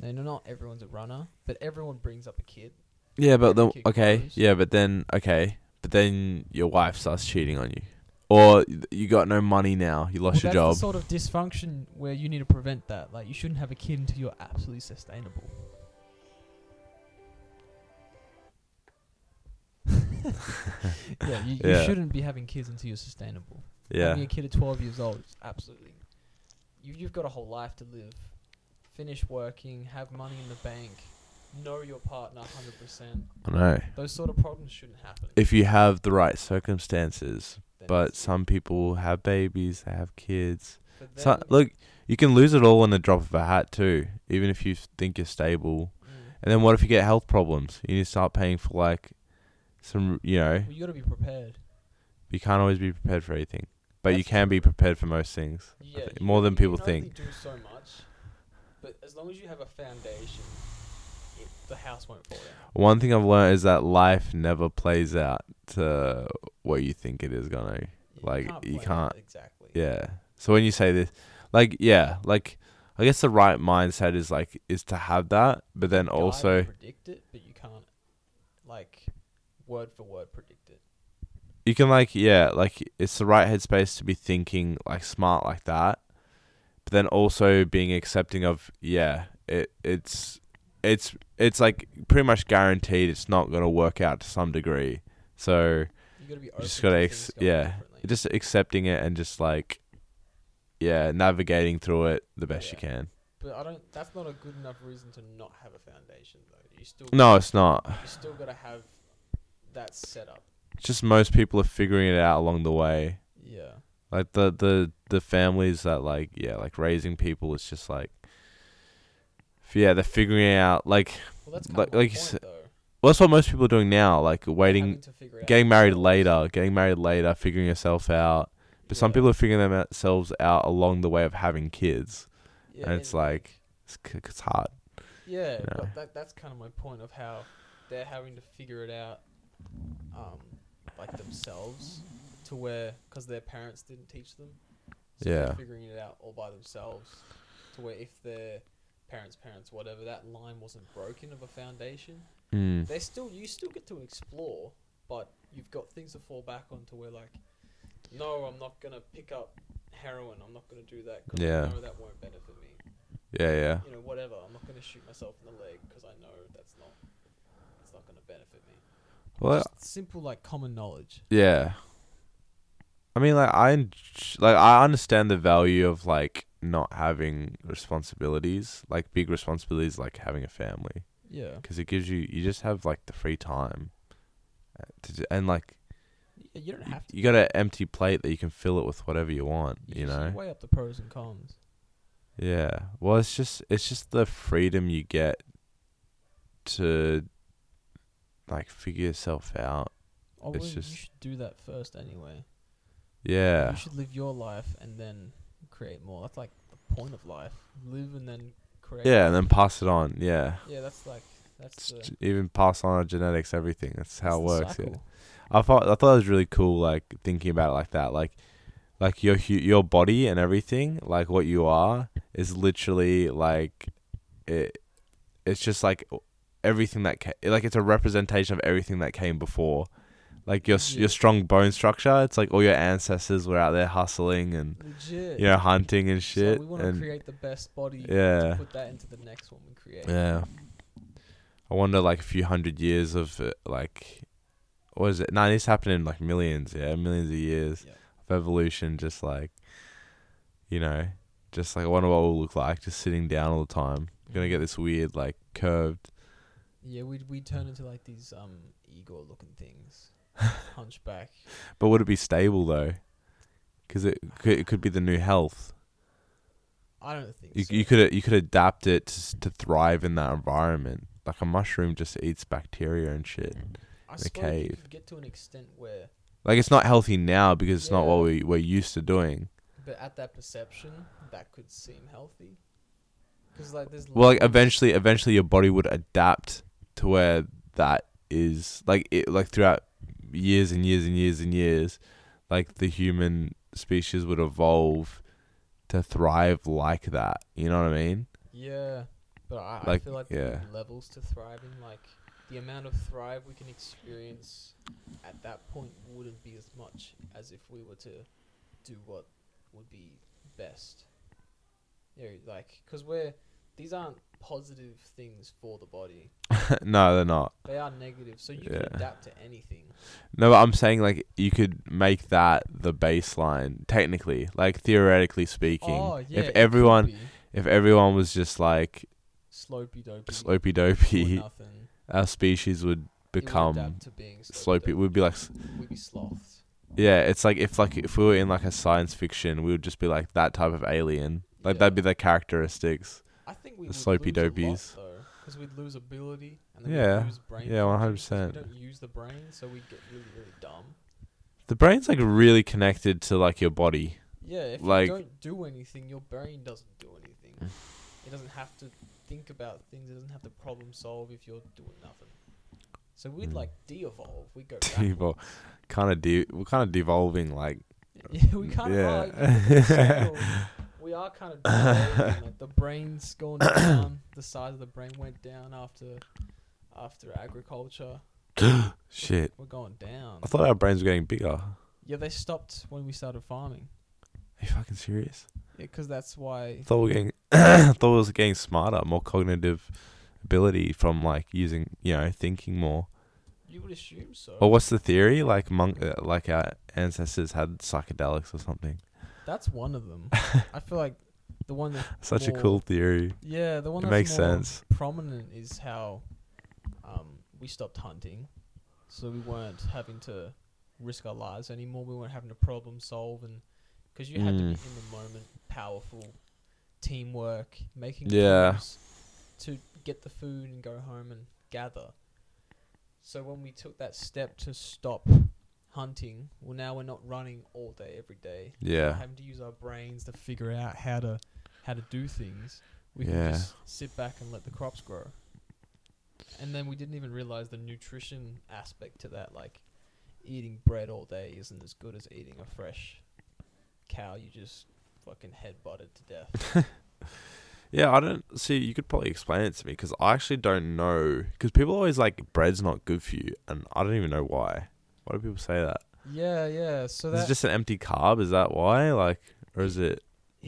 No, not everyone's a runner, but everyone brings up a kid. yeah. But the Every kid okay, yeah. But then okay, but then your wife starts cheating on you, or you got no money now. You lost well, your that's job. the sort of dysfunction where you need to prevent that. Like, you shouldn't have a kid until you're absolutely sustainable. yeah, you, you Yeah. shouldn't be having kids until you're sustainable. yeah, Having a kid at 12 years old is absolutely. You, you've got a whole life to live. Finish working, have money in the bank, know your partner 100%. I know. Those sort of problems shouldn't happen. If you have the right circumstances, Then but it's- some people have babies, they have kids. for So them- look, you can lose it all in the drop of a hat too. Even if you think you're stable, Mm. And then what if you get health problems? You need to start paying for like some, you know, Well, you got to be prepared. you can't always be prepared for everything, but you That's can be prepared for most things. Yeah, more than people think. do so much, but as long as you have a foundation, it, the house won't fall down. One thing I've learned is that life never plays out to what you think it is gonna. Yeah, Like, you plan it can't- exactly. Yeah. So when you say this, like, yeah, like, I guess the right mindset is like is to have that, but then also predict it, but you can't like word for word predict. You can like yeah, like it's the right headspace to be thinking like smart like that, but then also being accepting of yeah, it it's it's it's like pretty much guaranteed it's not gonna work out to some degree. So You got to be just gotta ex- yeah, just accepting it and just like yeah, navigating through it the best you can. But I don't. That's not a good enough reason to not have a foundation, though. You still No, it's not. You still got to have that set up. It's just most people are figuring it out along the way. Yeah. Like the the the families that like yeah, like raising people it's just like yeah, they're figuring it out like Well, Like- like you point, said- well, that's what most people are doing now, like waiting to figure it out getting married later, getting married later, figuring yourself out. But some people are figuring themselves out along the way of having kids. Yeah, and it's and- like it's, it's hard. Yeah, you know. but that that's kind of my point of how they're having to figure it out, um, like themselves, to where because their parents didn't teach them. So Yeah. They're figuring it out all by themselves, to where if their parents' parents, whatever, that line wasn't broken of a foundation, Mm. they still you still get to explore, but you've got things to fall back on to where like, no, I'm not gonna pick up heroin. I'm not gonna do that because Yeah. I know that won't benefit me Yeah, yeah. you know, whatever. I'm not going to shoot myself in the leg because I know that's not, it's not going to benefit me. Well, Just simple like common knowledge. Yeah. I mean, like I en- like I understand the value of like not having responsibilities, like big responsibilities, like having a family, Yeah. because it gives you you just have like the free time, uh, to and like you don't have to. you got an empty plate that you can fill it with whatever you want, you just know. weigh up the pros and cons. Yeah. Well, it's just it's just the freedom you get to like figure yourself out. Oh, It's well, just- you should do that first anyway. Yeah. You should live your life and then create more. That's like the point of life. Live and then create. Yeah, and then pass it on. Yeah. Yeah, that's like that's the, even pass on our genetics, everything. That's how it works. Yeah. I thought I thought it was really cool, like thinking about it like that, like like your hu- your body and everything, like what you are, is literally like it. It's just like everything that ca- like it's a representation of everything that came before. Like your Yeah. your strong bone structure, it's like all your ancestors were out there hustling and Legit. you know hunting and shit. So we want to create the best body. Yeah. To put that into the next one we create. Yeah. I wonder, like, a few hundred years of, uh, like, what is it? No, this happened in, like, millions, yeah? Millions of years of evolution, just, like, you know, just, like, I wonder what we'll look like, just sitting down all the time. We're to get this weird, like, curved. Yeah, we we turn into like these um Igor looking things, hunchback. But would it be stable, though? Because it could, it could be the new health. I don't think You, so. you could you could adapt it to, to thrive in that environment. Like a mushroom just eats bacteria and shit. I a suppose you cave. could get to an extent where, Like it's not healthy now because it's not what we we're used to doing. but at that perception, that could seem healthy. Because like there's Well, like eventually, eventually your body would adapt to where that is. Like it, like throughout years and years and years and years, like the human species would evolve to thrive like that. You know what I mean? Yeah, but I, I like, feel like yeah. levels to thriving. Like the amount of thrive we can experience at that point wouldn't be as much as if we were to do what would be best. Yeah, like because we're these aren't positive things for the body. no, they're not. They are negative, so you Yeah. can adapt to anything. No, but I'm saying like you could make that the baseline technically, like theoretically speaking. Oh yeah, if everyone, if everyone was just like slopey dopey, slopey dopey, our species would it would become adapt slopey. We'd be like, we'd be sloths. yeah, it's like if like if we were in like a science fiction, we would just be like that type of alien. Like Yeah. that'd be the characteristics. I think we The slopey lose dopies. because we'd lose ability and then Yeah. we'd lose brain. Yeah, 100%. We don't use the brain, so we get really, really dumb. The brain's like really connected to like your body. Yeah, if Like- you don't do anything, your brain doesn't do anything. it doesn't have to think about things. It doesn't have to problem solve if you're doing nothing. So we'd Mm. like de-evolve. We go backwards. kind of de- we're kind of devolving like Yeah, we kind of Yeah. are. you know, look at the scale. we are kind of like the brain's gone down. The size of the brain went down after after agriculture. shit. We're going down. I thought our brains were getting bigger. Yeah, they stopped when we started farming. Are you fucking serious? Yeah, because that's why. I thought we were getting I thought we was getting smarter, more cognitive ability from like using, you know, thinking more. You would assume so. Or what's the theory? Like monk, uh, like our ancestors had psychedelics or something. That's one of them. I feel like the one that Such a cool theory. Yeah, the one It that's makes more sense. prominent is how um, we stopped hunting, so we weren't having to risk our lives anymore. We weren't having to problem solve, and because you had to be in Mm. the moment, powerful, teamwork, making Yeah. to get the food and go home and gather. So when we took that step to stop hunting, well, now we're not running all day every day Yeah. having to use our brains to figure out how to how to do things. We Yeah. can just sit back and let the crops grow. And then we didn't even realize the nutrition aspect to that. Like eating bread all day isn't as good as eating a fresh cow you just fucking head butted to death. Yeah, I don't see. You could probably explain it to me because I actually don't know. Because people always like bread's not good for you, and I don't even know why. Why do people say that? yeah, yeah. So is it that just an empty carb? Is that why? Like, or is it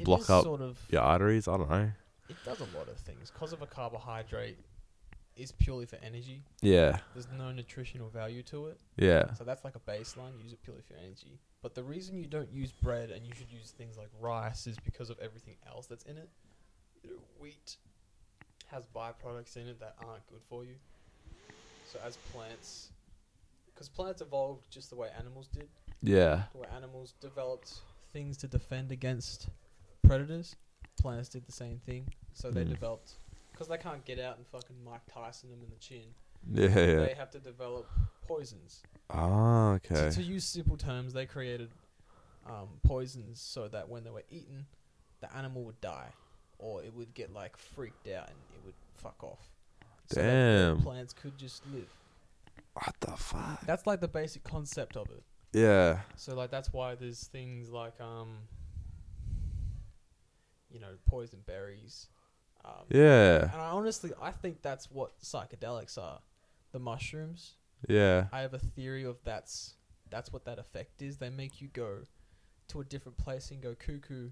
block up sort of your arteries? I don't know. it does a lot of things. Because of a carbohydrate is purely for energy. Yeah, There's no nutritional value to it. yeah, So that's like a baseline. Use it purely for energy. But the reason you don't use bread and you should use things like rice is because of everything else that's in it. You know, wheat has byproducts in it that aren't good for you. So as plants, because plants evolved just the way animals did, yeah, where animals developed things to defend against predators. Plants did the same thing. So they Mm. developed, because they can't get out and fucking Mike Tyson them in the chin. yeah, yeah. They have to develop poisons. Ah, okay. To, to use simple terms, they created um, poisons so that when they were eaten, the animal would die, or it would get like freaked out and it would fuck off. So Damn. plants could just live. What the fuck? That's like the basic concept of it. Yeah, So like that's why there's things like um, you know, poison berries. Um, yeah, And I honestly, I think that's what psychedelics are. The mushrooms. yeah, I have a theory of that's that's what that effect is. They make you go to a different place and go cuckoo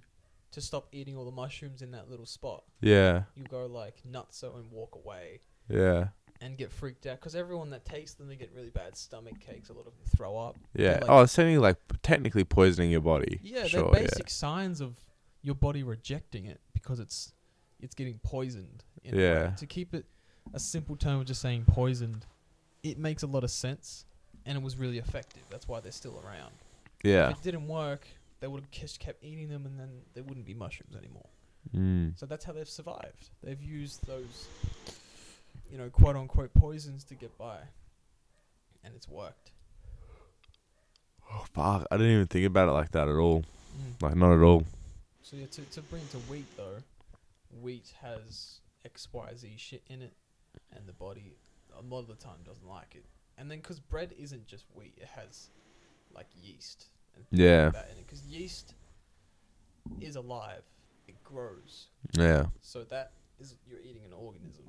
to stop eating all the mushrooms in that little spot. yeah, You go like nutso and walk away yeah, and get freaked out because everyone that takes them they get really bad stomach aches. A lot of them throw up. yeah. like- oh, it's only like technically poisoning your body. Yeah, sure, they're basic signs of your body rejecting it because it's it's getting poisoned. In a way. Yeah. To keep it a simple term of just saying poisoned, it makes a lot of sense, and it was really effective. That's why they're still around. Yeah, If it didn't work, they would have just kept eating them, and then there wouldn't be mushrooms anymore. yeah. Mm. So that's how they've survived. They've used those, you know, quote unquote poisons to get by, and it's worked. Oh, fuck! I didn't even think about it like that at all. Mm. Like not at all. So yeah, to to bring to wheat though, wheat has X Y Z shit in it, and the body a lot of the time doesn't like it. And then because bread isn't just wheat, it has like yeast Yeah. like in it. Because yeast is alive, it grows. Yeah, So that is you're eating an organism,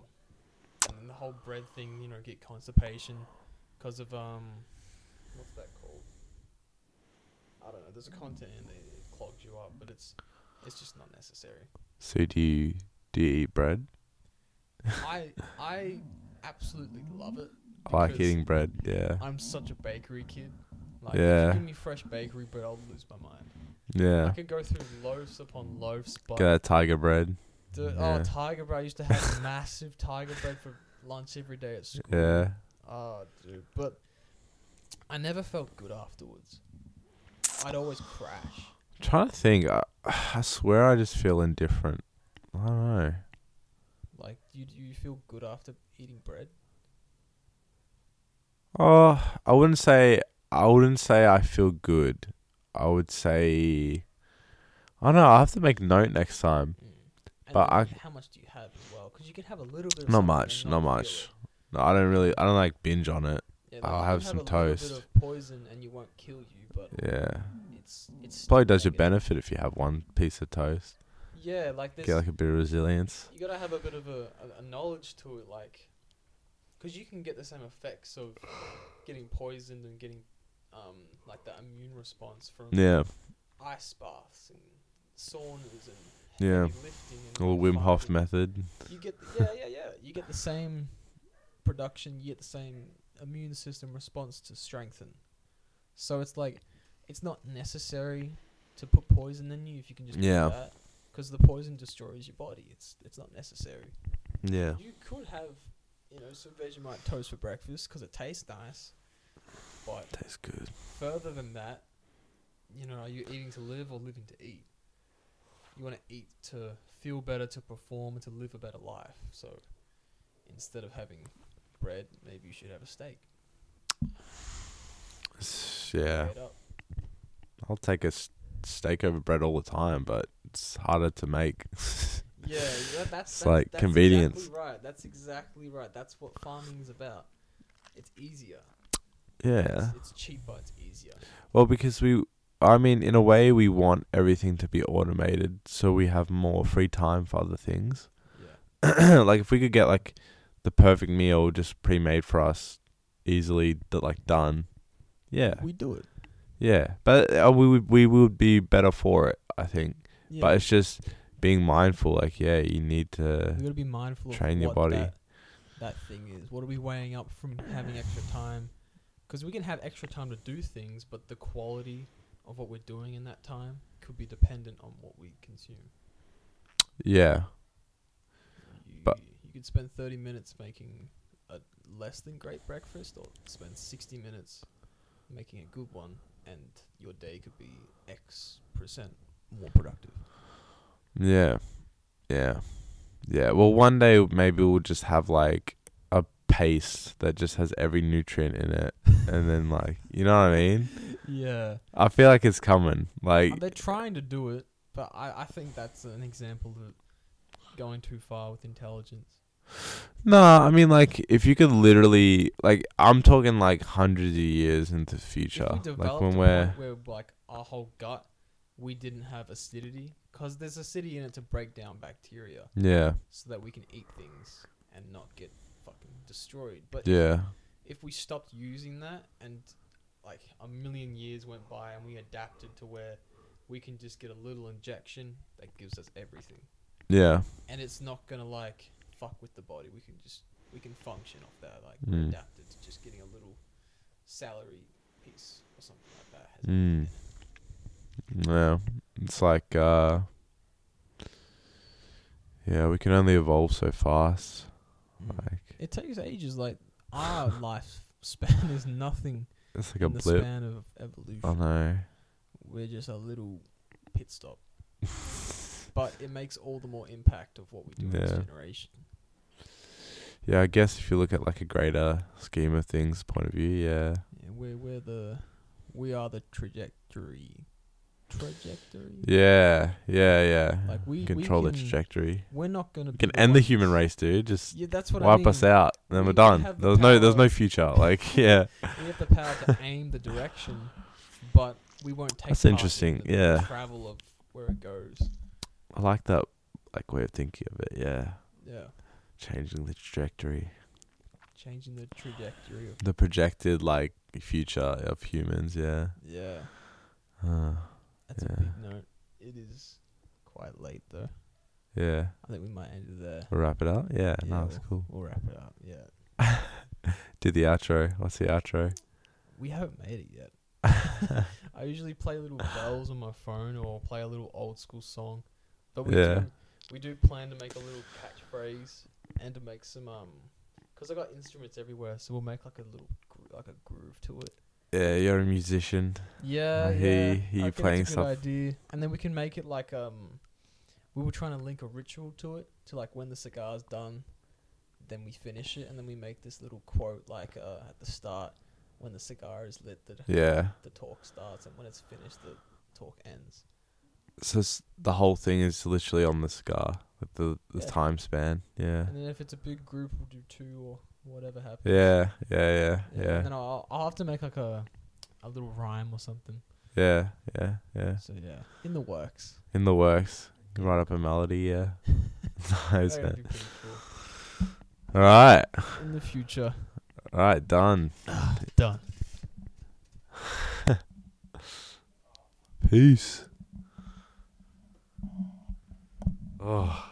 and then the whole bread thing, you know, get constipation because of um, what's that called? I don't know. There's a content in there that clogs you up, but it's it's just not necessary. So do you do you eat bread? I I absolutely love it. I like eating bread. Yeah, I'm such a bakery kid. Like, Yeah. give me fresh bakery bread, I'll lose my mind. Yeah. I could go through loaves upon loaves, but Get that tiger bread. Dude, Yeah. oh, Tiger Bread. I used to have massive Tiger Bread for lunch every day at school. Yeah. Oh, dude. But I never felt good afterwards. I'd always crash. trying to think. I, I swear I just feel indifferent. I don't know. Like, Do you do you feel good after eating bread? Oh, I wouldn't say I wouldn't say I feel good. I would say I don't know. I have to make note next time. Mm. And But I- how much do you have as well? Because you can have a little bit. Of Not much, not much. No, I don't really. I don't like binge on it. Yeah, I'll have can some a toast. Bit of poison and you won't kill you, but Yeah, it's it's probably does you negative. benefit if you have one piece of toast. Yeah, like Get like a bit of resilience. you gotta have a bit of a, a, a knowledge to it, like, because you can get the same effects of getting poisoned and getting um like that immune response from Yeah, ice baths and saunas and yeah. A uh, little Wim Hof method. You get the, yeah yeah yeah you get the same production, you get the same immune system response to strengthen. So it's like it's not necessary to put poison in you if you can just Yeah. do that because the poison destroys your body. It's it's not necessary. Yeah, You could have, you know, some Vegemite toast for breakfast because it tastes nice. But tastes good. further than that, you know, are you eating to live or living to eat? You want to eat to feel better, to perform, and to live a better life. So instead of having bread, maybe you should have a steak. Yeah, Weigh it up. I'll take a s- steak over bread all the time, but it's harder to make. Yeah, that, that's, It's that's like that's convenience. Exactly right. That's exactly right. That's what farming is about. It's easier. yeah. It's, it's cheaper. It's easier. Well, because we, I mean, in a way, we want everything to be automated, so we have more free time for other things. Yeah. like if we could get like the perfect meal just pre-made for us, easily d- like done. Yeah, We do it. yeah, but uh, we would we would be better for it, I think. Yeah. But it's just being mindful. Like, yeah, you need to. we got to be mindful of train your what body. That, that thing is. What are we weighing up from having extra time? Because we can have extra time to do things, but the quality of what we're doing in that time could be dependent on what we consume. Yeah, You, But- you could spend 30 minutes making a less than great breakfast, or spend 60 minutes making a good one, and your day could be X percent more productive. yeah, yeah, yeah. Well, one day maybe we'll just have like a paste that just has every nutrient in it, and then like you know what I mean. Yeah. I feel like it's coming. Like, They're trying to do it, but I, I think that's an example of going too far with intelligence. no, I mean like if you could literally like I'm talking like hundreds of years into the future, If like when we're where like our whole gut, we didn't have acidity, because there's acidity in it to break down bacteria, yeah, so that we can eat things and not get fucking destroyed. But yeah, if we stopped using that and like a million years went by and we adapted to where we can just get a little injection that gives us everything. yeah, and it's not gonna like fuck with the body. We can just we can function off that. Like we're Mm. adapted to just getting a little salary piece or something like that. Has Mm. it. yeah. It's like uh, yeah, we can only evolve so fast. Like It takes ages. Like our lifespan is nothing it's like a the blip. span of evolution. I know. We're just a little pit stop. but it makes all the more impact of what we do in this Yeah. generation. Yeah, I guess if you look at like a greater scheme of things point of view, yeah. Yeah, we're we're the we are the trajectory. Trajectory. Yeah, yeah, yeah. Like we we Control the trajectory. We're not gonna. We be can end the human race, dude. Just Yeah, that's what I wipe mean. us out, then We we're done. the There's no, there's no future. Like, yeah, We have the power to aim the direction, but we won't take. That's in interesting, the yeah. Travel of where it goes. I like that, like way of thinking of it. Yeah, Yeah, changing the trajectory, changing the trajectory of. the projected like future of humans. Yeah. Yeah, Uh, that's Yeah. a big note. It is quite late though. yeah. I think we might end it there. We'll wrap it up. Yeah, Yeah, no, that's cool. We'll wrap it up. Yeah, Do the outro. What's the outro? we haven't made it yet. I usually play little bells on my phone or play a little old school song, but we Yeah. do we do plan to make a little catchphrase and to make some um, cause I got instruments everywhere, so we'll make like a little gro- like a groove to it. Yeah, you're a musician. Yeah, hear yeah. hear I playing stuff. idea, and then we can make it like um, we were trying to link a ritual to it, to like when the cigar's done, then we finish it, and then we make this little quote like uh, at the start when the cigar is lit, that Yeah. the talk starts, and when it's finished, the talk ends. So s- the whole thing is literally on the cigar with the, the Yeah. time span. Yeah. And then if it's a big group, we'll do two or whatever happens. Yeah. Yeah. Yeah. And Yeah. then I'll I'll have to make like a a little rhyme or something. Yeah. Yeah. Yeah. So yeah, in the works. In the works. Write up a melody. Yeah. nice, man. cool. All right. In the future, All right. Done. Ah, done. Peace. Oh.